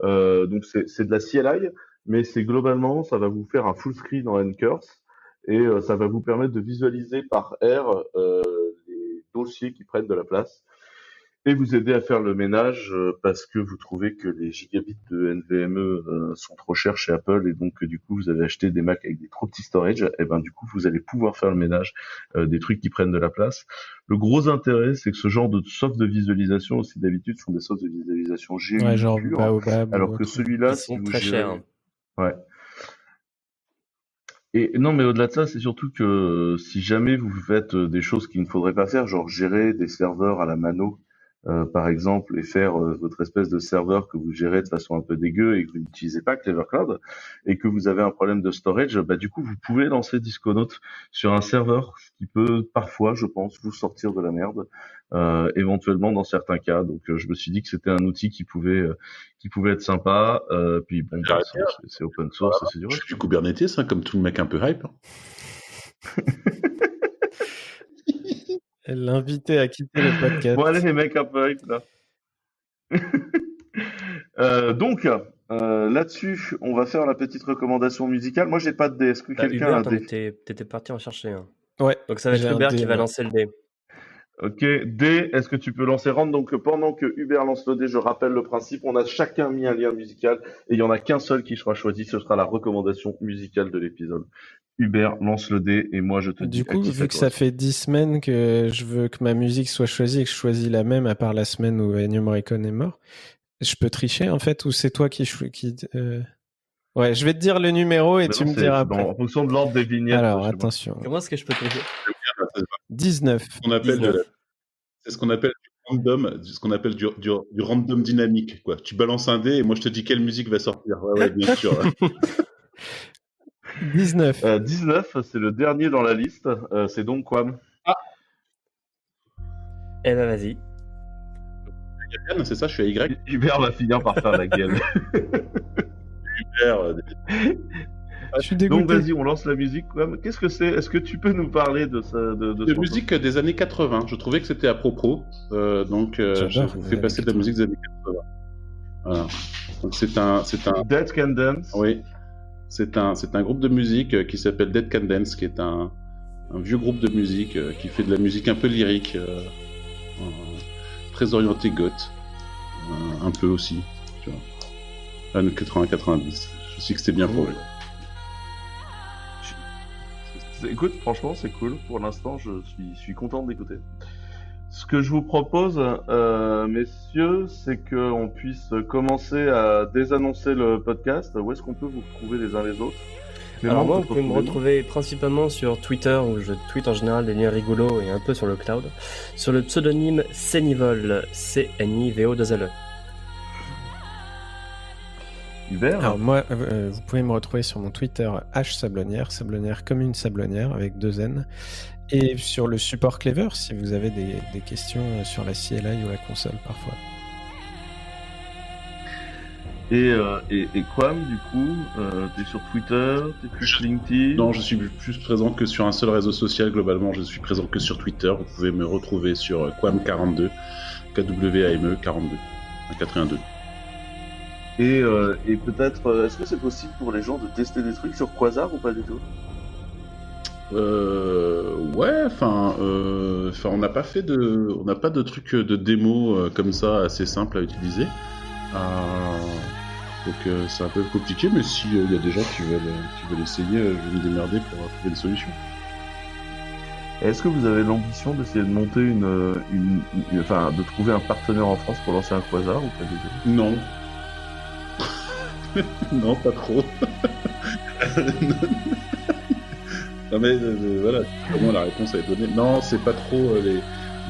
Euh, donc c'est de la CLI, mais c'est globalement, ça va vous faire un full screen en Ncurse et euh, ça va vous permettre de visualiser par R euh, les dossiers qui prennent de la place et vous aider à faire le ménage euh, parce que vous trouvez que les gigabits de NVMe euh, sont trop chers chez Apple et donc du coup vous avez acheté des Mac avec des trop petits storage, et ben du coup vous allez pouvoir faire le ménage euh, des trucs qui prennent de la place. Le gros intérêt c'est que ce genre de soft de visualisation aussi d'habitude sont des softs de visualisation ouais, genre alors que celui-là si vous très cher. Ouais. Et non, mais au-delà de ça, c'est surtout que si jamais vous faites des choses qu'il ne faudrait pas faire, genre gérer des serveurs à la mano euh, par exemple, et faire euh, votre espèce de serveur que vous gérez de façon un peu dégueu et que vous n'utilisez pas Clever Cloud et que vous avez un problème de storage, bah, du coup, vous pouvez lancer Disconaut sur un serveur, ce qui peut parfois, je pense, vous sortir de la merde, euh, éventuellement dans certains cas. Donc, je me suis dit que c'était un outil qui pouvait, qui pouvait être sympa. puis, bon, bah, c'est open source, c'est du Du Kubernetes, hein, comme tout le mec un peu hype. L'invité à quitter le podcast. Bon, allez, les mecs, un peu là. euh, donc, euh, là-dessus, on va faire la petite recommandation musicale. Moi, j'ai pas de dé. Est-ce que bah, quelqu'un a un dé T'étais parti en chercher un. Ouais. Donc, ça va être Hubert qui va lancer le dé. Ok, D, est-ce que tu peux lancer Rand? Donc pendant que Hubert lance le dé, je rappelle le principe, on a chacun mis un lien musical et il n'y en a qu'un seul qui sera choisi, ce sera la recommandation musicale de l'épisode. Hubert lance le dé et moi je te dis. Du coup, vu que ça fait dix semaines que je veux que ma musique soit choisie et que je choisis la même à part la semaine où Ennio Morricone est mort, je peux tricher en fait ou c'est toi qui... qui euh... Ouais, je vais te dire le numéro et tu me diras après. en fonction de l'ordre des vignettes. Alors attention. Comment est-ce que je peux tricher 19. On appelle c'est ce qu'on appelle du random, ce qu'on appelle du, du, du, random dynamique. Quoi. Tu balances un dé et moi je te dis quelle musique va sortir. Ouais, ouais bien sûr. 19. Euh, 19, c'est le dernier dans la liste. Euh, c'est donc quoi? Ah Eh ben vas-y. C'est ça, je suis à Y. Hubert va finir par faire la gueule. Euh, je suis dégoûté. Donc vas-y, on lance la musique. Qu'est-ce que c'est? Est-ce que tu peux nous parler de ça De, de, de musique des années 80. Je trouvais que c'était à propos. Euh, donc euh, je vous fais passer de la musique des années 80. Voilà. Donc c'est un, c'est un. Dead Can Dance. Oui. C'est un, c'est un groupe de musique qui s'appelle Dead Can Dance, qui est un, un vieux groupe de musique qui fait de la musique un peu lyrique, euh, très orienté goth, un peu aussi. Années 80-90. Je sais que c'était bien pour eux. Écoute, franchement, c'est cool. Pour l'instant, je suis, suis content d'écouter. Ce que je vous propose, euh, messieurs, c'est qu'on puisse commencer à désannoncer le podcast. Où est-ce qu'on peut vous retrouver les uns les autres? Alors moi, vous pouvez me retrouver principalement sur Twitter, où je tweete en général des liens rigolos et un peu sur le cloud, sur le pseudonyme Senivol, C-N-I-V-O-2-L-E. Hubert Alors moi, euh, vous pouvez me retrouver sur mon Twitter H Sablonnière, Sablonnière comme une sablonnière avec deux N, et sur le support Clever si vous avez des, des questions sur la CLI ou la console parfois. Et, euh, et, et Quam, du coup, euh, t'es sur Twitter, t'es plus sur LinkedIn Non, je suis plus présent que sur un seul réseau social. Globalement, je suis présent que sur Twitter. Vous pouvez me retrouver sur euh, Quam42, K-W-A-M-E 42, 412. Et, euh, et peut-être, euh, est-ce que c'est possible pour les gens de tester des trucs sur Quasar ou pas du tout? Euh, ouais, enfin, euh, on n'a pas fait de, on n'a pas de trucs de démo euh, comme ça assez simple à utiliser. Donc c'est un peu compliqué, mais s'il y a des gens qui veulent, qui veulent essayer, je vais me démerder pour trouver une solution. Est-ce que vous avez l'ambition d'essayer de monter une, une, une- enfin, de trouver un partenaire en France pour lancer un Quasar ou pas du tout? Non. non, pas trop. non mais euh, voilà, comment la réponse est donnée. Non, c'est pas trop euh,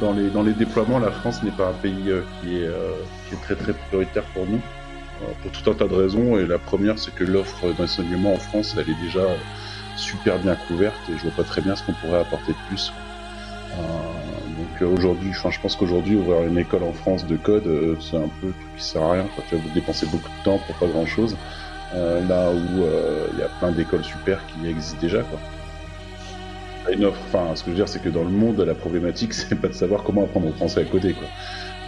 dans les déploiements. La France n'est pas un pays euh, qui est euh, qui est très très prioritaire pour nous euh, pour tout un tas de raisons. Et la première, c'est que l'offre d'enseignement en France, elle est déjà euh, super bien couverte et je vois pas très bien ce qu'on pourrait apporter de plus. Aujourd'hui, enfin, je pense qu'aujourd'hui ouvrir une école en France de code, euh, c'est un peu tout qui sert à rien. Tu vas vous dépenser beaucoup de temps pour pas grand chose. Euh, là où euh, il y a plein d'écoles super qui existent déjà. Quoi. Une offre, enfin, ce que je veux dire, c'est que dans le monde, la problématique, c'est pas de savoir comment apprendre au français à coder. Quoi.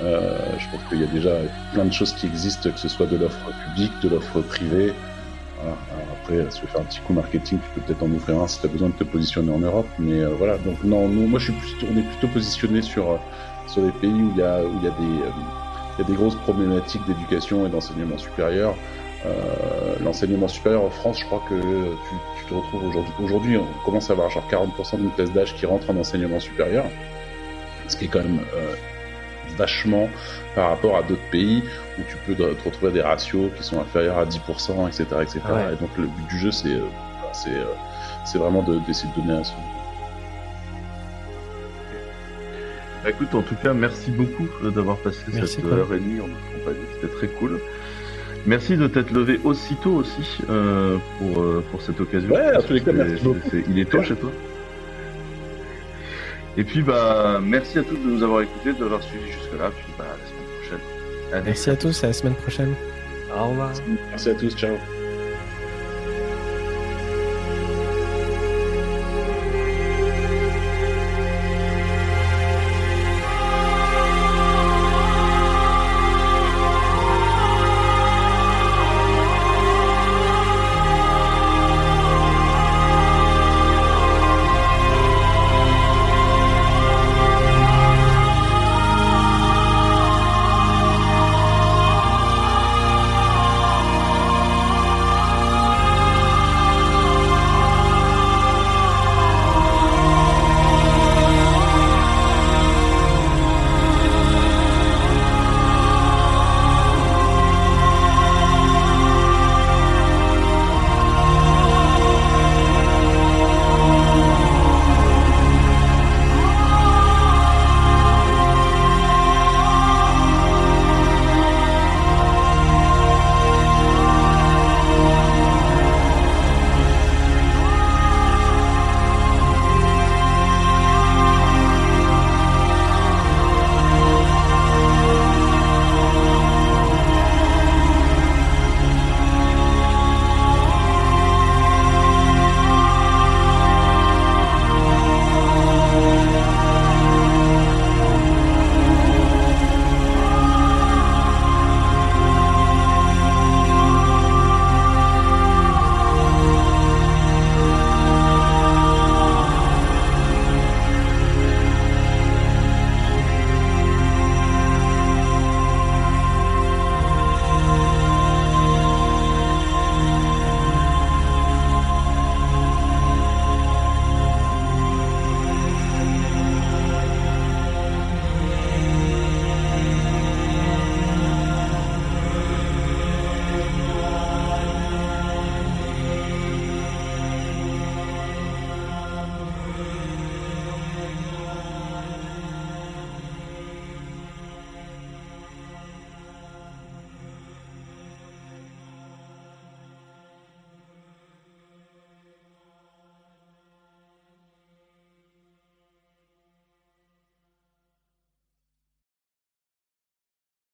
Je pense qu'il y a déjà plein de choses qui existent, que ce soit de l'offre publique, de l'offre privée. Voilà. Après, tu veux faire un petit coup marketing, tu peux peut-être en ouvrir un si tu as besoin de te positionner en Europe. Mais euh, voilà, donc non, moi je suis plutôt, on est plutôt positionné sur, euh, sur les pays où il y a, où il y a, des, euh, il y a des grosses problématiques d'éducation et d'enseignement supérieur. Euh, L'enseignement supérieur en France, je crois que tu, te retrouves aujourd'hui. Aujourd'hui, on commence à avoir genre 40% d'une classe d'âge qui rentre en enseignement supérieur, ce qui est quand même euh, vachement par rapport à d'autres pays où tu peux te retrouver des ratios qui sont inférieurs à 10%, etc. etc. Ah ouais. Et donc le but du jeu, c'est euh, c'est euh, c'est vraiment de- d'essayer de, donner un son. Bah, Écoute, en tout cas, merci beaucoup euh, d'avoir passé Merci, cette heure et demie en notre compagnie. C'était très cool. Merci de t'être levé aussitôt aussi euh, pour, pour cette occasion. Ouais, tous les cas, merci beaucoup. Il est tôt chez toi. Et puis, bah, merci à tous de nous avoir écoutés, de nous avoir suivis jusque-là. Puis, bah, à la semaine prochaine. Allez. Merci à tous, à la semaine prochaine. Au revoir. Merci à tous, ciao.